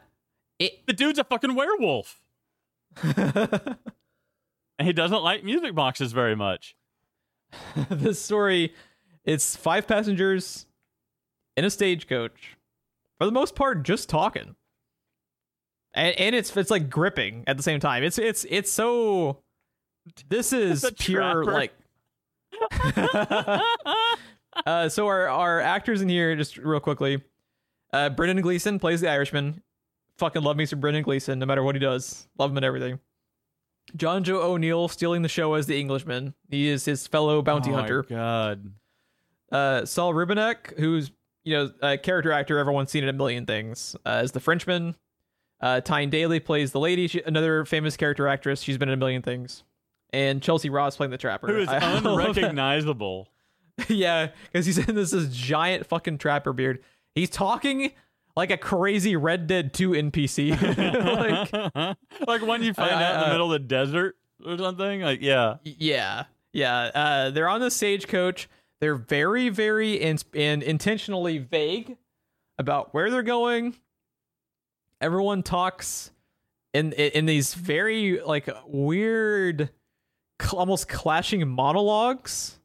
The dude's a fucking werewolf. And he doesn't like music boxes very much. this story, it's five passengers in a stagecoach, for the most part, just talking, and and it's it's like gripping at the same time. It's it's it's so. This is pure trapper. like. uh, so our our actors in here, just real quickly, uh, Brendan Gleeson plays the Irishman. Fucking love me some Brendan Gleeson, no matter what he does. Love him and everything. Jonjo O'Neill stealing the show as the Englishman. He is his fellow bounty Oh my hunter. God. Uh, Saul Rubinek, who's you know a character actor everyone's seen in a million things, uh, as the Frenchman. Uh, Tyne Daly plays the lady, she, another famous character actress. She's been in a million things. And Chelcie Ross playing the trapper. Who is I unrecognizable. yeah, because he's in this, this giant fucking trapper beard. He's talking like a crazy Red Dead 2 NPC. like, like when you find I- out in the I- middle of the desert or something. Like, yeah. yeah, yeah. Uh, they're on the stagecoach. They're very, very in- and intentionally vague about where they're going. Everyone talks in in these very like weird, almost clashing monologues.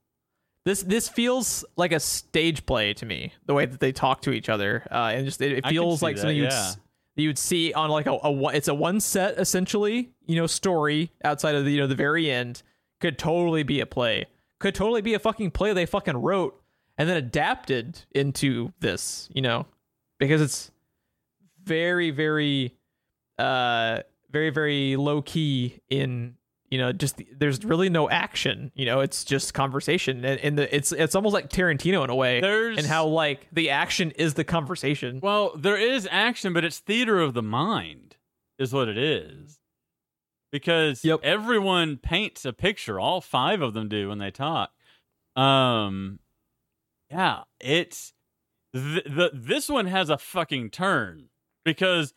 This this feels like a stage play to me. The way that they talk to each other, uh, and just it, it feels like that, something you'd yeah. s- you would see on like a, a one- it's a one set essentially. You know, story outside of the you know the very end could totally be a play. Could totally be a fucking play they fucking wrote and then adapted into this. You know, because it's very very uh very very low key in you know just there's really no action you know it's just conversation and, and the, it's it's almost like tarantino in a way There's- and how like the action is the conversation Well, there is action, but it's theater of the mind, is what it is. Because Yep. everyone paints a picture. All five of them do when they talk. Um, yeah, it's th- the this one has a fucking turn because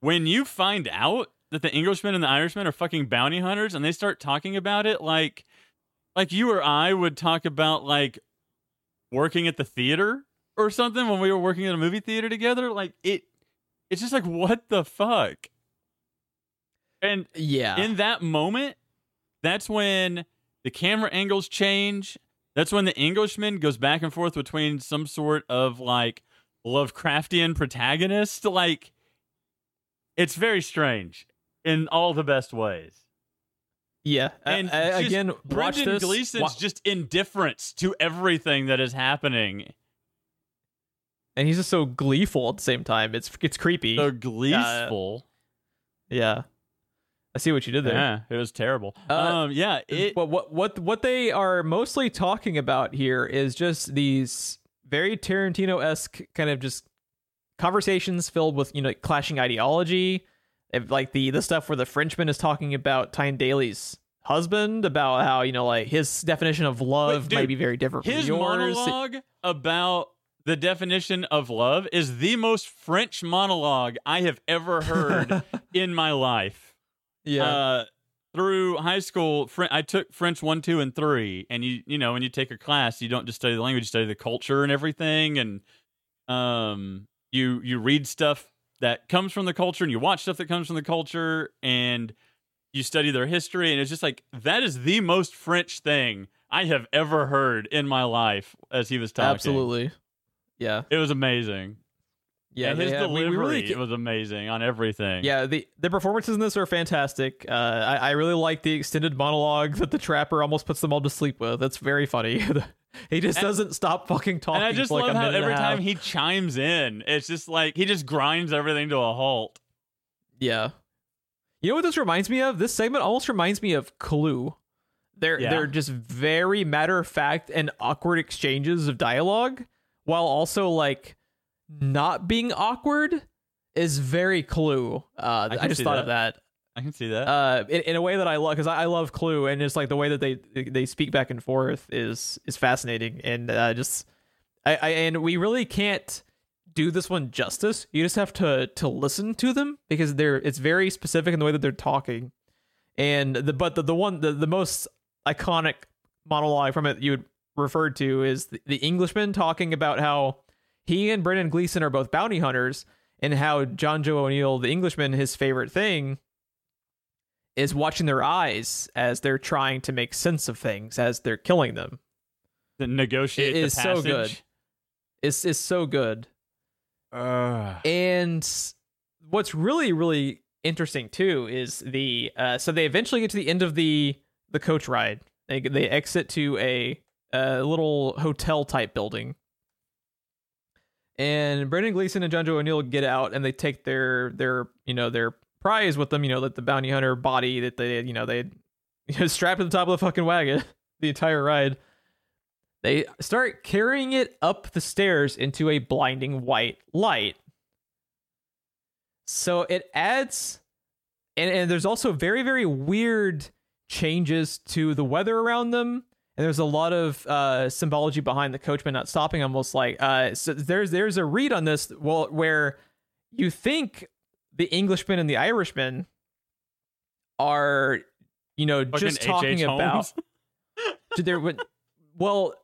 when you find out that the Englishman and the Irishman are fucking bounty hunters and they start talking about it like like you or I would talk about like working at the theater or something when we were working at a movie theater together like it it's just like what the fuck and yeah. in that moment that's when the camera angles change. That's when the englishman goes back and forth between some sort of like lovecraftian protagonist. Like it's very strange in all the best ways. Yeah. And and just again watch Brendan this. Gleeson's wa- just indifference to everything that is happening. and he's just so gleeful at the same time. It's it's creepy. So gleeful. yeah i see what you did there yeah, it was terrible. Uh, um, yeah, it. but what what what they are mostly talking about here is just these very Tarantino esque kind of just conversations filled with you know clashing ideology, If, like the the stuff where the Frenchman is talking about Tyne Daly's husband about how you know like his definition of love Wait, dude, might be very different his from yours. monologue about the definition of love is the most French monologue I have ever heard in my life. Yeah, Uh, through high school, Fr- I took French one, two, and three. And you, you know, when you take a class, you don't just study the language, you study the culture and everything. And um, you you read stuff that comes from the culture, and you watch stuff that comes from the culture, and you study their history. And it's just like that is the most French thing I have ever heard in my life. As he was talking, absolutely. Yeah, it was amazing. Yeah, and his delivery we really was amazing on everything. Yeah, the the performances in this are fantastic. Uh, I, I really like the extended monologue that the trapper almost puts them all to sleep with. That's very funny. he just And- doesn't stop fucking talking. and I just for like love how every time he chimes in, it's just like he just grinds everything to a halt. Yeah. You know what this reminds me of? This segment almost reminds me of Clue. They're Yeah. they're just very matter of fact and awkward exchanges of dialogue, while also like not being awkward is very Clue. Uh, I I, just thought that. of that. I can see that. uh, in, in a way that I love because I, I love Clue and it's like the way that they they speak back and forth is is fascinating and uh, just I, I and we really can't do this one justice. You just have to to listen to them because they're it's very specific in the way that they're talking, and the but the the one the the most iconic monologue from it you would referred to is the, the Englishman talking about how he and Brendan Gleeson are both bounty hunters and how Jonjo O'Neill, the Englishman, his favorite thing is watching their eyes as they're trying to make sense of things as they're killing them. to negotiate it the is so good. It's it's so good. Ugh. And what's really really interesting too is the uh, so they eventually get to the end of the the coach ride. They they exit to a, a little hotel type building. And Brendan Gleeson and John O'Neill get out and they take their their you know their prize with them, you know, like the bounty hunter body that they you know they strapped to the top of the fucking wagon the entire ride. They start carrying it up the stairs into a blinding white light. So it adds and, and there's also very, very weird changes to the weather around them. And there's a lot of uh, symbology behind the coachman not stopping. Almost like uh, so there's there's a read on this well where you think the Englishman and the Irishman are you know Fucking just talking H.H. about Holmes. they're well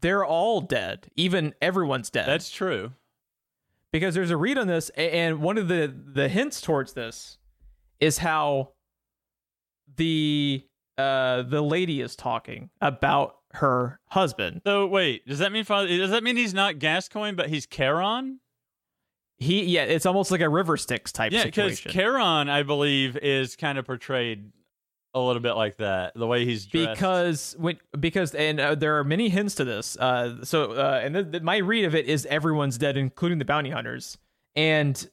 they're all dead even everyone's dead That's true. because there's a read on this and one of the the hints towards this is how the uh the lady is talking about her husband So wait, does that mean father? Does that mean he's not Gascoigne, but he's Charon? he yeah it's almost like a river Styx type situation. Yeah, because Charon, I believe, is kind of portrayed a little bit like that. The way he's dressed. because when because and uh, there are many hints to this uh so uh and th- th- my read of it is everyone's dead including the bounty hunters and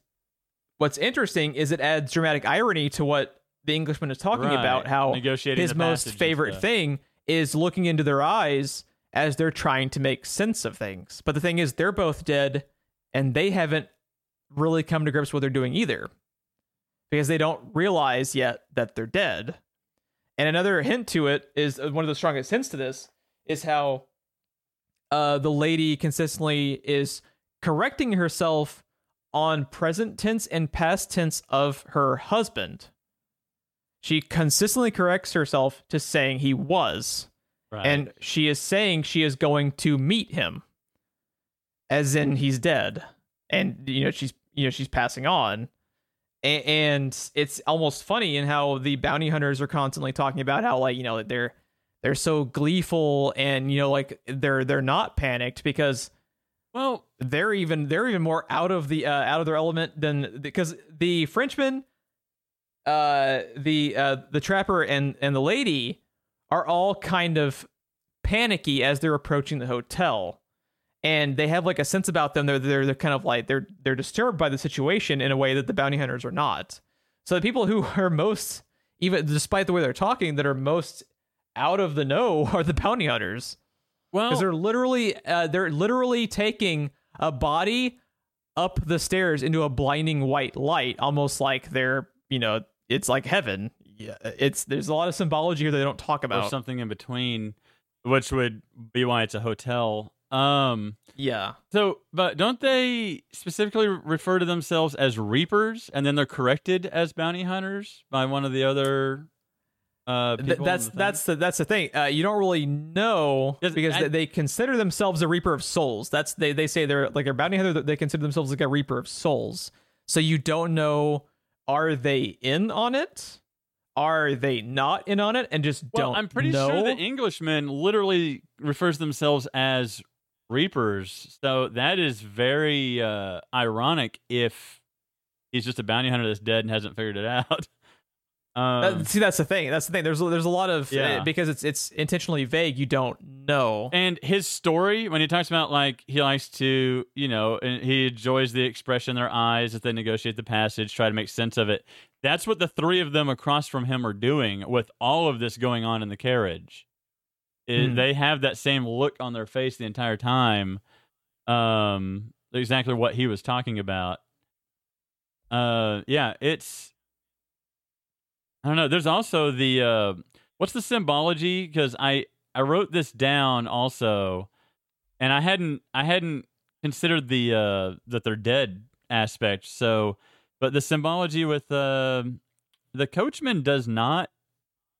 what's interesting is it adds dramatic irony to what the englishman is talking Right. about how negotiating his most favorite thing is looking into their eyes as they're trying to make sense of things. But the thing is, they're both dead, and they haven't really come to grips with what they're doing either, because they don't realize yet that they're dead. And another hint to it is uh, one of the strongest hints to this is how uh, the lady consistently is correcting herself on present tense and past tense of her husband. She consistently corrects herself to saying he was, Right. and she is saying she is going to meet him, as in he's dead, and you know she's you know she's passing on, A- and it's almost funny in how the bounty hunters are constantly talking about how like you know they're they're so gleeful and you know like they're they're not panicked because well, they're even they're even more out of the uh, out of their element than because the Frenchman, uh, the uh, the trapper and and the lady are all kind of panicky as they're approaching the hotel, and they have like a sense about them. They're they're, they're kind of like they're they're disturbed by the situation in a way that the bounty hunters are not. So the people who are most even despite the way they're talking that are most out of the know are the bounty hunters well, because they're literally uh, they're literally taking a body up the stairs into a blinding white light, almost like they're you know it's like heaven. Yeah, it's there's a lot of symbology here that they don't talk or about. something in between, which would be why it's a hotel. Um. Yeah, So, but don't they specifically refer to themselves as reapers, and then they're corrected as bounty hunters by one of the other? Uh, Th- that's the that's the that's the thing. Uh, you don't really know Does- because I- they, they consider themselves a reaper of souls. That's they they say they're like a bounty hunter. They consider themselves like a reaper of souls. So you don't know are they in on it? Are they not in on it? And just Well, don't. I'm pretty know? sure the Englishman literally refers themselves as reapers. So that is very uh, ironic if he's just a bounty hunter that's dead and hasn't figured it out. Um, Uh, see, that's the thing. That's the thing. There's there's a lot of Yeah. uh, because it's it's intentionally vague. You don't know. and his story when he talks about like he likes to you know and he enjoys the expression in their eyes as they negotiate the passage try to make sense of it that's what the three of them across from him are doing with all of this going on in the carriage Hmm. they have that same look on their face the entire time um exactly what he was talking about uh yeah it's i don't know. There's also the uh what's the symbology? Because i i wrote this down also and i hadn't i hadn't considered the uh that they're dead aspect so but the symbology with uh the coachman does not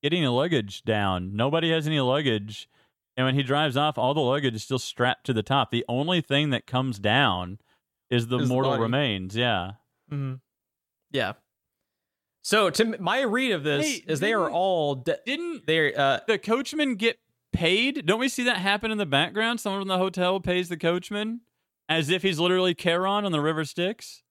get any luggage down. Nobody has any luggage and when he drives off all the luggage is still strapped to the top. The only thing that comes down is the Is mortal body. remains yeah. Hmm Yeah. So to my read of this Hey, is they are all de- didn't they're uh the coachman get paid? Don't we see that happen in the background? Someone from the hotel pays the coachman as if he's literally Charon on the River Styx.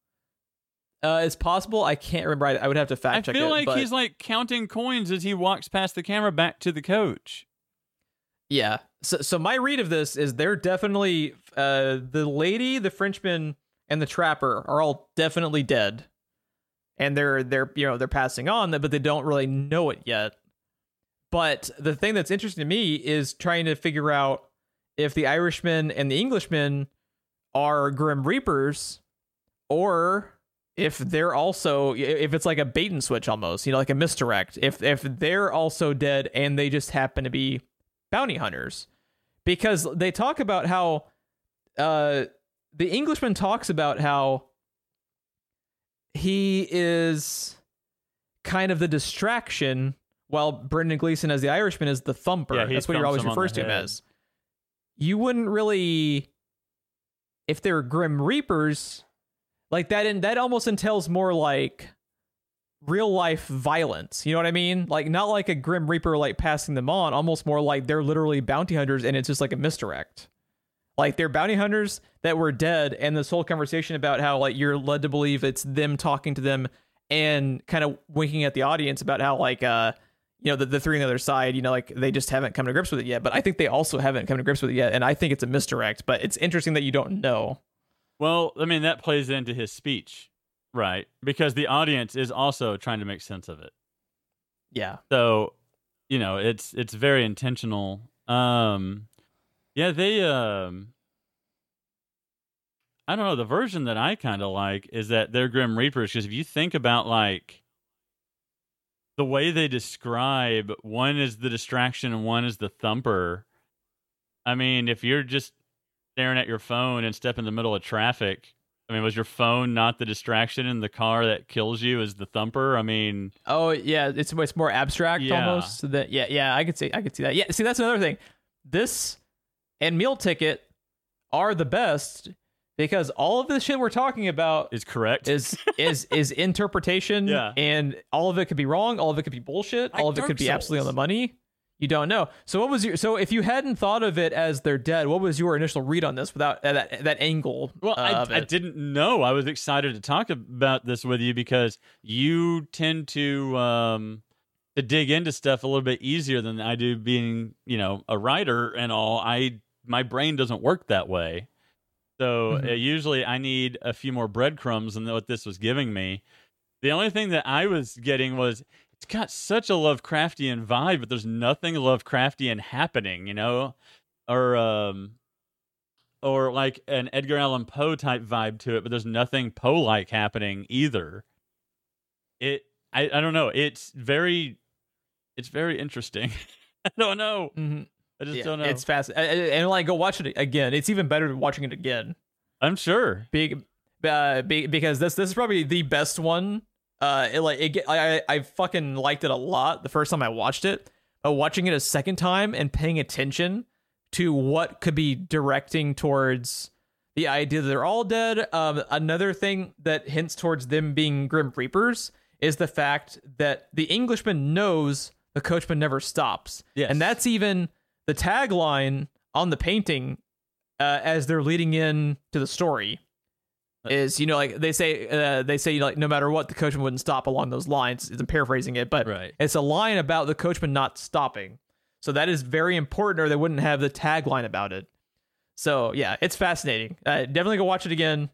uh it's possible. I can't remember. I, I would have to fact I check I feel it. like but he's like counting coins as he walks past the camera back to the coach. yeah. So so my read of this is they're definitely uh the lady, the Frenchman, and the trapper are all definitely dead, and they're they're you know they're passing on, but they don't really know it yet. But the thing that's interesting to me is trying to figure out if the Irishman and the Englishman are Grim Reapers, or if they're also if it's like a bait and switch almost, you know, like a misdirect. If if they're also dead and they just happen to be bounty hunters, because they talk about how uh the Englishman talks about how he is kind of the distraction while Brendan Gleeson as the Irishman is the thumper. Yeah, That's what he always him on the refers to him as. You wouldn't really if they're Grim Reapers, like that in that almost entails more like real life violence. You know what I mean? Like not like a Grim Reaper like passing them on, almost more like they're literally bounty hunters and it's just like a misdirect. Like they're bounty hunters that were dead, and this whole conversation about how like you're led to believe it's them talking to them and kind of winking at the audience about how like uh you know the, the three on the other side you know like they just haven't come to grips with it yet but i think they also haven't come to grips with it yet and i think it's a misdirect but it's interesting that you don't know Well, I mean that plays into his speech, right? Because the audience is also trying to make sense of it. yeah So, you know, it's it's very intentional. Um yeah, they um I don't know, the version that I kind of like is that they're grim reapers because if you think about like the way they describe one is the distraction and one is the thumper. I mean, if you're just staring at your phone and step in the middle of traffic, I mean, was your phone not the distraction and the car that kills you is the thumper? I mean, Oh yeah, it's it's more abstract Yeah. almost. That yeah, yeah, I could see I could see that. Yeah, see that's another thing. This and meal ticket are the best because all of the shit we're talking about is correct. is is is interpretation Yeah. and all of it could be wrong, all of it could be bullshit, Like all of it could be absolutely on the money. You don't know. So what was your so if you hadn't thought of it as they're dead, what was your initial read on this without uh, that that angle? Well, uh, I, of I didn't know. I was excited to talk about this with you because you tend to um to dig into stuff a little bit easier than I do being, you know, a writer and all. I my brain doesn't work that way. So Mhm. uh, usually I need a few more breadcrumbs than what this was giving me. The only thing that I was getting was it's got such a Lovecraftian vibe, but there's nothing Lovecraftian happening, you know? Or um or like an Edgar Allan Poe type vibe to it, but there's nothing Poe like happening either. It I, I don't know. It's very it's very interesting. I don't know. Mhm. I just Yeah, don't know. It's fast, and, like go watch it again. It's even better watching it again. I'm sure. Big, uh, be, because this this is probably the best one. Uh, it like it. I I I fucking liked it a lot the first time I watched it. But watching it a second time and paying attention to what could be directing towards the idea that they're all dead. Um, another thing that hints towards them being Grim Reapers is the fact that the Englishman knows the coachman never stops. Yes. And that's even the tagline on the painting uh, as they're leading in to the story. Is you know like they say uh, they say like no matter what the coachman wouldn't stop along those lines. I'm paraphrasing it but Right. it's a line about the coachman not stopping. So that is very important or they wouldn't have the tagline about it. So yeah it's fascinating. Uh, definitely go watch it again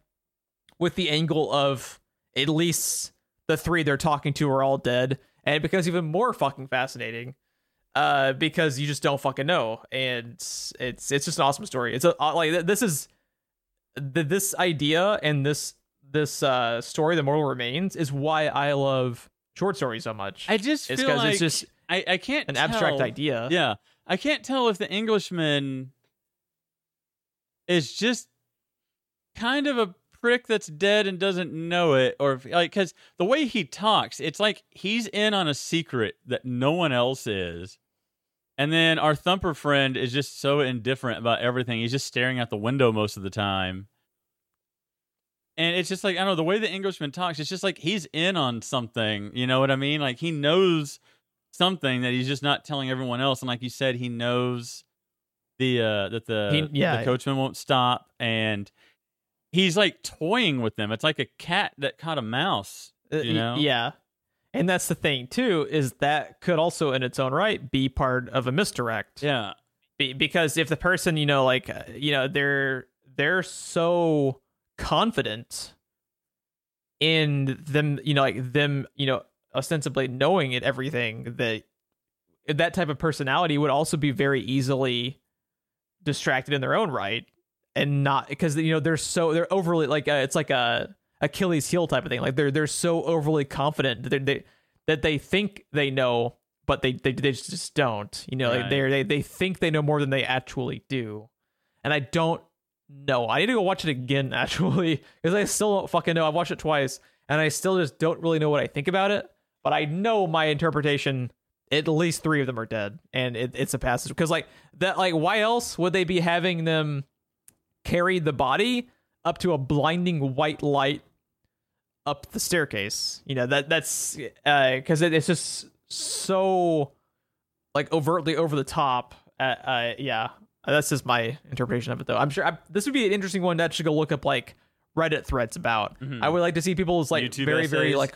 with the angle of at least the three they're talking to are all dead. And it becomes even more fucking fascinating uh because you just don't fucking know. And it's it's just an awesome story. It's a uh, like this is the, this idea and this this uh story the mortal remains is why i love short stories so much. I just it's feel like it's just I, I can't an abstract idea. Yeah, I can't tell if the Englishman is just kind of a prick that's dead and doesn't know it, or if, like because the way he talks, it's like he's in on a secret that no one else is. And then our thumper friend is just so indifferent about everything. He's just staring out the window most of the time. And it's just like I don't know the way the Englishman talks. It's just like he's in on something. You know what I mean? Like he knows something that he's just not telling everyone else. And like you said, he knows the uh that the He- yeah. the coachman won't stop, and he's like toying with them. It's like a cat that caught a mouse. Uh, You know? yeah and that's the thing too is that could also in its own right be part of a misdirect. Yeah, Be- because if the person you know like uh, you know they're they're so confident in them you know like them you know ostensibly knowing it everything that that type of personality would also be very easily distracted in their own right and not because you know they're so they're overly like uh, it's like a Achilles heel type of thing. Like they're they're so overly confident that they that they think they know but they they, they just don't you know Right. they're they they think they know more than they actually do. And I don't know. I need to go watch it again actually because I still don't fucking know. I've watched it twice and I still just don't really know what I think about it but I know my interpretation at least three of them are dead and it, it's a passage because like that like why else would they be having them carry the body up to a blinding white light up the staircase. You know that that's uh because it, it's just so like overtly over the top uh, uh yeah. That's just my interpretation of it though. I'm sure I, this would be an interesting one to actually go look up like reddit threads about. Mhm. i would like to see people's like YouTube very very like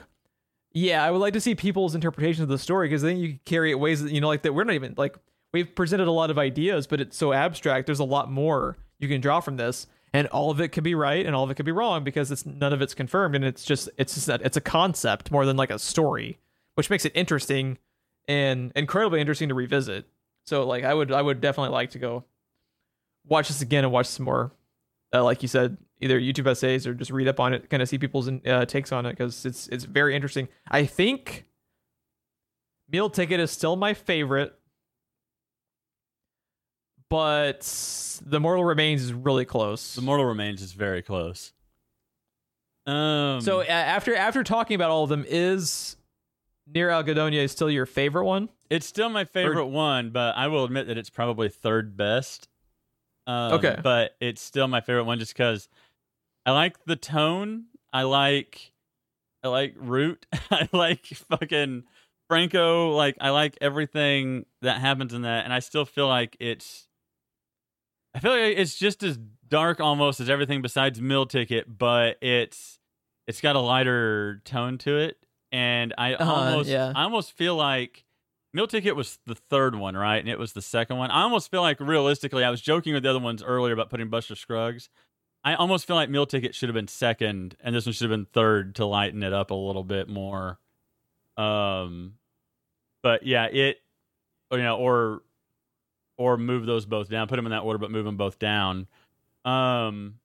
yeah i would like to see people's interpretation of the story because then you can carry it ways that you know like that we're not even like we've presented a lot of ideas but it's so abstract there's a lot more you can draw from this and all of it could be right and all of it could be wrong because it's none of it's confirmed. And it's just it's just that it's a concept more than like a story which makes it interesting and incredibly interesting to revisit. So like i would i would definitely like to go watch this again and watch some more. Uh, like you said either youtube essays or just read up on it kind of see people's uh, takes on it because it's it's very interesting. I think meal ticket is still my favorite but the mortal remains is really close the mortal remains is very close. Um. so uh, after after talking about all of them is near Algodones is still your favorite one It's still my favorite one, but I will admit that it's probably third best. Um, Okay. But it's still my favorite one just because I like the tone. I like, I like Root. I like fucking Franco. Like I like everything that happens in that, and I still feel like it's. I feel like it's just as dark almost as everything besides Meal Ticket, but it's it's got a lighter tone to it, and I Uh-huh, almost yeah. I almost feel like Meal Ticket was the third one, right? And it was the second one. I almost feel like realistically, I was joking with the other ones earlier about putting Buster Scruggs. I almost feel like Meal Ticket should have been second, and this one should have been third to lighten it up a little bit more. Um, but yeah, it, or, you know, or or move those both down, put them in that order, but move them both down. Um,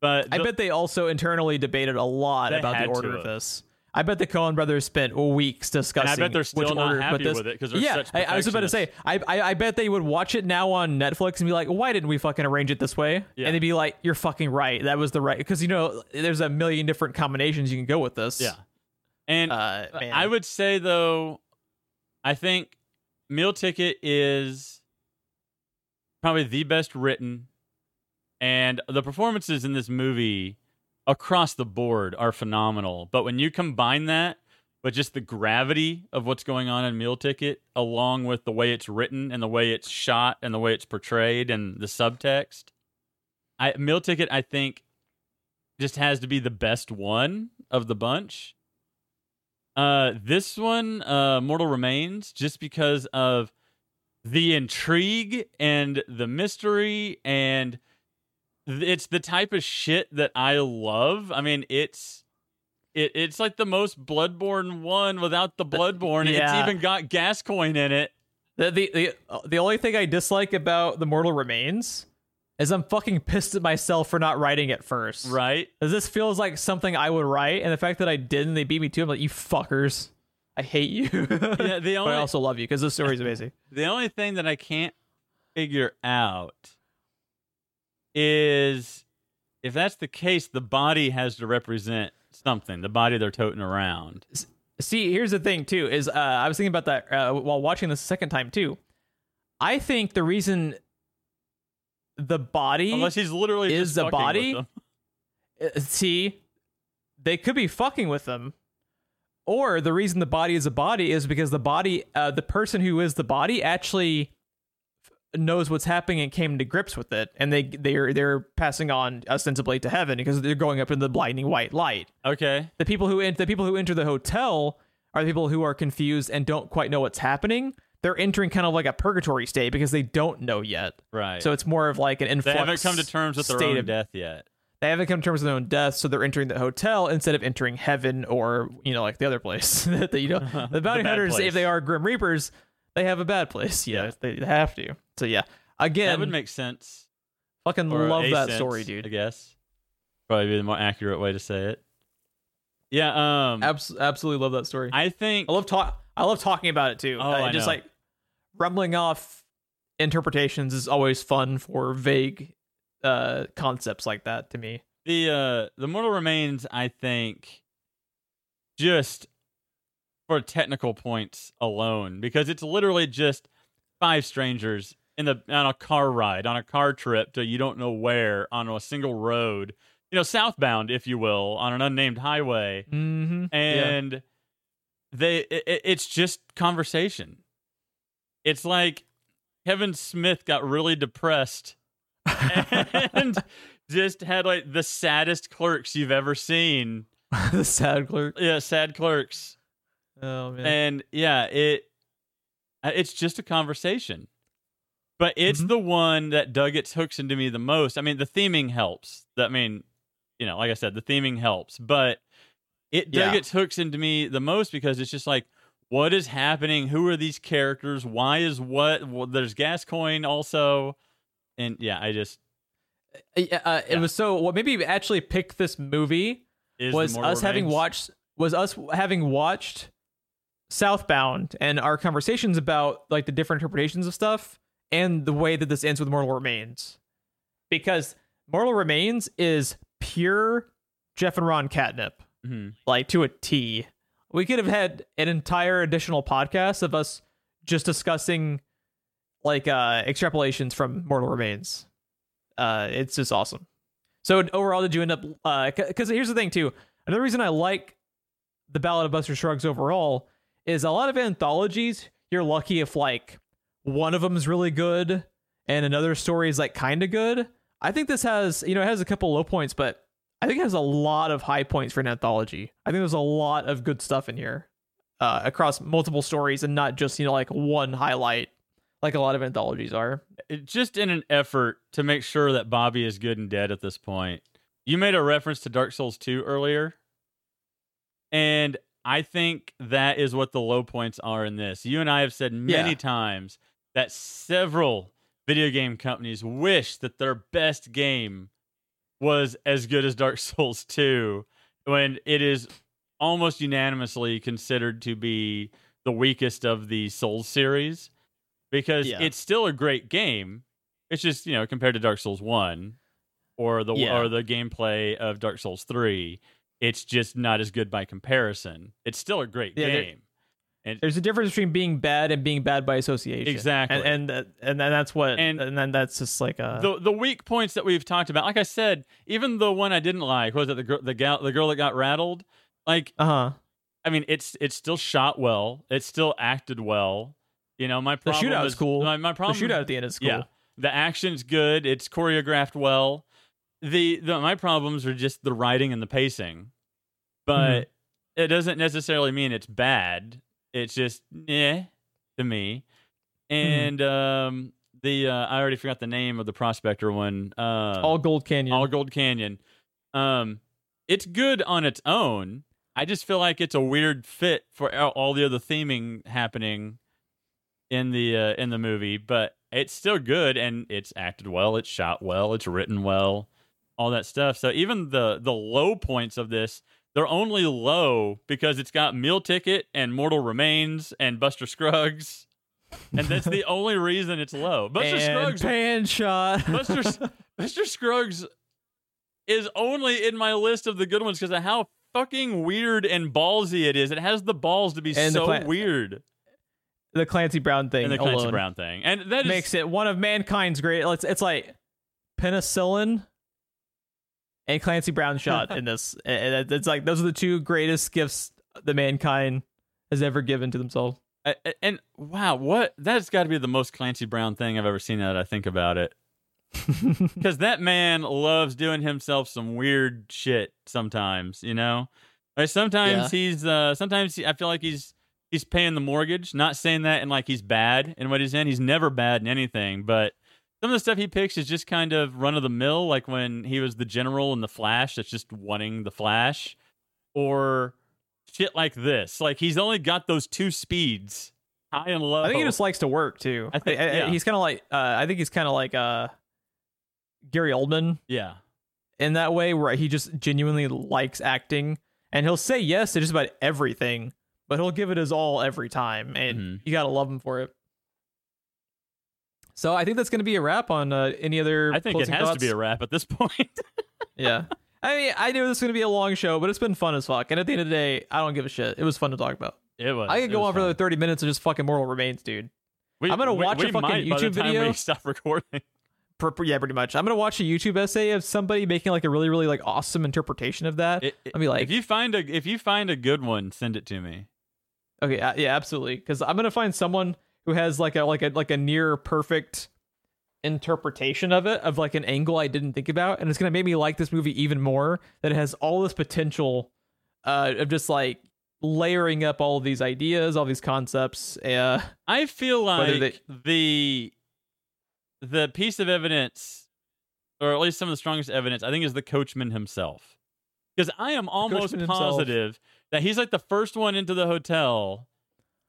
but I bet they also internally debated a lot about the order of this. I bet the Coen brothers spent weeks discussing. and I bet they're still which not order, happy this, with it because yeah, such I, I was about to say. I, I I bet they would watch it now on Netflix and be like, "Why didn't we fucking arrange it this way?" Yeah. And they'd be like, "You're fucking right. That was the right." Because you know, there's a million different combinations you can go with this. yeah. And Uh. I would say though, I think Meal Ticket is probably the best written, and the performances in this movie across the board are phenomenal. But when you combine that with just the gravity of what's going on in Meal Ticket, along with the way it's written and the way it's shot and the way it's portrayed and the subtext, I meal ticket I think just has to be the best one of the bunch. Uh, this one, uh, Mortal Remains, just because of the intrigue and the mystery, and th- it's the type of shit that I love. I mean, it's it, it's like the most Bloodborne one without the Bloodborne. Yeah. It's even got Gascoigne in it. The, the the the only thing I dislike about the Mortal Remains is I'm fucking pissed at myself for not writing it first. Right? Because this feels like something I would write, and the fact that I didn't, they beat me to. it, I'm like, you fuckers. I hate you. Yeah, the but I also love you because the story's amazing. The only thing that I can't figure out is if that's the case, the body has to represent something. The body they're toting around. See, here's the thing too. Is uh, I was thinking about that uh, while watching this second time too. I think the reason the body Unless he's literally Is just the body? Uh, see they could be fucking with them. Or the reason the body is a body is because the body uh, the person who is the body actually knows what's happening and came to grips with it. And they they're they're passing on ostensibly to heaven because they're going up in the blinding white light. Okay. the people who the people who enter the hotel are the people who are confused and don't quite know what's happening they're entering kind of like a purgatory state because they don't know yet Right. so it's more of like an they haven't come to terms with their state own of- death yet. they haven't come to terms with their own death, so they're entering the hotel instead of entering heaven or you know like the other place that you know the bounty bad hunters. place. If they are grim reapers, they have a bad place. Yeah, they have to. So yeah, again, that would make sense. fucking Or love that sense, story, dude. I guess probably be the more accurate way to say it. Yeah. Um. Abs- absolutely love that story. I, think I love talk. I love talking about it too. Oh, Uh, I just know. like rumbling off interpretations is always fun for vague uh concepts like that to me. the uh the mortal remains i think just for technical points alone because it's literally just five strangers in the on a car ride on a car trip to you don't know where on a single road you know southbound if you will on an unnamed highway Mm-hmm. and they it, it's just conversation it's like kevin smith got really depressed and just had like the saddest clerks you've ever seen the sad clerk. yeah sad clerks Oh man. and yeah it uh, it's just a conversation but it's Mhm. the one that dug its hooks into me the most i mean the theming helps i mean you know like i said the theming helps but it dug Yeah. its hooks into me the most because it's just like what is happening who are these characters why is what well, there's gascoigne also and yeah i just Uh, yeah, uh, it was so what maybe actually picked this movie is was us having watched was us having watched Southbound and our conversations about like the different interpretations of stuff and the way that this ends with Mortal Remains. Because Mortal Remains is pure Jeff and Ron catnip, Mhm. like to a T. We could have had an entire additional podcast of us just discussing like uh extrapolations from Mortal Remains. Uh it's just awesome. So overall, did you end up? uh Because here's the thing too. Another reason I like the Ballad of Buster Scruggs overall is a lot of anthologies. You're lucky if like one of them is really good and another story is like kind of good. I think this has you know it has a couple low points, but I think it has a lot of high points for an anthology. I think there's a lot of good stuff in here uh, across multiple stories and not just you know like one highlight like a lot of anthologies are. It- just in an effort to make sure that Bobby is good and dead at this point. You made a reference to Dark Souls 2 earlier. And I think that is what the low points are in this. You and I have said many Yeah. times that several video game companies wish that their best game was as good as Dark Souls 2 when it is almost unanimously considered to be the weakest of the Souls series because Yeah. it's still a great game. It's just, you know, compared to Dark Souls 1 or the Yeah. or the gameplay of Dark Souls 3, it's just not as good by comparison. It's still a great Yeah, game. And There's a difference between being bad and being bad by association. Exactly. and and and then that's what And- and, then that's just like a the the weak points that we've talked about, like I said, even the one I didn't like, was it the girl the gal the girl that got rattled? Like uh huh. I mean, it's it's still shot well. It's still acted well. You know, my The problem shootout is cool. My, my The problem, shootout at the end is cool. yeah, the action's good. It's choreographed well. the, the my problems are just the writing and the pacing, but it doesn't necessarily mean it's bad. It's just eh to me. And um, the uh, I already forgot the name of the prospector one. Uh, All Gold Canyon. All Gold Canyon. Um, it's good on its own. I just feel like it's a weird fit for all- all the other theming happening in the uh, in the movie, but it's still good and it's acted well, it's shot well, it's written well, all that stuff. So even the the low points of this, they're only low because it's got Meal Ticket and Mortal Remains and Buster Scruggs. And that's the only reason it's low. Buster and Scruggs pan shot. Buster Mr. Scruggs is only in my list of the good ones because of how fucking weird and ballsy it is. It has the balls to be And so weird. the Clancy Brown thing And the Clancy alone Brown thing, and that is makes it one of mankind's great. It's, it's like penicillin and Clancy Brown shot in this. And It's like those are the two greatest gifts that mankind has ever given to themselves. I- I- and wow, what that's got to be the most Clancy Brown thing I've ever seen. That I think about it, because that man loves doing himself some weird shit. Sometimes, you know, like sometimes he's uh sometimes he, I feel like he's he's paying the mortgage. Not saying that and like he's bad in what he's in. He's never bad in anything, but some of the stuff he picks is just kind of run of the mill. Like when he was the general in the Flash, that's just wanting the Flash, or shit like this. Like he's only got those two speeds, high and low. I think he just likes to work too. I think- I- I- yeah. he's kind of like uh, I think he's kind of like uh, Gary Oldman yeah. in that way, where he just genuinely likes acting, and he'll say yes to just about everything, but he'll give it his all every time, and Mhm. you gotta love him for it. So I think that's gonna be a wrap on uh, any other. I think it has thoughts? to be a wrap at this point. yeah. I mean, I knew this was gonna be a long show, but it's been fun as fuck. And at the end of the day, I don't give a shit. It was fun to talk about. it was. I could go on for another thirty minutes of just fucking Mortal Remains, dude. We- I'm gonna we- watch a we fucking by the YouTube time video. Stop recording. Per, per- yeah, pretty much. I'm gonna watch a YouTube essay of somebody making like a really, really like awesome interpretation of that. It- it- I'll be like, if you find a if you find a good one, send it to me. okay, uh, yeah, absolutely, because I'm gonna find someone who has like a like a like a near perfect interpretation of it of like an angle I didn't think about, and it's gonna make me like this movie even more. That it has all this potential uh, of just like layering up all these ideas, all these concepts. Uh, I feel like the the piece of evidence, or at least some of the strongest evidence, I think, is the coachman himself. Because I am almost coachman himself. positive that he's like the first one into the hotel,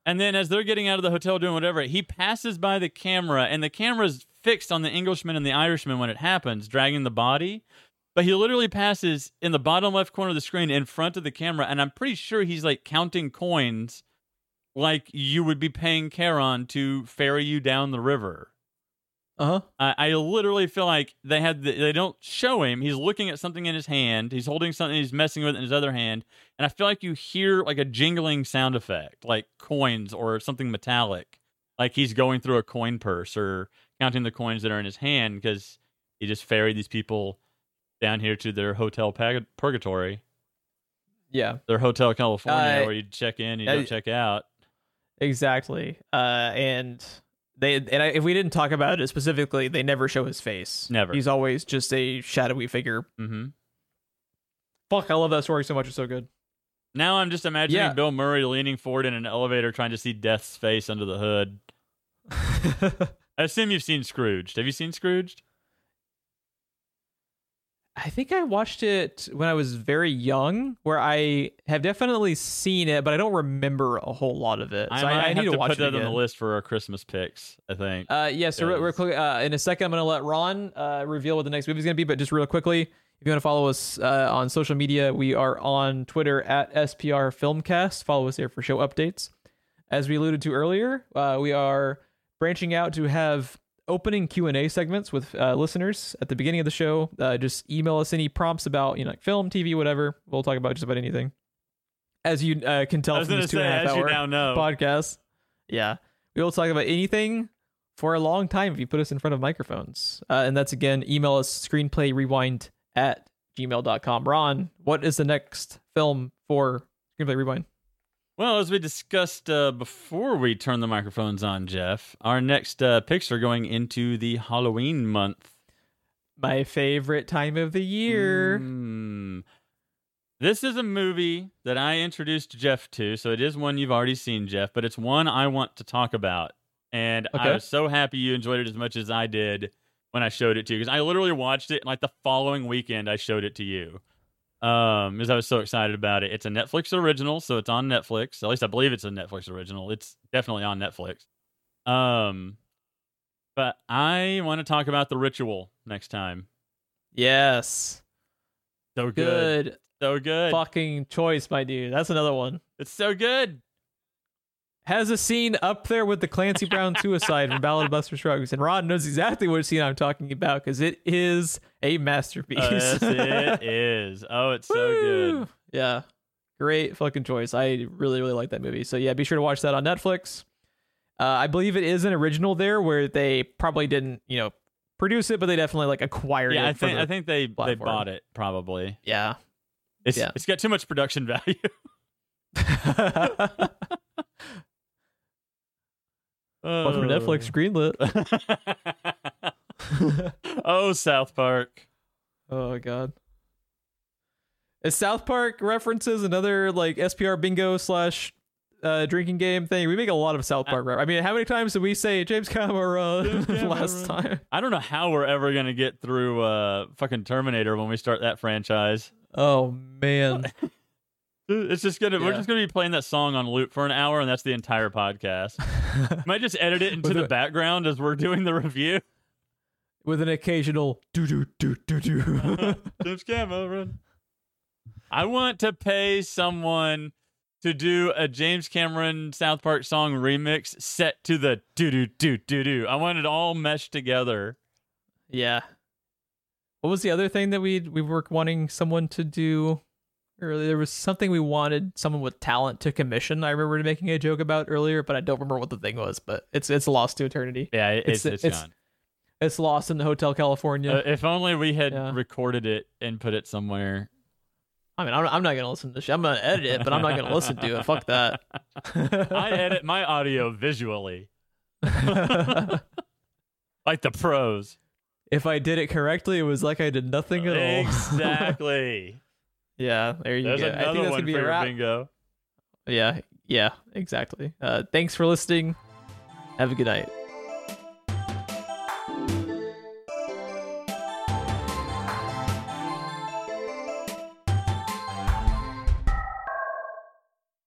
and then as they're getting out of the hotel doing whatever, he passes by the camera, and the camera's fixed on the Englishman and the Irishman when it happens, dragging the body. But he literally passes in the bottom left corner of the screen in front of the camera, and I'm pretty sure he's like counting coins like you would be paying Charon to ferry you down the river. Uh huh. I, I literally feel like they had the, they don't show him. He's looking at something in his hand. He's holding something he's messing with in his other hand, and I feel like you hear like a jingling sound effect, like coins or something metallic, like he's going through a coin purse or counting the coins that are in his hand because he just ferried these people down here to their hotel pag- purgatory, Yeah. their hotel California, Uh, where you check in, you uh, don't check out. Exactly. Uh, and they and I, if we didn't talk about it specifically, they never show his face. Never. He's always just a shadowy figure. hmm Fuck, I love that story so much. It's so good. Now I'm just imagining Yeah. Bill Murray leaning forward in an elevator trying to see Death's face under the hood. I assume you've seen Scrooged. Have you seen Scrooged? I think I watched it when I was very young, where I have definitely seen it, but I don't remember a whole lot of it. So I, I, I need to, to watch put it that again. on the list for our Christmas picks. I think. Uh, yeah, so real, quick, uh, in a second, I'm going to let Ron uh, reveal what the next movie is going to be, but just real quickly, if you want to follow us uh, on social media, we are on Twitter at SPR Filmcast. Follow us there for show updates. As we alluded to earlier, uh, we are branching out to have opening Q&A segments with uh, listeners at the beginning of the show. Uh, just email us any prompts about, you know, like film, TV, whatever. We'll talk about just about anything. As you uh, can tell from this two say, and a half hour podcast. Yeah. We will talk about anything for a long time if you put us in front of microphones. Uh, and that's again, email us screenplay rewind at gmail.com. Ron, what is the next film for Screenplay Rewind? Well, as we discussed uh, before we turn the microphones on, Jeff, our next uh, picks are going into the Halloween month. my favorite time of the year. Mm. This is a movie that I introduced Jeff to, so it is one you've already seen, Jeff, but it's one I want to talk about. And I Okay. was so happy you enjoyed it as much as I did when I showed it to you because I literally watched it like the following weekend I showed it to you. Um, because I was so excited about it. It's a Netflix original, so it's on Netflix. At least I believe it's a Netflix original. It's definitely on Netflix. Um, but I want to talk about the ritual next time. Yes. So good, Good so good. fucking choice, my dude. That's another one. It's so good. Has a scene up there with the Clancy Brown suicide from Ballad of Buster Scruggs, and Ron knows exactly what scene I'm talking about because it is a masterpiece. Uh, yes, it is. Oh, it's so good. Yeah. Great fucking choice. I really, really like that movie. So yeah, be sure to watch that on Netflix. Uh, I believe it is an original there where they probably didn't, you know, produce it, but they definitely like acquired it. Yeah, I think I think they they bought it probably. yeah. It's Yeah. it's got too much production value. Welcome to Netflix greenlit. oh, South Park. oh god. Is South Park references another like SPR bingo slash uh, drinking game thing? We make a lot of South Park. re- I mean, how many times did we say James Cameron James last Cameron. time? I don't know how we're ever gonna get through uh fucking Terminator when we start that franchise. Oh man. It's just gonna we're just gonna be playing that song on loop for an hour, and that's the entire podcast. Might just edit it into With the a- background as we're doing the review. With an occasional do do do do do. James Cameron. I want to pay someone to do a James Cameron South Park song remix set to the do do do do do. I want it all meshed together. Yeah. What was the other thing that we we were wanting someone to do? Earlier, there was something we wanted someone with talent to commission. I remember making a joke about earlier, but I don't remember what the thing was. But it's it's lost to eternity. Yeah, it- it's It's- it's, gone. It's lost in the Hotel California. Uh, if only we had Yeah. recorded it and put it somewhere. I mean, I'm, I'm not gonna listen to this. shit. I'm gonna edit it, but I'm not gonna listen to it. Fuck that. I edit my audio visually, like the pros. if I did it correctly, it was like I did nothing at all. Exactly. yeah, there you There's go. I think that's gonna be for a wrap. bingo. Yeah, yeah, exactly. Uh, thanks for listening. Have a good night.